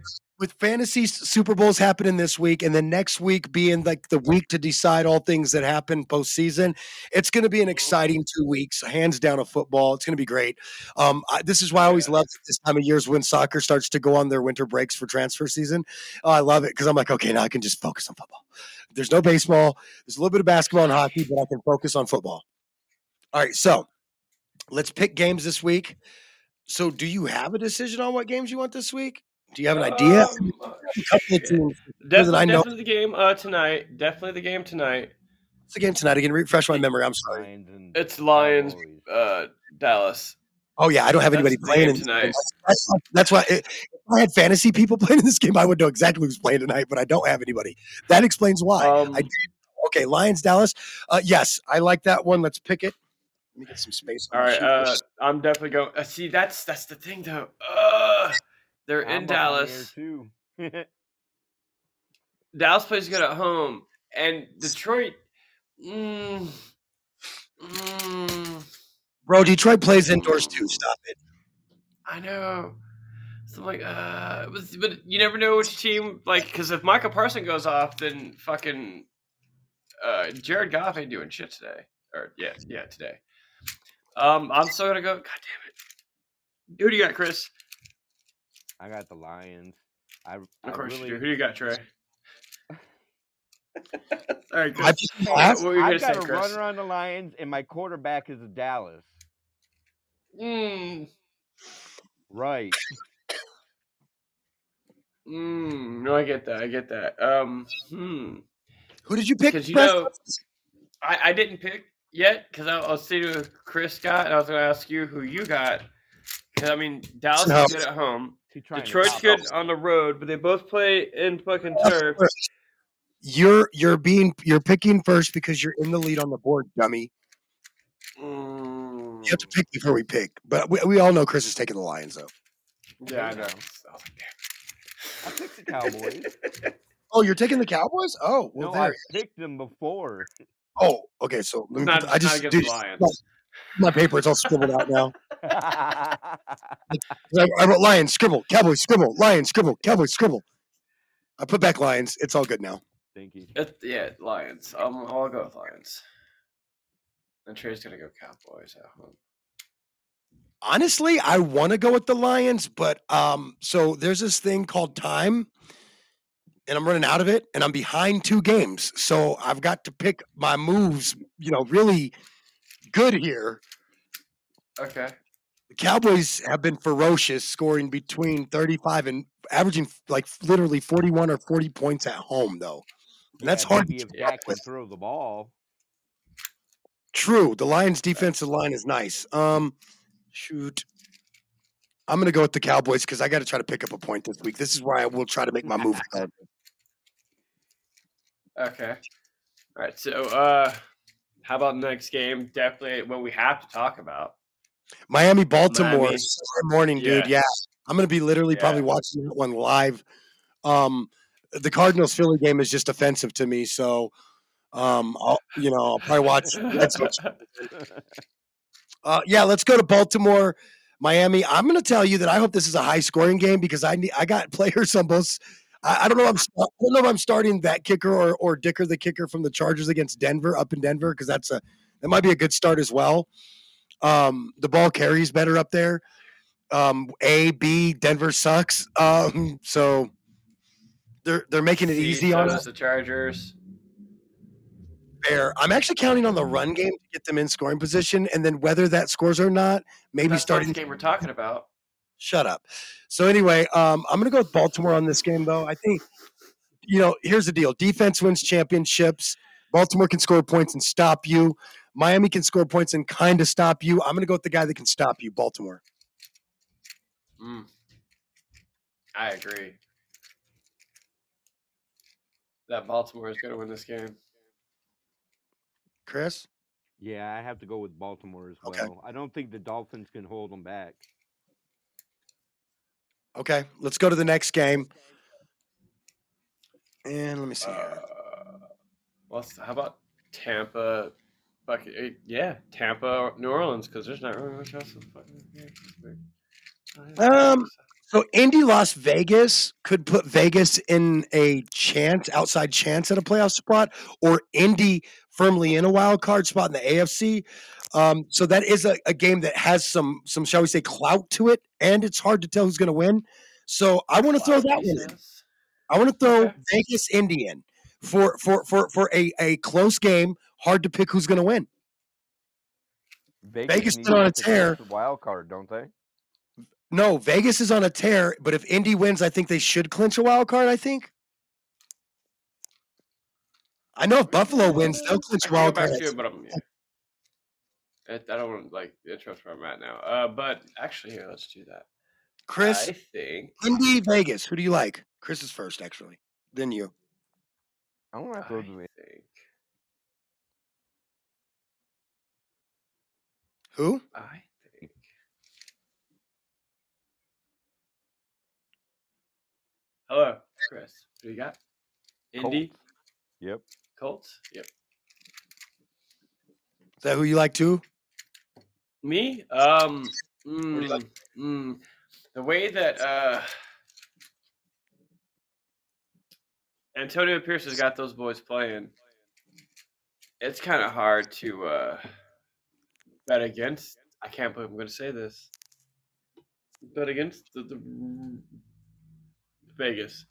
[SPEAKER 6] fantasy Super Bowls happening this week, and then next week being like the week to decide all things that happen postseason. It's going to be an exciting two weeks, hands down of football. It's going to be great. Um, I, this is why I always love this time of years when soccer starts to go on their winter breaks for transfer season. Oh, I love it because I'm like, okay, now I can just focus on football. There's no baseball. There's a little bit of basketball and hockey, but I can focus on football. All right, so let's pick games this week. So, do you have a decision on what games you want this week? Do you have an idea?
[SPEAKER 3] Um,
[SPEAKER 6] a couple of teams.
[SPEAKER 3] Definitely,
[SPEAKER 6] I know.
[SPEAKER 3] definitely the game uh, tonight. Definitely the game tonight.
[SPEAKER 6] It's the game tonight. Again, refresh my memory. I'm sorry.
[SPEAKER 3] It's Lions, uh, Dallas.
[SPEAKER 6] Oh yeah, I don't have
[SPEAKER 3] That's
[SPEAKER 6] anybody playing in
[SPEAKER 3] tonight.
[SPEAKER 6] game. That's, why- that's why if I had fantasy people playing in this game, I would know exactly who's playing tonight. But I don't have anybody. That explains why.
[SPEAKER 3] Um,
[SPEAKER 6] I did. Okay, Lions, Dallas. Uh, yes, I like that one. Let's pick it. Let me get some space. on
[SPEAKER 3] All
[SPEAKER 6] my
[SPEAKER 3] right, uh, I'm definitely going. Uh, see, that's that's the thing though. Uh, they're in
[SPEAKER 14] I'm up there
[SPEAKER 3] Dallas.
[SPEAKER 14] too.
[SPEAKER 3] Dallas plays good at home, and Detroit. Mm, mm,
[SPEAKER 6] Bro, Detroit plays indoors too. Stop it.
[SPEAKER 3] I know. So I'm like, uh, but, but you never know which team. Like, because if Michael Parson goes off, then fucking uh, Jared Goff ain't doing shit today. Or yeah, yeah, today. Um, I'm still gonna go. God damn it. Who do you got, Chris?
[SPEAKER 14] I got the Lions. I,
[SPEAKER 3] Of
[SPEAKER 14] I
[SPEAKER 3] course
[SPEAKER 14] really,
[SPEAKER 3] you do. Who do you got, Trey? All right,
[SPEAKER 6] I
[SPEAKER 3] Chris.
[SPEAKER 6] just
[SPEAKER 3] What were you gonna
[SPEAKER 14] I've
[SPEAKER 3] say,
[SPEAKER 14] got a
[SPEAKER 3] Chris?
[SPEAKER 14] runner on the Lions, and my quarterback is a Dallas.
[SPEAKER 3] Mm,
[SPEAKER 14] Right.
[SPEAKER 3] mm, no, I get that. I get that. Um, hmm.
[SPEAKER 6] Who did you pick?
[SPEAKER 3] Because you know, I, I didn't pick yet because I, I was seeing who Chris got, and I was going to ask you who you got. Because I mean, Dallas
[SPEAKER 6] No.
[SPEAKER 3] is good at home.
[SPEAKER 14] He trying to
[SPEAKER 3] Detroit's good
[SPEAKER 14] up.
[SPEAKER 3] on the road, but they both play in fucking turf.
[SPEAKER 6] You're you're being you're picking first because you're in the lead on the board, dummy.
[SPEAKER 3] Mm,
[SPEAKER 6] You have to pick before we pick. But we, we all know Chris is taking the Lions though.
[SPEAKER 3] yeah, I know.
[SPEAKER 14] I picked the Cowboys.
[SPEAKER 6] Oh, you're taking the Cowboys? Oh, well
[SPEAKER 14] no, I picked them before.
[SPEAKER 6] Oh, okay. So let me
[SPEAKER 3] Not-
[SPEAKER 6] the- I just
[SPEAKER 3] not against
[SPEAKER 6] dude,
[SPEAKER 3] the Lions.
[SPEAKER 6] My, my paper, it's all scribbled out now. I, I wrote Lions, scribble, Cowboys, scribble, Lions, scribble, Cowboys, scribble. I put back Lions. It's all good now.
[SPEAKER 14] Thank you.
[SPEAKER 3] It, yeah, Lions. Um, I'll go with Lions. And Trey's gonna go Cowboys at home.
[SPEAKER 6] Honestly, I want to go with the Lions, but um, so there's this thing called time, and I'm running out of it, and I'm behind two games, so I've got to pick my moves. You know, really good here.
[SPEAKER 3] Okay.
[SPEAKER 6] The Cowboys have been ferocious, scoring between 35 and averaging like literally 41 or 40 points at home, though. And that's
[SPEAKER 14] Yeah,
[SPEAKER 6] hard to
[SPEAKER 14] if
[SPEAKER 6] keep up
[SPEAKER 14] Dak can
[SPEAKER 6] with.
[SPEAKER 14] throw the ball.
[SPEAKER 6] True. The Lions' defensive line is nice. Um, shoot. I'm going to go with the Cowboys because I got to try to pick up a point this week. This is where I will try to make my move.
[SPEAKER 3] Okay. All right. So, uh, how about next game? Definitely what we have to talk about.
[SPEAKER 6] Miami, Baltimore,
[SPEAKER 3] Miami.
[SPEAKER 6] Morning, dude.
[SPEAKER 3] Yeah.
[SPEAKER 6] Yeah. I'm going to be literally probably watching that one live. Um, the Cardinals Philly game is just offensive to me. So, um, I'll, you know, I'll probably watch. Uh, yeah, let's go to Baltimore, Miami. I'm going to tell you that I hope this is a high scoring game because I need, I got players on both. I, I don't know. If I'm I don't know if I'm starting that kicker or or Dicker the kicker from the Chargers against Denver up in Denver because that's a that might be a good start as well. Um, the ball carries better up there. Um, a B Denver sucks. Um, so they're they're making it
[SPEAKER 3] See,
[SPEAKER 6] easy on us.
[SPEAKER 3] the Chargers.
[SPEAKER 6] Fair. I'm actually counting on the run game to get them in scoring position, and then whether that scores or not, maybe
[SPEAKER 3] That's
[SPEAKER 6] starting
[SPEAKER 3] the game we're talking about.
[SPEAKER 6] Shut up. So anyway, um, I'm going to go with Baltimore on this game, though. I think, you know, here's the deal: defense wins championships. Baltimore can score points and stop you. Miami can score points and kind of stop you. I'm going to go with the guy that can stop you, Baltimore.
[SPEAKER 3] Mm. I agree. That Baltimore is going to win this game.
[SPEAKER 6] Chris?
[SPEAKER 14] Yeah, I have to go with Baltimore as well.
[SPEAKER 6] Okay.
[SPEAKER 14] I don't think the Dolphins can hold them back.
[SPEAKER 6] Okay, let's go to the next game. And let me see here.
[SPEAKER 3] Uh, what's how about Tampa, fucking eh, yeah, Tampa, New Orleans, because there's not really much else. in fucking Pittsburgh.
[SPEAKER 6] Um, so Indy Las Vegas could put Vegas in a chance, outside chance at a playoff spot, or Indy firmly in a wild card spot in the AFC. Um, so that is a, a game that has some some shall we say clout to it, and it's hard to tell who's going to win. So I want to throw that one in. I want to throw Vegas Indian for for for for a a close game. Hard to pick who's going to win. Vegas
[SPEAKER 14] needs
[SPEAKER 6] been on a tear.
[SPEAKER 14] Wild card, don't they?
[SPEAKER 6] No, Vegas is on a tear, but if Indy wins, I think they should clinch a wild card. I think. I know if Buffalo wins, they'll clinch
[SPEAKER 3] I
[SPEAKER 6] a
[SPEAKER 3] can go
[SPEAKER 6] wild
[SPEAKER 3] back
[SPEAKER 6] card.
[SPEAKER 3] to it, but I'm. Yeah. I, I don't want to like interrupt where I'm at now. Uh, but actually, here, let's do that.
[SPEAKER 6] Chris,
[SPEAKER 3] I think
[SPEAKER 6] Indy, Vegas. Who do you like? Chris is first, actually. Then you.
[SPEAKER 14] I don't to go to the
[SPEAKER 3] think
[SPEAKER 6] Who?
[SPEAKER 3] I think Hello, Chris. Who you got? Indy
[SPEAKER 14] Yep.
[SPEAKER 3] Colts. Yep.
[SPEAKER 6] Is that who you like too?
[SPEAKER 3] Me? Um.
[SPEAKER 6] you like?
[SPEAKER 3] mm, mm, the way that uh, Antonio Pierce has got those boys playing, it's kind of hard to uh, bet against. I can't believe I'm going to say this. Bet against the, the Vegas.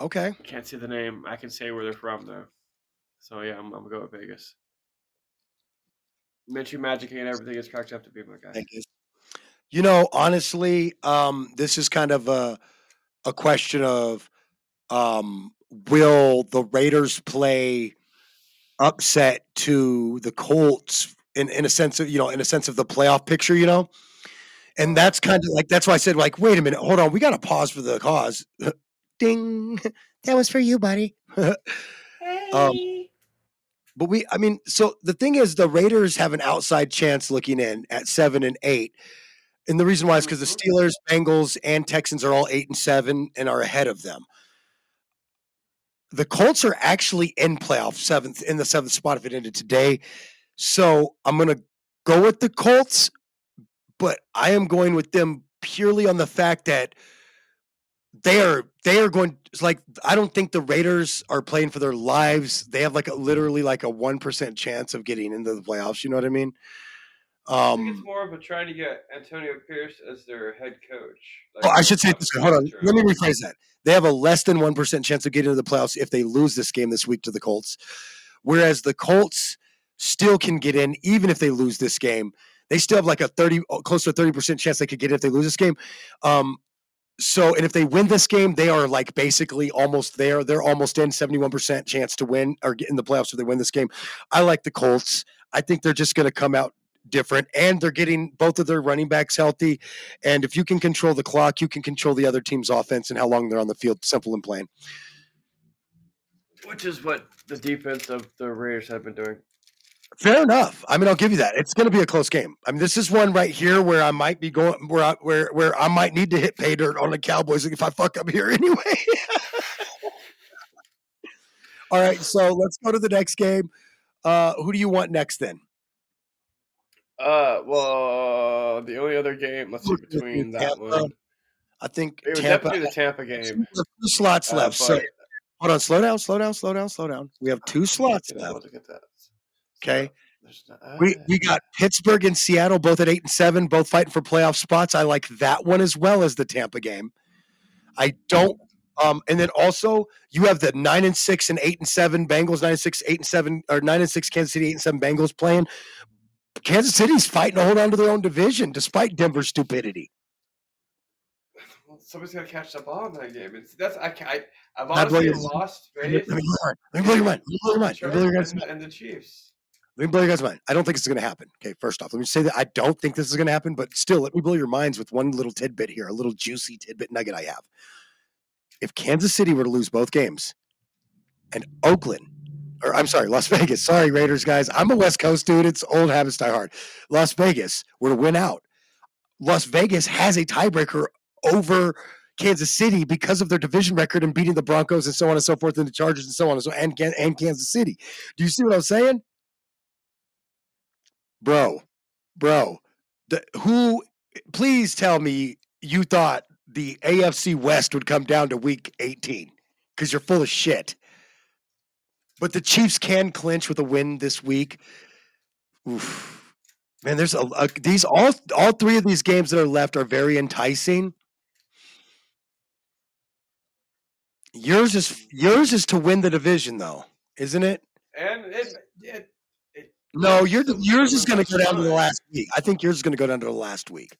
[SPEAKER 6] Okay.
[SPEAKER 3] I can't see the name. I can say where they're from though. So yeah, I'm, I'm gonna go with Vegas. Minshew Magic and everything is cracked up to be my guy.
[SPEAKER 6] Vegas. You know, honestly, um, this is kind of a a question of um, will the Raiders play upset to the Colts in, in a sense of you know in a sense of the playoff picture, you know, and that's kind of like that's why I said like wait a minute, hold on, we got to pause for the cause. Ding, that was for you, buddy. um, but we, I mean, so the thing is, the Raiders have an outside chance looking in at seven and eight. And the reason why is because the mm-hmm. Steelers, Bengals, and Texans are all eight and seven and are ahead of them. The Colts are actually in playoff seventh in the seventh spot if it ended today. So I'm gonna go with the Colts, but I am going with them purely on the fact that they are they are going it's like I don't think the Raiders are playing for their lives. They have like a literally like a one percent chance of getting into the playoffs. You know what I mean?
[SPEAKER 3] I think it's
[SPEAKER 6] Um,
[SPEAKER 3] more of a trying to get Antonio Pierce as their head coach.
[SPEAKER 6] oh, I should say this. Hold on. Let me rephrase that. They have a less than one percent chance of getting into the playoffs if they lose this game this week to the Colts, whereas the Colts still can get in even if they lose this game. They still have like a thirty, close to a thirty percent chance they could get in if they lose this game. Um, so, and if they win this game, they are like basically almost there. They're almost in seventy one percent chance to win or get in the playoffs if they win this game. I like the Colts. I think they're just going to come out different, and they're getting both of their running backs healthy. And if you can control the clock, you can control the other team's offense and how long they're on the field. Simple and plain.
[SPEAKER 3] which is what the defense of the Raiders have been doing.
[SPEAKER 6] Fair enough. I mean, I'll give you that. It's going to be a close game. I mean, this is one right here where I might be going where I, where where I might need to hit pay dirt on the Cowboys if I fuck up here anyway. All right, so let's go to the next game. Uh, who do you want next then?
[SPEAKER 3] Uh, well, the only other game, let's see, between that
[SPEAKER 6] Tampa,
[SPEAKER 3] one,
[SPEAKER 6] I think
[SPEAKER 3] it was
[SPEAKER 6] Tampa.
[SPEAKER 3] definitely the Tampa game.
[SPEAKER 6] There's two slots
[SPEAKER 3] Uh,
[SPEAKER 6] left. So hold on, slow down, slow down, slow down, slow down. We have two slots left.
[SPEAKER 3] at that.
[SPEAKER 6] Okay. We we got Pittsburgh and Seattle both at eight and seven, both fighting for playoff spots. I like that one as well as the Tampa game. I don't. Um, and then also you have the nine and six and eight and seven Bengals, nine and six, eight and seven, or nine and six Kansas City, eight and seven Bengals playing. Kansas City's fighting to hold on to their own division despite Denver's stupidity.
[SPEAKER 3] Well, somebody's gonna catch the ball in that game. It's that's I I I've
[SPEAKER 6] Can I blow
[SPEAKER 3] honestly lost
[SPEAKER 6] Let me
[SPEAKER 3] faith.
[SPEAKER 6] blow your mind. Let me blow your mind. Let me blow your mind. Let me blow your mind.
[SPEAKER 3] and the Chiefs.
[SPEAKER 6] Let me blow your guys' mind. I don't think it's going to happen. Okay, first off, let me say that I don't think this is going to happen, but still, let me blow your minds with one little tidbit here, a little juicy tidbit nugget I have. If Kansas City were to lose both games and Oakland, or I'm sorry, Las Vegas, sorry, Raiders guys, I'm a West Coast dude. It's old habits die hard. Las Vegas were to win out. Las Vegas has a tiebreaker over Kansas City because of their division record and beating the Broncos and so on and so forth, and the Chargers and so on and so and and Kansas City. Do you see what I'm saying, bro? Bro, the, who? Please tell me you thought the AFC West would come down to Week 18 because you're full of shit. But the Chiefs can clinch with a win this week. Oof. Man, there's a, a these all all three of these games that are left are very enticing. Yours is yours is to win the division, though, isn't it?
[SPEAKER 3] And it,
[SPEAKER 6] No, your yours is going to go down to the last week. I think yours is going to go down to the last week.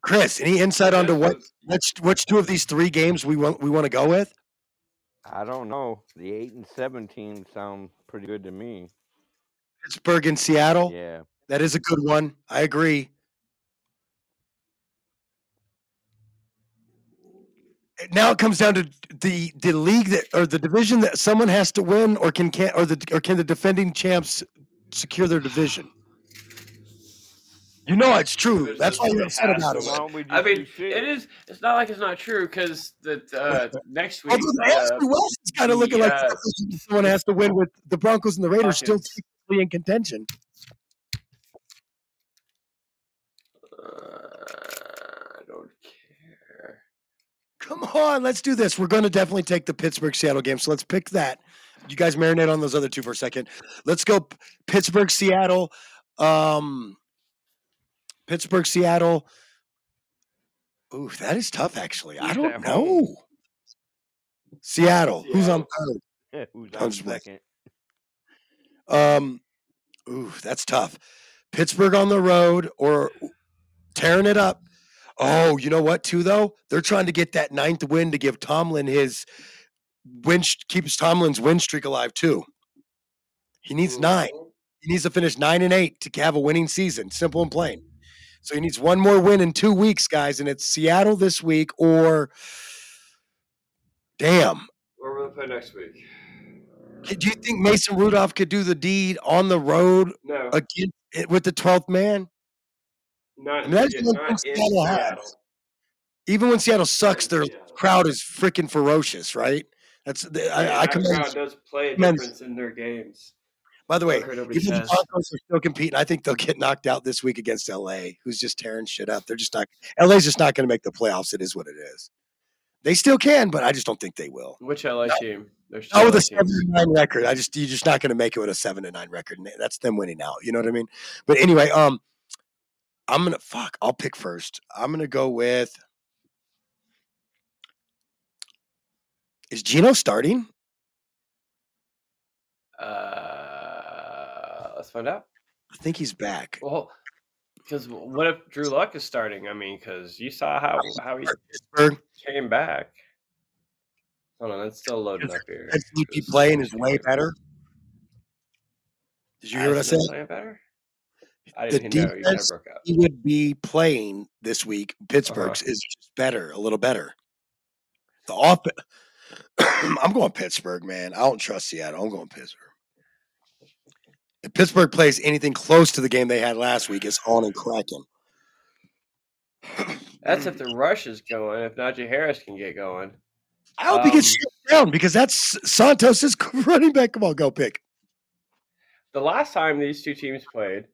[SPEAKER 6] Chris, any insight onto what which which two of these three games we want we want to go with?
[SPEAKER 14] I don't know. The eight and seventeen sound pretty good to me.
[SPEAKER 6] Pittsburgh and Seattle.
[SPEAKER 14] Yeah.
[SPEAKER 6] That is a good one. I agree. Now it comes down to the the league that or the division that someone has to win, or can can or the or can the defending champs secure their division? You know it's true. That's why you're upset about it.
[SPEAKER 5] I mean, it is. It's not like it's not true because the uh, next week.
[SPEAKER 6] Although the
[SPEAKER 5] uh,
[SPEAKER 6] AFC West is kind of looking
[SPEAKER 5] the,
[SPEAKER 6] like
[SPEAKER 5] uh,
[SPEAKER 6] someone has to win with the Broncos and the Raiders still technically in contention.
[SPEAKER 5] I don't care.
[SPEAKER 6] Come on, let's do this. We're going to definitely take the Pittsburgh Seattle game. So let's pick that. You guys marinate on those other two for a second. Let's go Pittsburgh Seattle. Um, Pittsburgh Seattle. Ooh, that is tough. Actually, I don't know. Seattle. Who's on third?
[SPEAKER 14] Who's on second?
[SPEAKER 6] Um, ooh, that's tough. Pittsburgh on the road or tearing it up. Oh, you know what? Too though, they're trying to get that ninth win to give Tomlin his win keeps Tomlin's win streak alive too. He needs nine. He needs to finish nine and eight to have a winning season. Simple and plain. So he needs one more win in two weeks, guys, and it's Seattle this week or damn.
[SPEAKER 3] Where will they play next week?
[SPEAKER 6] Do you think Mason Rudolph could do the deed on the road
[SPEAKER 3] No.
[SPEAKER 6] again eh, with the twelfth man?
[SPEAKER 3] Not,
[SPEAKER 6] that's
[SPEAKER 3] not
[SPEAKER 6] Seattle.
[SPEAKER 3] Seattle.
[SPEAKER 6] Even when Seattle sucks, their crowd is freaking ferocious, right? That's the-
[SPEAKER 3] Yeah,
[SPEAKER 6] I, I commend.
[SPEAKER 3] crowd does play a difference in their games.
[SPEAKER 6] By the way,
[SPEAKER 3] I've heard nobody
[SPEAKER 6] even the. Broncos are still competing. I think they'll get knocked out this week against LA, who's just tearing shit up. They're just not. LA's just not going to make the playoffs. It is what it is. They still can, but I just don't think they will.
[SPEAKER 3] Which LA team?
[SPEAKER 6] Oh, with a seven and nine record. I just you're just not going to make it with a seven and nine record. That's them winning out. You know what I mean? But anyway, um, I'm gonna fuck. I'll pick first. I'm gonna go with. Is Gino starting?
[SPEAKER 3] Uh, let's find out.
[SPEAKER 6] I think he's back.
[SPEAKER 3] Well, because what if Drew Lock is starting? I mean, because you saw how how he came back. Hold on, it's still loading up here.
[SPEAKER 6] That DP playing is way better. Did you hear what I said?
[SPEAKER 3] better? I
[SPEAKER 6] The
[SPEAKER 3] didn't know. You kind
[SPEAKER 6] defense he would be playing this week, Pittsburgh's,
[SPEAKER 3] Uh-huh.
[SPEAKER 6] is just better, a little better. The off, I'm going Pittsburgh, man. I don't trust Seattle. I'm going Pittsburgh. If Pittsburgh plays anything close to the game they had last week, it's on and cracking.
[SPEAKER 3] That's if the rush is going. If Najee Harris can get going.
[SPEAKER 6] I hope he gets
[SPEAKER 3] Um,
[SPEAKER 6] shut down because that's Santos' running back. Come on, go pick.
[SPEAKER 3] the last time these two teams played,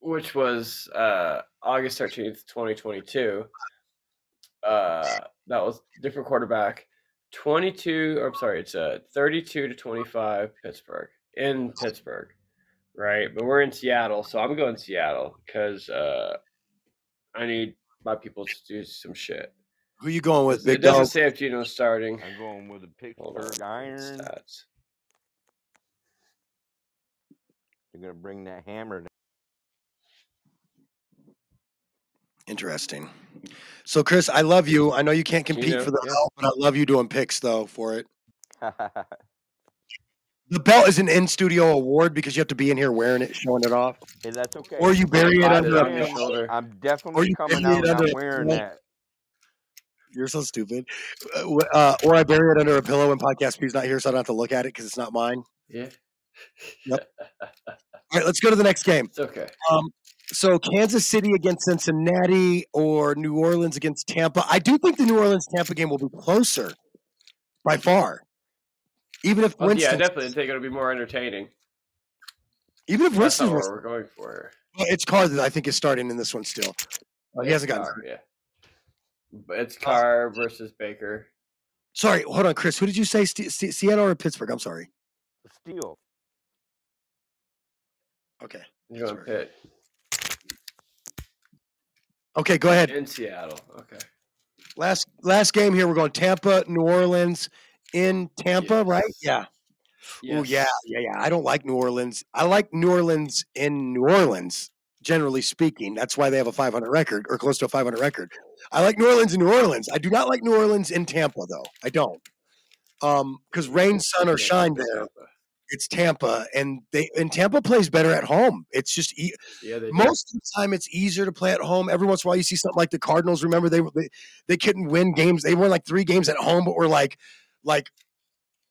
[SPEAKER 3] which was uh, August 13th, 2022, uh, that was different quarterback. 22, or I'm sorry, it's uh, 32 to 25 Pittsburgh in Pittsburgh, right? But we're in Seattle, so I'm going Seattle because uh, I need my people to do some shit.
[SPEAKER 6] Who you going with,
[SPEAKER 3] It
[SPEAKER 6] big
[SPEAKER 3] doesn't
[SPEAKER 6] dog?
[SPEAKER 3] say if Gino's starting.
[SPEAKER 14] I'm going with the
[SPEAKER 3] Hold on,
[SPEAKER 14] Pittsburgh Iron.
[SPEAKER 3] stats.
[SPEAKER 14] They're gonna bring that hammer.
[SPEAKER 6] Interesting. So, Chris, I love you. I know you can't compete
[SPEAKER 3] Gino,
[SPEAKER 6] for the
[SPEAKER 3] yeah.
[SPEAKER 6] belt, but I love you doing picks though for it. The belt is an in studio award because you have to be in here wearing it, showing it off.
[SPEAKER 14] hey, that's okay.
[SPEAKER 6] Or you bury it under a
[SPEAKER 3] shoulder.
[SPEAKER 14] I'm definitely
[SPEAKER 6] you
[SPEAKER 14] coming out
[SPEAKER 6] under
[SPEAKER 14] wearing that.
[SPEAKER 6] You're so stupid. Uh, uh, or I bury it under a pillow when podcast P's not here, so I don't have to look at it because it's not mine.
[SPEAKER 3] Yeah,
[SPEAKER 6] Yep. All right, let's go to the next game.
[SPEAKER 3] it's okay.
[SPEAKER 6] Um, so Kansas City against Cincinnati or New Orleans against Tampa. I do think the New Orleans Tampa game will be closer by far. Even if
[SPEAKER 3] Oh, yeah,
[SPEAKER 6] Winston,
[SPEAKER 3] definitely think it'll be more entertaining.
[SPEAKER 6] even if
[SPEAKER 3] That's
[SPEAKER 6] Winston
[SPEAKER 3] not what we're going for.
[SPEAKER 6] it's Carr that I think is starting in this one still. Oh, he hasn't gotten.
[SPEAKER 3] Carr, yeah. It's Carr versus Baker.
[SPEAKER 6] Sorry, hold on, Chris. Who did you say? Ste- Se- Seattle or Pittsburgh? I'm sorry.
[SPEAKER 14] Steal.
[SPEAKER 6] Okay.
[SPEAKER 3] You're going Pitt
[SPEAKER 6] Okay, go ahead.
[SPEAKER 3] in Seattle. Okay.
[SPEAKER 6] Last last game here. We're going Tampa, New Orleans in Tampa, right? Yeah. Oh yeah, yeah, yeah. I don't like New Orleans. I like New Orleans in New Orleans, generally speaking. That's why they have a 500 record or close to a 500 record. I like New Orleans in New Orleans. I do not like New Orleans in Tampa, though. I don't. Um, because rain, sun, or shine there, it's Tampa, and they and Tampa plays better at home. It's just e-
[SPEAKER 3] Yeah, they do.
[SPEAKER 6] most of the time it's easier to play at home. Every once in a while, you see something like the Cardinals. Remember they they, they couldn't win games. They won like three games at home, but were like like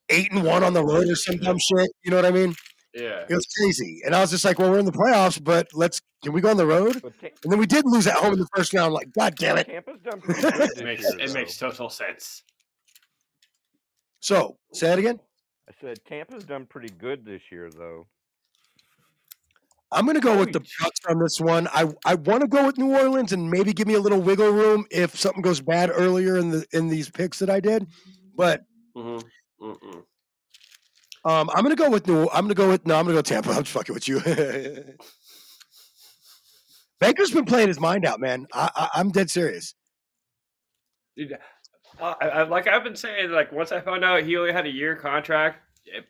[SPEAKER 6] eight and one on the road or some dumb shit. You know what I mean?
[SPEAKER 3] Yeah.
[SPEAKER 6] It was crazy, and I was just like, "Well, we're in the playoffs, but let's can we go on the road?" And then we did lose at home in the first round. Like, God damn it!
[SPEAKER 14] Tampa's done pretty good this
[SPEAKER 3] It makes, it makes total sense.
[SPEAKER 6] So say that again.
[SPEAKER 14] I said Tampa's done pretty good this year, though.
[SPEAKER 6] I'm going to go with the Bucs on this one. I I want to go with New Orleans and maybe give me a little wiggle room if something goes bad earlier in the in these picks that I did. But
[SPEAKER 3] Mm-hmm. Mm-mm.
[SPEAKER 6] um, I'm going to go with New. I'm going to go with no. I'm going to go Tampa. I'm just fucking with you. Baker's been playing his mind out, man. I, I, I'm dead serious.
[SPEAKER 3] I, I, like I've been saying, like once I found out he only had a year contract,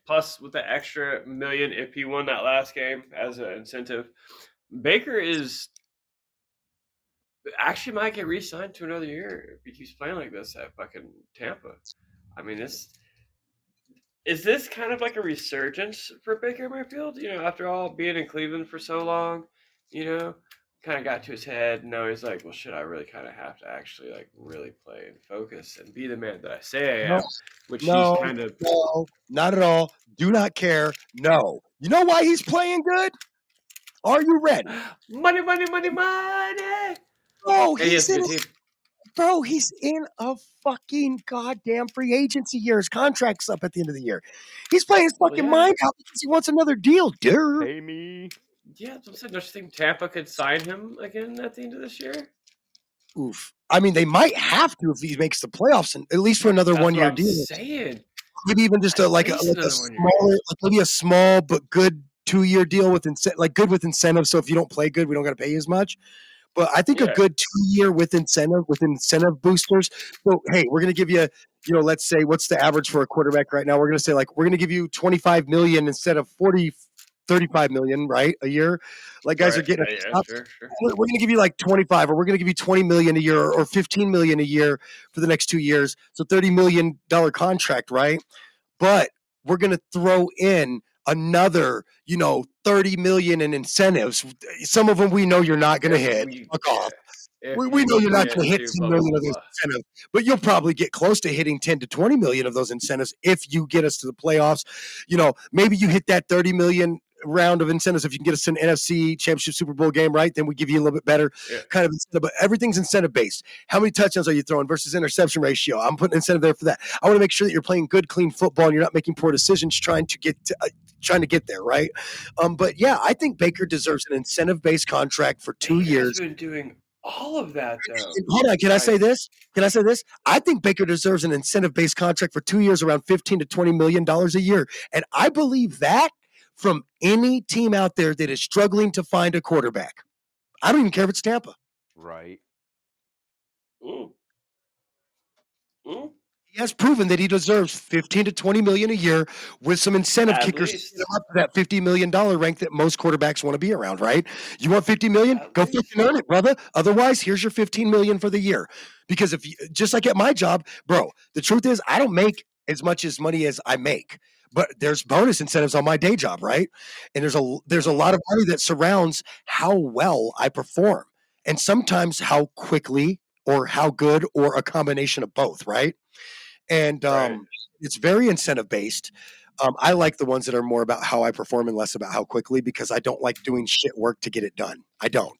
[SPEAKER 3] plus with the extra million if he won that last game as an incentive, Baker is actually might get re-signed to another year if he keeps playing like this at fucking Tampa. I mean, this is this kind of like a resurgence for Baker Mayfield. You know, after all being in Cleveland for so long, you know, kind of got to his head. And now he's like, well, shit, I really kind of have to actually like really play and focus and be the man that I say I am, which
[SPEAKER 6] no,
[SPEAKER 3] he's kind of.
[SPEAKER 6] no, not at all. Do not care. No. You know why he's playing good? Are you ready?
[SPEAKER 3] Money, money, money, money.
[SPEAKER 6] Oh,
[SPEAKER 3] He
[SPEAKER 6] he's
[SPEAKER 3] is
[SPEAKER 6] in
[SPEAKER 3] good
[SPEAKER 6] a, bro. He's in a fucking goddamn free agency year. His contract's up at the end of the year. He's playing his fucking
[SPEAKER 3] yeah.
[SPEAKER 6] mind out because he wants another deal, dude.
[SPEAKER 14] Pay me.
[SPEAKER 3] Yeah, I'm saying. Don't you think Tampa could sign him again at the end of this year?
[SPEAKER 6] Oof. I mean, they might have to if he makes the playoffs, and at least for another
[SPEAKER 3] That's
[SPEAKER 6] one year
[SPEAKER 3] I'm
[SPEAKER 6] deal.
[SPEAKER 3] saying.
[SPEAKER 6] Maybe even just a like a, like a
[SPEAKER 3] another one year.
[SPEAKER 6] smaller, like maybe a small but good two year deal with incentive, like good with incentive. So if you don't play good, we don't got to pay you as much. But I think
[SPEAKER 3] Yeah.
[SPEAKER 6] a good two year with incentive with incentive boosters. So hey, we're gonna give you, you know, let's say what's the average for a quarterback right now? We're gonna say like we're gonna give you twenty five million instead of 40, 35 million, right? A year. Like guys are getting
[SPEAKER 3] Yeah, yeah, sure, sure.
[SPEAKER 6] we're we're gonna give you like 25 or we're gonna give you 20 million a year or 15 million a year for the next two years. So 30 million dollar contract, right? But we're gonna throw in another, you know, 30 million in incentives. Some of them we know you're not gonna
[SPEAKER 3] Yeah,
[SPEAKER 6] hit.
[SPEAKER 3] we-
[SPEAKER 6] Fuck off.
[SPEAKER 3] If
[SPEAKER 6] We, we know you're not going to hit
[SPEAKER 3] to
[SPEAKER 6] 10
[SPEAKER 3] blah,
[SPEAKER 6] million of those incentives, but you'll probably get close to hitting 10 to 20 million of those incentives if you get us to the playoffs. You know, maybe you hit that 30 million round of incentives if you can get us to an NFC championship Super Bowl game, right? Then we give you a little bit better
[SPEAKER 3] Yeah.
[SPEAKER 6] kind of incentive, but everything's incentive based. How many touchdowns are you throwing versus interception ratio? I'm putting incentive there for that. I want to make sure that you're playing good, clean football and you're not making poor decisions trying to get to, uh, trying to get there, right? Um, but yeah, I think Baker deserves an incentive based contract for two
[SPEAKER 3] Baker's
[SPEAKER 6] years.
[SPEAKER 3] been doing all of that though.
[SPEAKER 6] Hold on, can I say this? Can I say this? I think Baker deserves an incentive-based contract for two years, around fifteen to twenty million dollars a year, and I believe that from any team out there that is struggling to find a quarterback. I don't even care if it's Tampa.
[SPEAKER 14] Right.
[SPEAKER 3] Mm. Mm.
[SPEAKER 6] He has proven that he deserves fifteen to twenty million a year with some incentive
[SPEAKER 3] At
[SPEAKER 6] kickers to
[SPEAKER 3] least.
[SPEAKER 6] up to that fifty million dollar rank that most quarterbacks want to be around. Right? You want fifty million?
[SPEAKER 3] At
[SPEAKER 6] Go
[SPEAKER 3] least.
[SPEAKER 6] fucking earn it, brother. Otherwise, here's your fifteen million for the year. Because if you, just like at my job, bro, the truth is I don't make as much as money as I make. But there's bonus incentives on my day job, right? And there's a there's a lot of money that surrounds how well I perform, and sometimes how quickly or how good or a combination of both, right? And um,
[SPEAKER 3] Right.
[SPEAKER 6] it's very incentive based. Um, I like the ones that are more about how I perform and less about how quickly because I don't like doing shit work to get it done. I don't.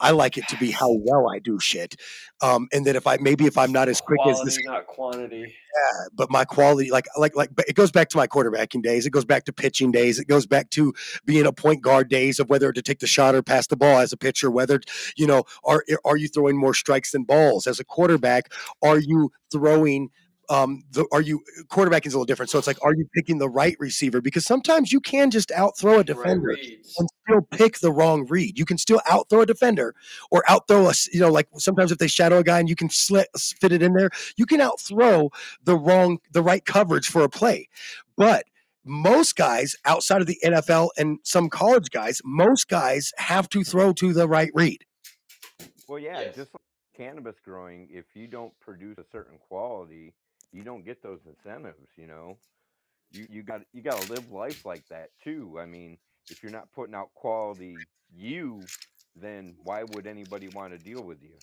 [SPEAKER 6] I like it to be how well I do shit. Um, and that if I maybe if I'm not as quick as this
[SPEAKER 3] Quality, not quantity.
[SPEAKER 6] yeah, but my quality, like, like, like, but it goes back to my quarterbacking days. It goes back to pitching days. It goes back to being a point guard days of whether to take the shot or pass the ball as a pitcher. Whether, you know, are are you throwing more strikes than balls as a quarterback? Are you throwing? Um, the, are you quarterbacking is a little different. So it's like, are you picking the right receiver? Because sometimes you can just outthrow a defender and still pick the wrong read. You can still outthrow a defender or outthrow us. You know, like sometimes if they shadow a guy and you can slit fit it in there, you can outthrow the wrong, the right coverage for a play. But most guys outside of the NFL and some college guys, most guys have to throw to the right read.
[SPEAKER 14] Well, yeah, just like cannabis growing, if you don't produce a certain quality, you don't get those incentives. You know, you you got you got to live life like that too. I mean, if you're not putting out quality you, then why would anybody want to deal with you?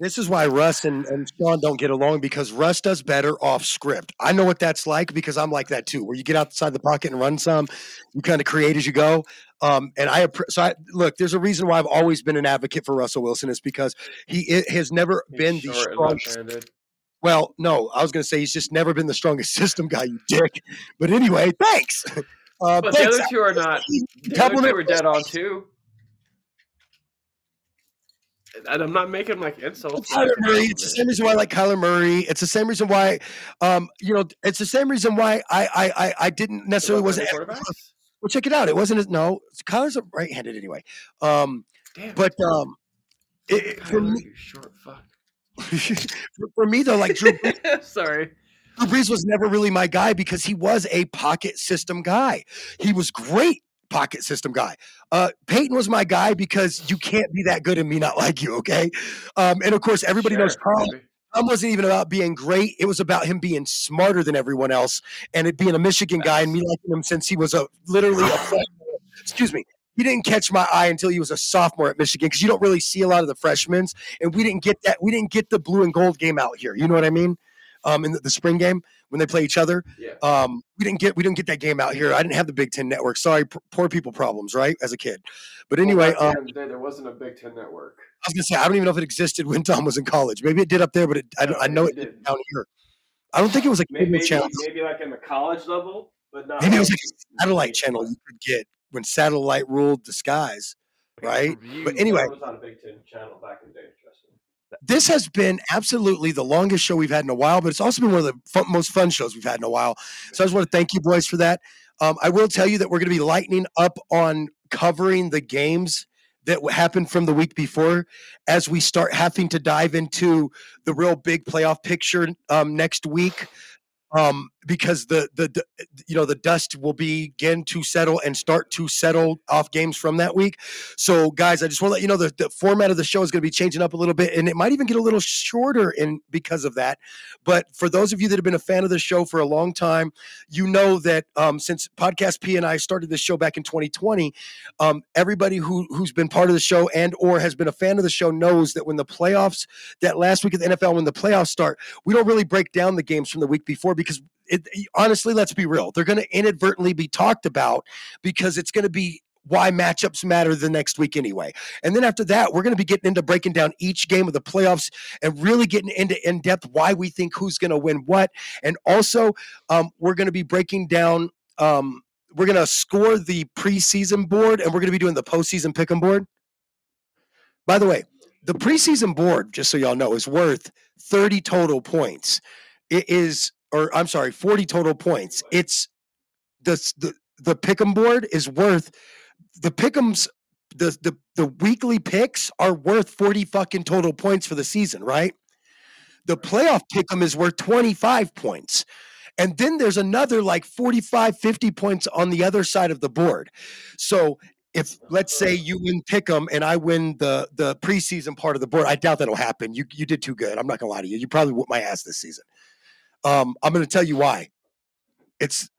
[SPEAKER 6] This is why Russ and, and Sean don't get along because Russ does better off script. I know what that's like because I'm like that too, where you get outside the pocket and run some, you kind of create as you go. Um, and I so I look. There's a reason why I've always been an advocate for Russell Wilson is because he i- has never been the
[SPEAKER 3] Short and
[SPEAKER 6] strongest.
[SPEAKER 3] left-handed.
[SPEAKER 6] Well, no, I was going to say he's just never been the strongest system guy, you dick. But anyway, thanks. Uh,
[SPEAKER 3] But the other two are not. The other two are dead on too. And I'm not making like insults.
[SPEAKER 6] Kyler Murray. It's the same reason why I like Kyler Murray. It's the same reason why, um, you know, it's the same reason why I I I, I didn't necessarily wasn't. Well, check it out. It wasn't as no. Kyler's a right-handed anyway. Um,
[SPEAKER 3] Damn.
[SPEAKER 6] but um, it, it- for me,
[SPEAKER 3] you short fuck.
[SPEAKER 6] For, me though, like Drew, Brees-
[SPEAKER 3] Sorry.
[SPEAKER 6] Drew Brees was never really my guy because he was a pocket system guy. He was great pocket system guy. Uh, Peyton was my guy because you can't be that good and me not like you. Okay, um, and of course everybody knows Tom. Tom wasn't even about being great. It was about him being smarter than everyone else and it being a Michigan guy and me liking him since he was a literally a. Excuse me. He didn't catch my eye until he was a sophomore at Michigan because you don't really see a lot of the freshmen, and we didn't get that. We didn't get the blue and gold game out here. You know what I mean? Um, in the, the spring game when they play each other,
[SPEAKER 3] Yeah.
[SPEAKER 6] um, we didn't get we didn't get that game out here. I didn't have the Big Ten network. Sorry, p- poor people problems, right? As a kid, but anyway,
[SPEAKER 3] Well,
[SPEAKER 6] um,
[SPEAKER 3] the day, there wasn't a Big Ten network.
[SPEAKER 6] I was gonna say I don't even know if it existed when Tom was in college. Maybe it did up there, but it, I, don't, I know it did down here. I don't think it was a
[SPEAKER 3] Maybe, maybe, maybe like in the college level, but not.
[SPEAKER 6] Maybe it was
[SPEAKER 3] like-
[SPEAKER 6] like a satellite channel you could get when satellite ruled the skies, right? But anyway,
[SPEAKER 3] was on Big Ten channel back in day,
[SPEAKER 6] this has been absolutely the longest show we've had in a while, but it's also been one of the fun, most fun shows we've had in a while. So I just want to thank you boys for that. Um, I will tell you that we're going to be lightening up on covering the games that happened from the week before as we start having to dive into the real big playoff picture um, next week. Um, because the, the the you know the dust will begin to settle and start to settle off games from that week. So, guys, I just want to let you know the, the format of the show is going to be changing up a little bit, and it might even get a little shorter in because of that. But for those of you that have been a fan of the show for a long time, you know that um, since Podcast P and I started this show back in 2020, um, everybody who who's been part of the show and or has been a fan of the show knows that when the playoffs, that last week of the NFL, when the playoffs start, we don't really break down the games from the week before because it, honestly, let's be real, they're going to inadvertently be talked about because it's going to be why matchups matter the next week anyway. And then after that, we're going to be getting into breaking down each game of the playoffs and really getting into in depth why we think who's going to win what. And also, um, we're going to be breaking down. Um, we're going to score the preseason board, and we're going to be doing the postseason pick'em board. By the way, the preseason board, just so y'all know, is worth 30 total points. It is, or I'm sorry, 40 total points. It's the the the pick'em board is worth the pick'ems the the the weekly picks are worth 40 fucking total points for the season, right? The playoff pick'em is worth 25 points. And then there's another like 45, 50 points on the other side of the board. So if let's say you win pick'em and I win the the preseason part of the board, I doubt that'll happen. You you did too good. I'm not gonna lie to you. You probably whooped my ass this season. Um, I'm gonna tell you why. It's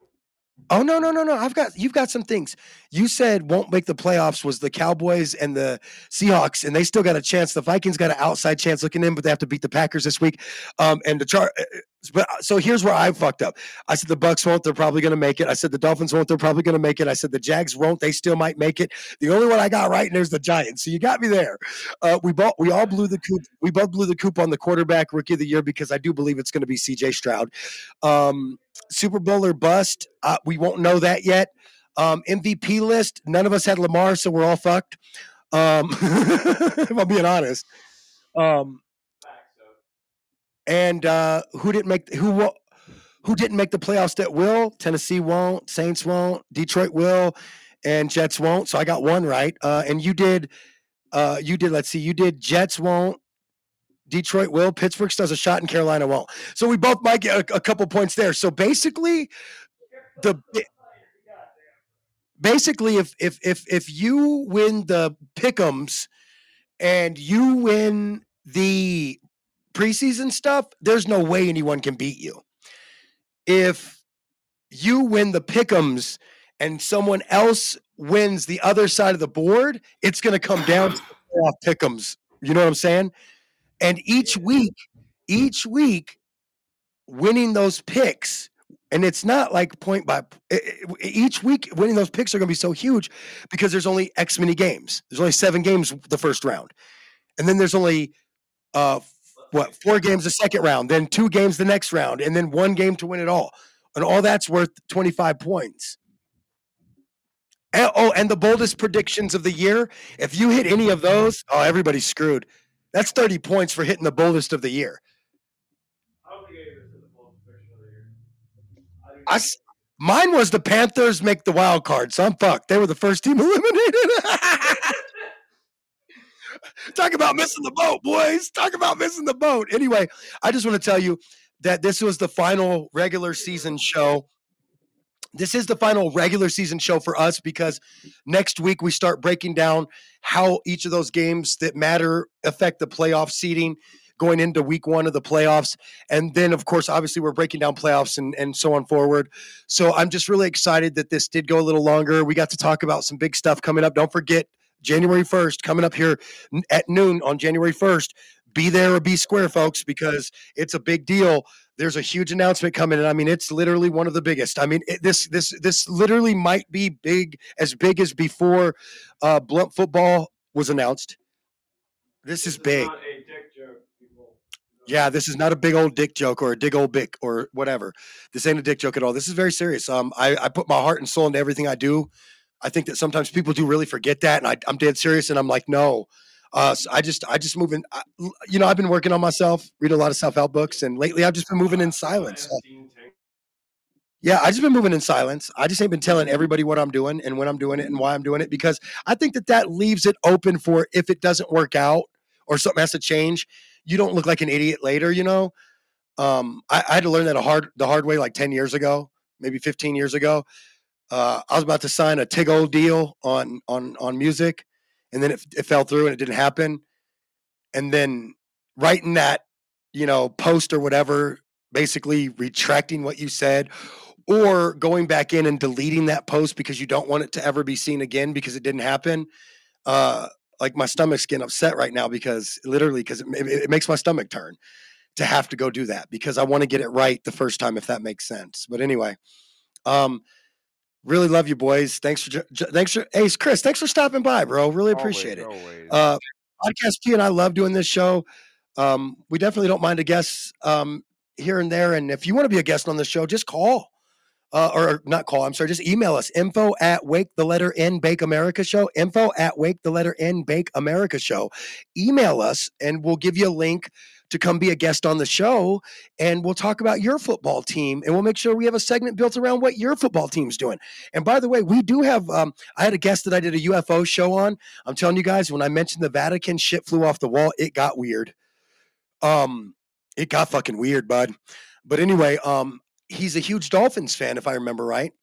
[SPEAKER 6] Oh no no no no! I've got you've got some things. You said won't make the playoffs was the Cowboys and the Seahawks, and they still got a chance. The Vikings got an outside chance looking in, but they have to beat the Packers this week. Um, and the char uh, but so here's where I fucked up. I said the Bucs won't. They're probably going to make it. I said the Dolphins won't. They're probably going to make it. I said the Jags won't. They still might make it. The only one I got right, and there's the Giants. So you got me there. Uh, we both we all blew the coop. We both blew the coop on the quarterback rookie of the year because I do believe it's going to be C.J. Stroud. Um, Super Bowl or bust. Uh, we won't know that yet. Um, MVP list. None of us had Lamar, so we're all fucked. Um, if I'm being honest. Um, and uh, who didn't make who wa- who didn't make the playoffs that will? Tennessee won't, Saints won't, Detroit will, and Jets won't. So I got one right. Uh, and you did uh, you did let's see, you did Jets won't, Detroit will, Pittsburgh does a shot, and Carolina won't. So we both might get a, a couple points there. So basically, the basically if if if if you win the pickums and you win the preseason stuff, there's no way anyone can beat you. If you win the pickums and someone else wins the other side of the board, it's going to come down to the playoff pickums. You know what I'm saying? And each week, each week, winning those picks, and it's not like point by each week winning those picks are going to be so huge because there's only X many games. There's only seven games the first round, and then there's only uh what four games the second round, then two games the next round, and then one game to win it all, and all that's worth 25 points. And, oh, and the boldest predictions of the year. If you hit any of those, oh, everybody's screwed. That's 30 points for hitting the boldest of the year. I mine was the Panthers make the wild card, so I'm fucked. They were the first team eliminated. Talk about missing the boat, boys. Talk about missing the boat. Anyway, I just want to tell you that this was the final regular season show. This is the final regular season show for us because next week we start breaking down how each of those games that matter affect the playoff seeding going into week one of the playoffs. And then, of course, obviously, we're breaking down playoffs and, and so on forward. So I'm just really excited that this did go a little longer. We got to talk about some big stuff coming up. Don't forget, January 1st, coming up here at noon on January 1st. Be there or be square, folks, because it's a big deal. There's a huge announcement coming, and I mean, it's literally one of the biggest. I mean, it, this this this literally might be big as big as before uh, blunt football was announced. This is big. Yeah, this is not a big old dick joke or a dig old bick or whatever. This ain't a dick joke at all. This is very serious. Um, I, I put my heart and soul into everything I do. I think that sometimes people do really forget that, and I, I'm dead serious. And I'm like, no. Uh, so I just, I just move in. I, you know, I've been working on myself, read a lot of self help books, and lately I've just been moving in silence. Uh, yeah, I just been moving in silence. I just ain't been telling everybody what I'm doing and when I'm doing it and why I'm doing it because I think that that leaves it open for if it doesn't work out or something has to change, you don't look like an idiot later. You know, um, I, I had to learn that a hard the hard way like ten years ago, maybe fifteen years ago. Uh, I was about to sign a tig old deal on on on music, and then it, it fell through and it didn't happen. And then writing that, you know, post or whatever, basically retracting what you said, or going back in and deleting that post because you don't want it to ever be seen again because it didn't happen. Uh, like my stomach's getting upset right now because literally because it, it, it makes my stomach turn to have to go do that because I want to get it right the first time if that makes sense. But anyway, um, really love you boys. Thanks for thanks for hey Chris, thanks for stopping by, bro. Really appreciate it. Uh, podcast P and I love doing this show. Um, we definitely don't mind a guest um, here and there. And if you want to be a guest on the show, just call. Uh, or not call, I'm sorry, just email us info at wake the letter N bake America show, info at wake the letter N bake America show. Email us and we'll give you a link to come be a guest on the show and we'll talk about your football team and we'll make sure we have a segment built around what your football team's doing. And by the way, we do have, um, I had a guest that I did a UFO show on. I'm telling you guys, when I mentioned the Vatican, shit flew off the wall. It got weird. Um, it got fucking weird, bud. But anyway, um, he's a huge Dolphins fan, if I remember right.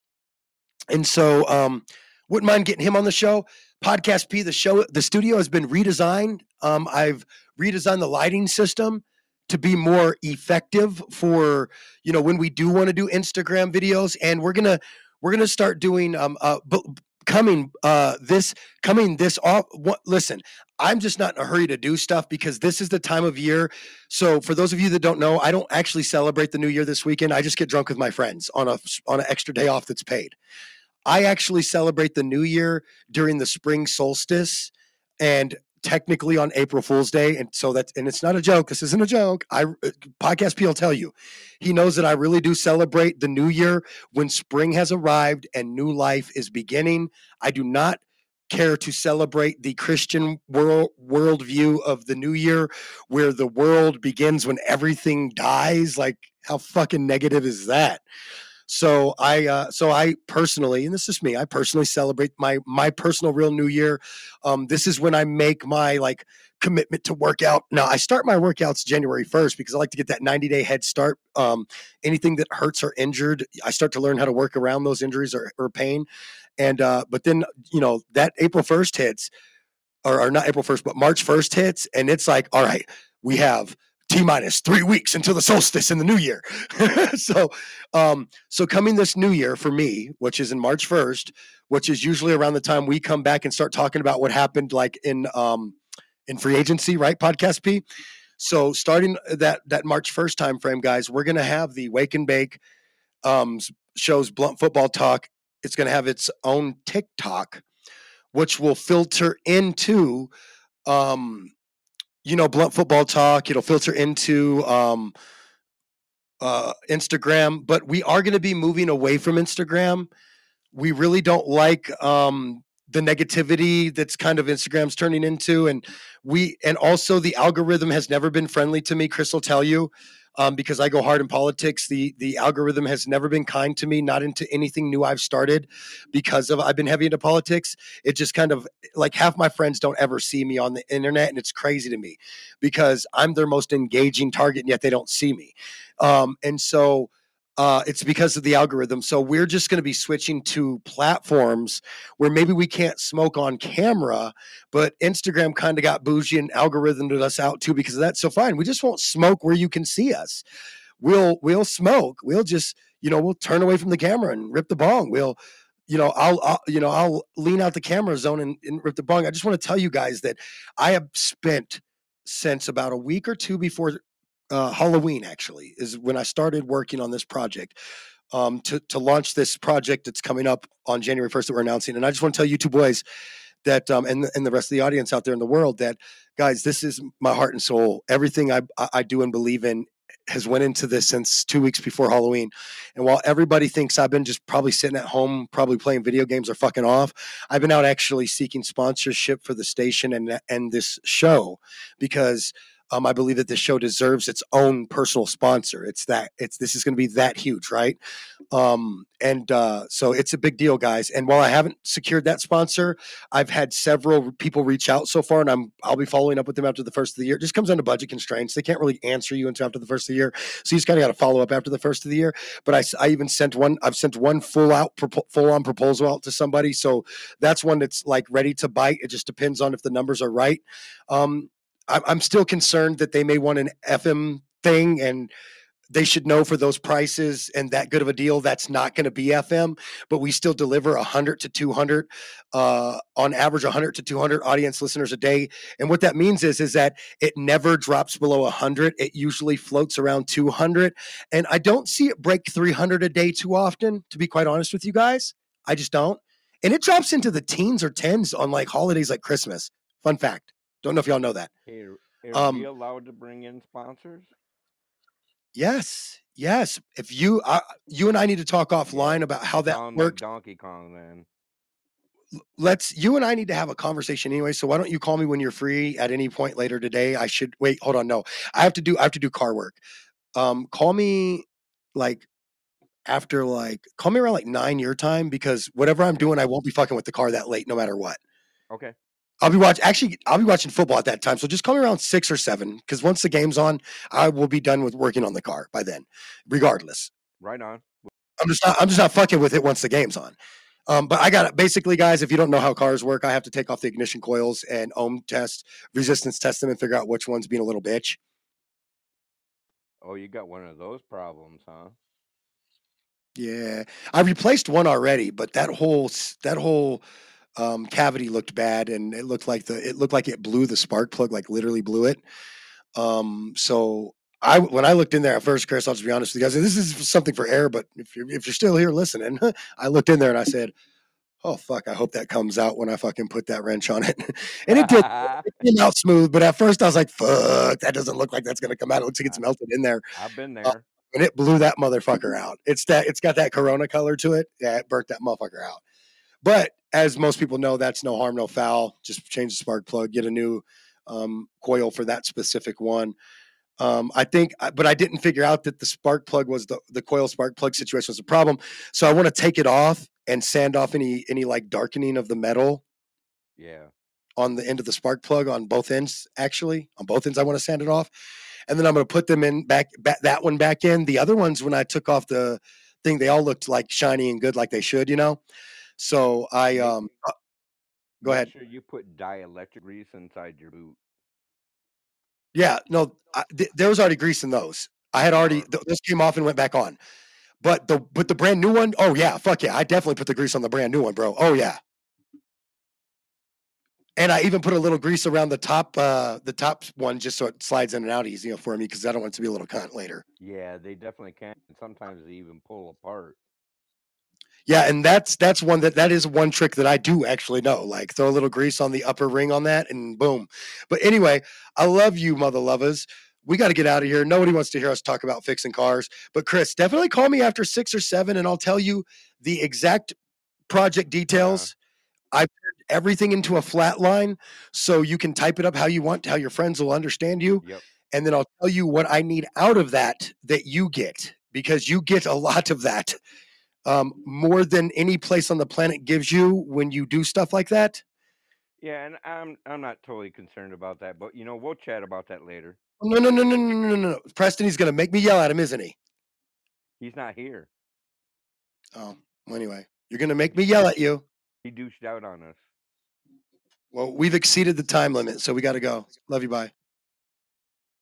[SPEAKER 6] And so, um, wouldn't mind getting him on the show. Podcast P, the show, the studio has been redesigned. Um, I've redesigned the lighting system to be more effective for you know when we do want to do Instagram videos, and we're gonna we're gonna start doing um uh, b- coming uh this coming this off what listen i'm just not in a hurry to do stuff because this is the time of year so for those of you that don't know i don't actually celebrate the new year this weekend i just get drunk with my friends on a on an extra day off that's paid i actually celebrate the new year during the spring solstice and technically on april fool's day and so that's and it's not a joke this isn't a joke i uh, podcast p will tell you he knows that i really do celebrate the new year when spring has arrived and new life is beginning. I do not care to celebrate the christian world worldview of the new year where the world begins when everything dies like how fucking negative is that so I, uh, so I personally, and this is me, I personally celebrate my my personal real New Year. Um, this is when I make my like commitment to work out. Now I start my workouts January first because I like to get that ninety day head start. Um, anything that hurts or injured, I start to learn how to work around those injuries or, or pain. And uh, but then you know that April first hits, or, or not April first, but March first hits, and it's like, all right, we have T minus three weeks until the solstice in the new year. so, um, so coming this new year for me, which is in March 1st, which is usually around the time we come back and start talking about what happened like in, um, in free agency, right? Podcast P. So starting that, that March 1st time frame, guys, we're going to have the wake and bake, um, shows blunt football talk. It's going to have its own TikTok, which will filter into, um, you know, blunt football talk. It'll filter into um, uh, Instagram, but we are going to be moving away from Instagram. We really don't like um, the negativity that's kind of Instagram's turning into, and we and also the algorithm has never been friendly to me. Chris will tell you. Um, because I go hard in politics, the the algorithm has never been kind to me, not into anything new I've started because of I've been heavy into politics. It just kind of like half my friends don't ever see me on the internet, and it's crazy to me because I'm their most engaging target, and yet they don't see me. Um, and so uh, it's because of the algorithm. So we're just going to be switching to platforms where maybe we can't smoke on camera, but Instagram kind of got bougie and algorithmed us out too because of that. So fine, we just won't smoke where you can see us. We'll we'll smoke. We'll just you know we'll turn away from the camera and rip the bong. We'll you know I'll, I'll you know I'll lean out the camera zone and, and rip the bong. I just want to tell you guys that I have spent since about a week or two before uh, Halloween actually is when I started working on this project um, to to launch this project that's coming up on January first that we're announcing. And I just want to tell you two boys that um, and and the rest of the audience out there in the world that guys, this is my heart and soul. Everything I I do and believe in has went into this since two weeks before Halloween. And while everybody thinks I've been just probably sitting at home, probably playing video games or fucking off, I've been out actually seeking sponsorship for the station and and this show because um, I believe that this show deserves its own personal sponsor. It's that it's this is going to be that huge, right? Um, and uh, so it's a big deal, guys. And while I haven't secured that sponsor, I've had several people reach out so far, and I'm I'll be following up with them after the first of the year. It just comes to budget constraints. They can't really answer you until after the first of the year, so you just kind of got to follow up after the first of the year. But I, I even sent one. I've sent one full out full on proposal out to somebody, so that's one that's like ready to bite. It just depends on if the numbers are right. Um, I'm, still concerned that they may want an FM thing and they should know for those prices and that good of a deal that's not going to be fm but we still deliver 100 to 200 uh, on average 100 to 200 audience listeners a day. And what that means is is that it never drops below 100 it usually floats around 200 and i don't see it break 300 a day too often to be quite honest with you guys. I just don't. And it drops into the teens or tens on like holidays like christmas. Fun fact don't know if y'all know that
[SPEAKER 14] Hey, are
[SPEAKER 6] Um,
[SPEAKER 14] we allowed to bring in sponsors?
[SPEAKER 6] Yes, yes. If you, I, you and I need to talk offline about how that
[SPEAKER 14] Sound like
[SPEAKER 6] works.
[SPEAKER 14] Donkey Kong man.
[SPEAKER 6] Let's. You and I need to have a conversation anyway. So why don't you call me when you're free at any point later today? I should wait. Hold on. No, I have to do. I have to do car work. Um, call me like after like call me around like nine your time because whatever I'm doing, I won't be fucking with the car that late, no matter what.
[SPEAKER 14] Okay.
[SPEAKER 6] I'll be watching. Actually, I'll be watching football at that time. So just call me around six or seven because once the game's on, I will be done with working on the car by then, regardless.
[SPEAKER 14] Right on.
[SPEAKER 6] I'm just not. I'm just not fucking with it once the game's on. Um, but I got it. Basically, guys, if you don't know how cars work, I have to take off the ignition coils and ohm test, resistance test them, and figure out which one's being a little bitch.
[SPEAKER 14] Oh, you got one of those problems, huh?
[SPEAKER 6] Yeah, I replaced one already, but that whole that whole um, cavity looked bad, and it looked like the it looked like it blew the spark plug, like literally blew it. Um, so I when I looked in there at first, Chris, I'll just be honest with you guys. This is something for air, but if you're if you're still here listening, I looked in there and I said, "Oh fuck, I hope that comes out when I fucking put that wrench on it." and it did. It came out smooth, but at first I was like, "Fuck, that doesn't look like that's gonna come out. It looks like it's melted in there."
[SPEAKER 14] I've been
[SPEAKER 6] Uh,
[SPEAKER 14] there.
[SPEAKER 6] and it blew that motherfucker out. It's that it's got that Corona color to it. Yeah, it burnt that motherfucker out. But as most people know, that's no harm, no foul. Just change the spark plug, get a new um, coil for that specific one. Um, I think, but I didn't figure out that the spark plug was the the coil spark plug situation was a problem. So I want to take it off and sand off any any like darkening of the metal
[SPEAKER 14] Yeah.
[SPEAKER 6] on the end of the spark plug on both ends. Actually, on both ends, I want to sand it off, and then I'm going to put them in back, back that one back in. The other ones, when I took off the thing, they all looked like shiny and good, like they should, you know. So I um, uh, go
[SPEAKER 14] Make
[SPEAKER 6] ahead.
[SPEAKER 14] sure you put dielectric grease inside your boot.
[SPEAKER 6] Yeah, no, I, th- there was already grease in those. I had already th- those came off and went back on. But the but the brand new one, oh yeah, fuck yeah, I definitely put the grease on the brand new one, bro. Oh yeah. And I even put a little grease around the top, uh, the top one, just so it slides in and out easy for me, because I don't want it to be a little cunt later.
[SPEAKER 14] Yeah, they definitely can. and Sometimes they even pull apart.
[SPEAKER 6] Yeah, and that's that's one that that is one trick that I do actually know. Like throw a little grease on the upper ring on that, and boom. But anyway, I love you, mother lovers. We got to get out of here. Nobody wants to hear us talk about fixing cars. But Chris, definitely call me after six or seven, and I'll tell you the exact project uh-huh. details. I've turned everything into a flat line, so you can type it up how you want, how your friends will understand you.
[SPEAKER 14] Yep.
[SPEAKER 6] And then I'll tell you what I need out of that that you get because you get a lot of that um, more than any place on the planet gives you when you do stuff like that.
[SPEAKER 14] Yeah, and I'm I'm not totally concerned about that, but you know we'll chat about that later.
[SPEAKER 6] No, no, no, no, no, no, no, no. Preston, he's going to make me yell at him, isn't he?
[SPEAKER 14] He's not here.
[SPEAKER 6] Oh, well, anyway, you're going to make me yell at you.
[SPEAKER 14] He douched out on us.
[SPEAKER 6] Well, we've exceeded the time limit, so we got to go. Love you. Bye.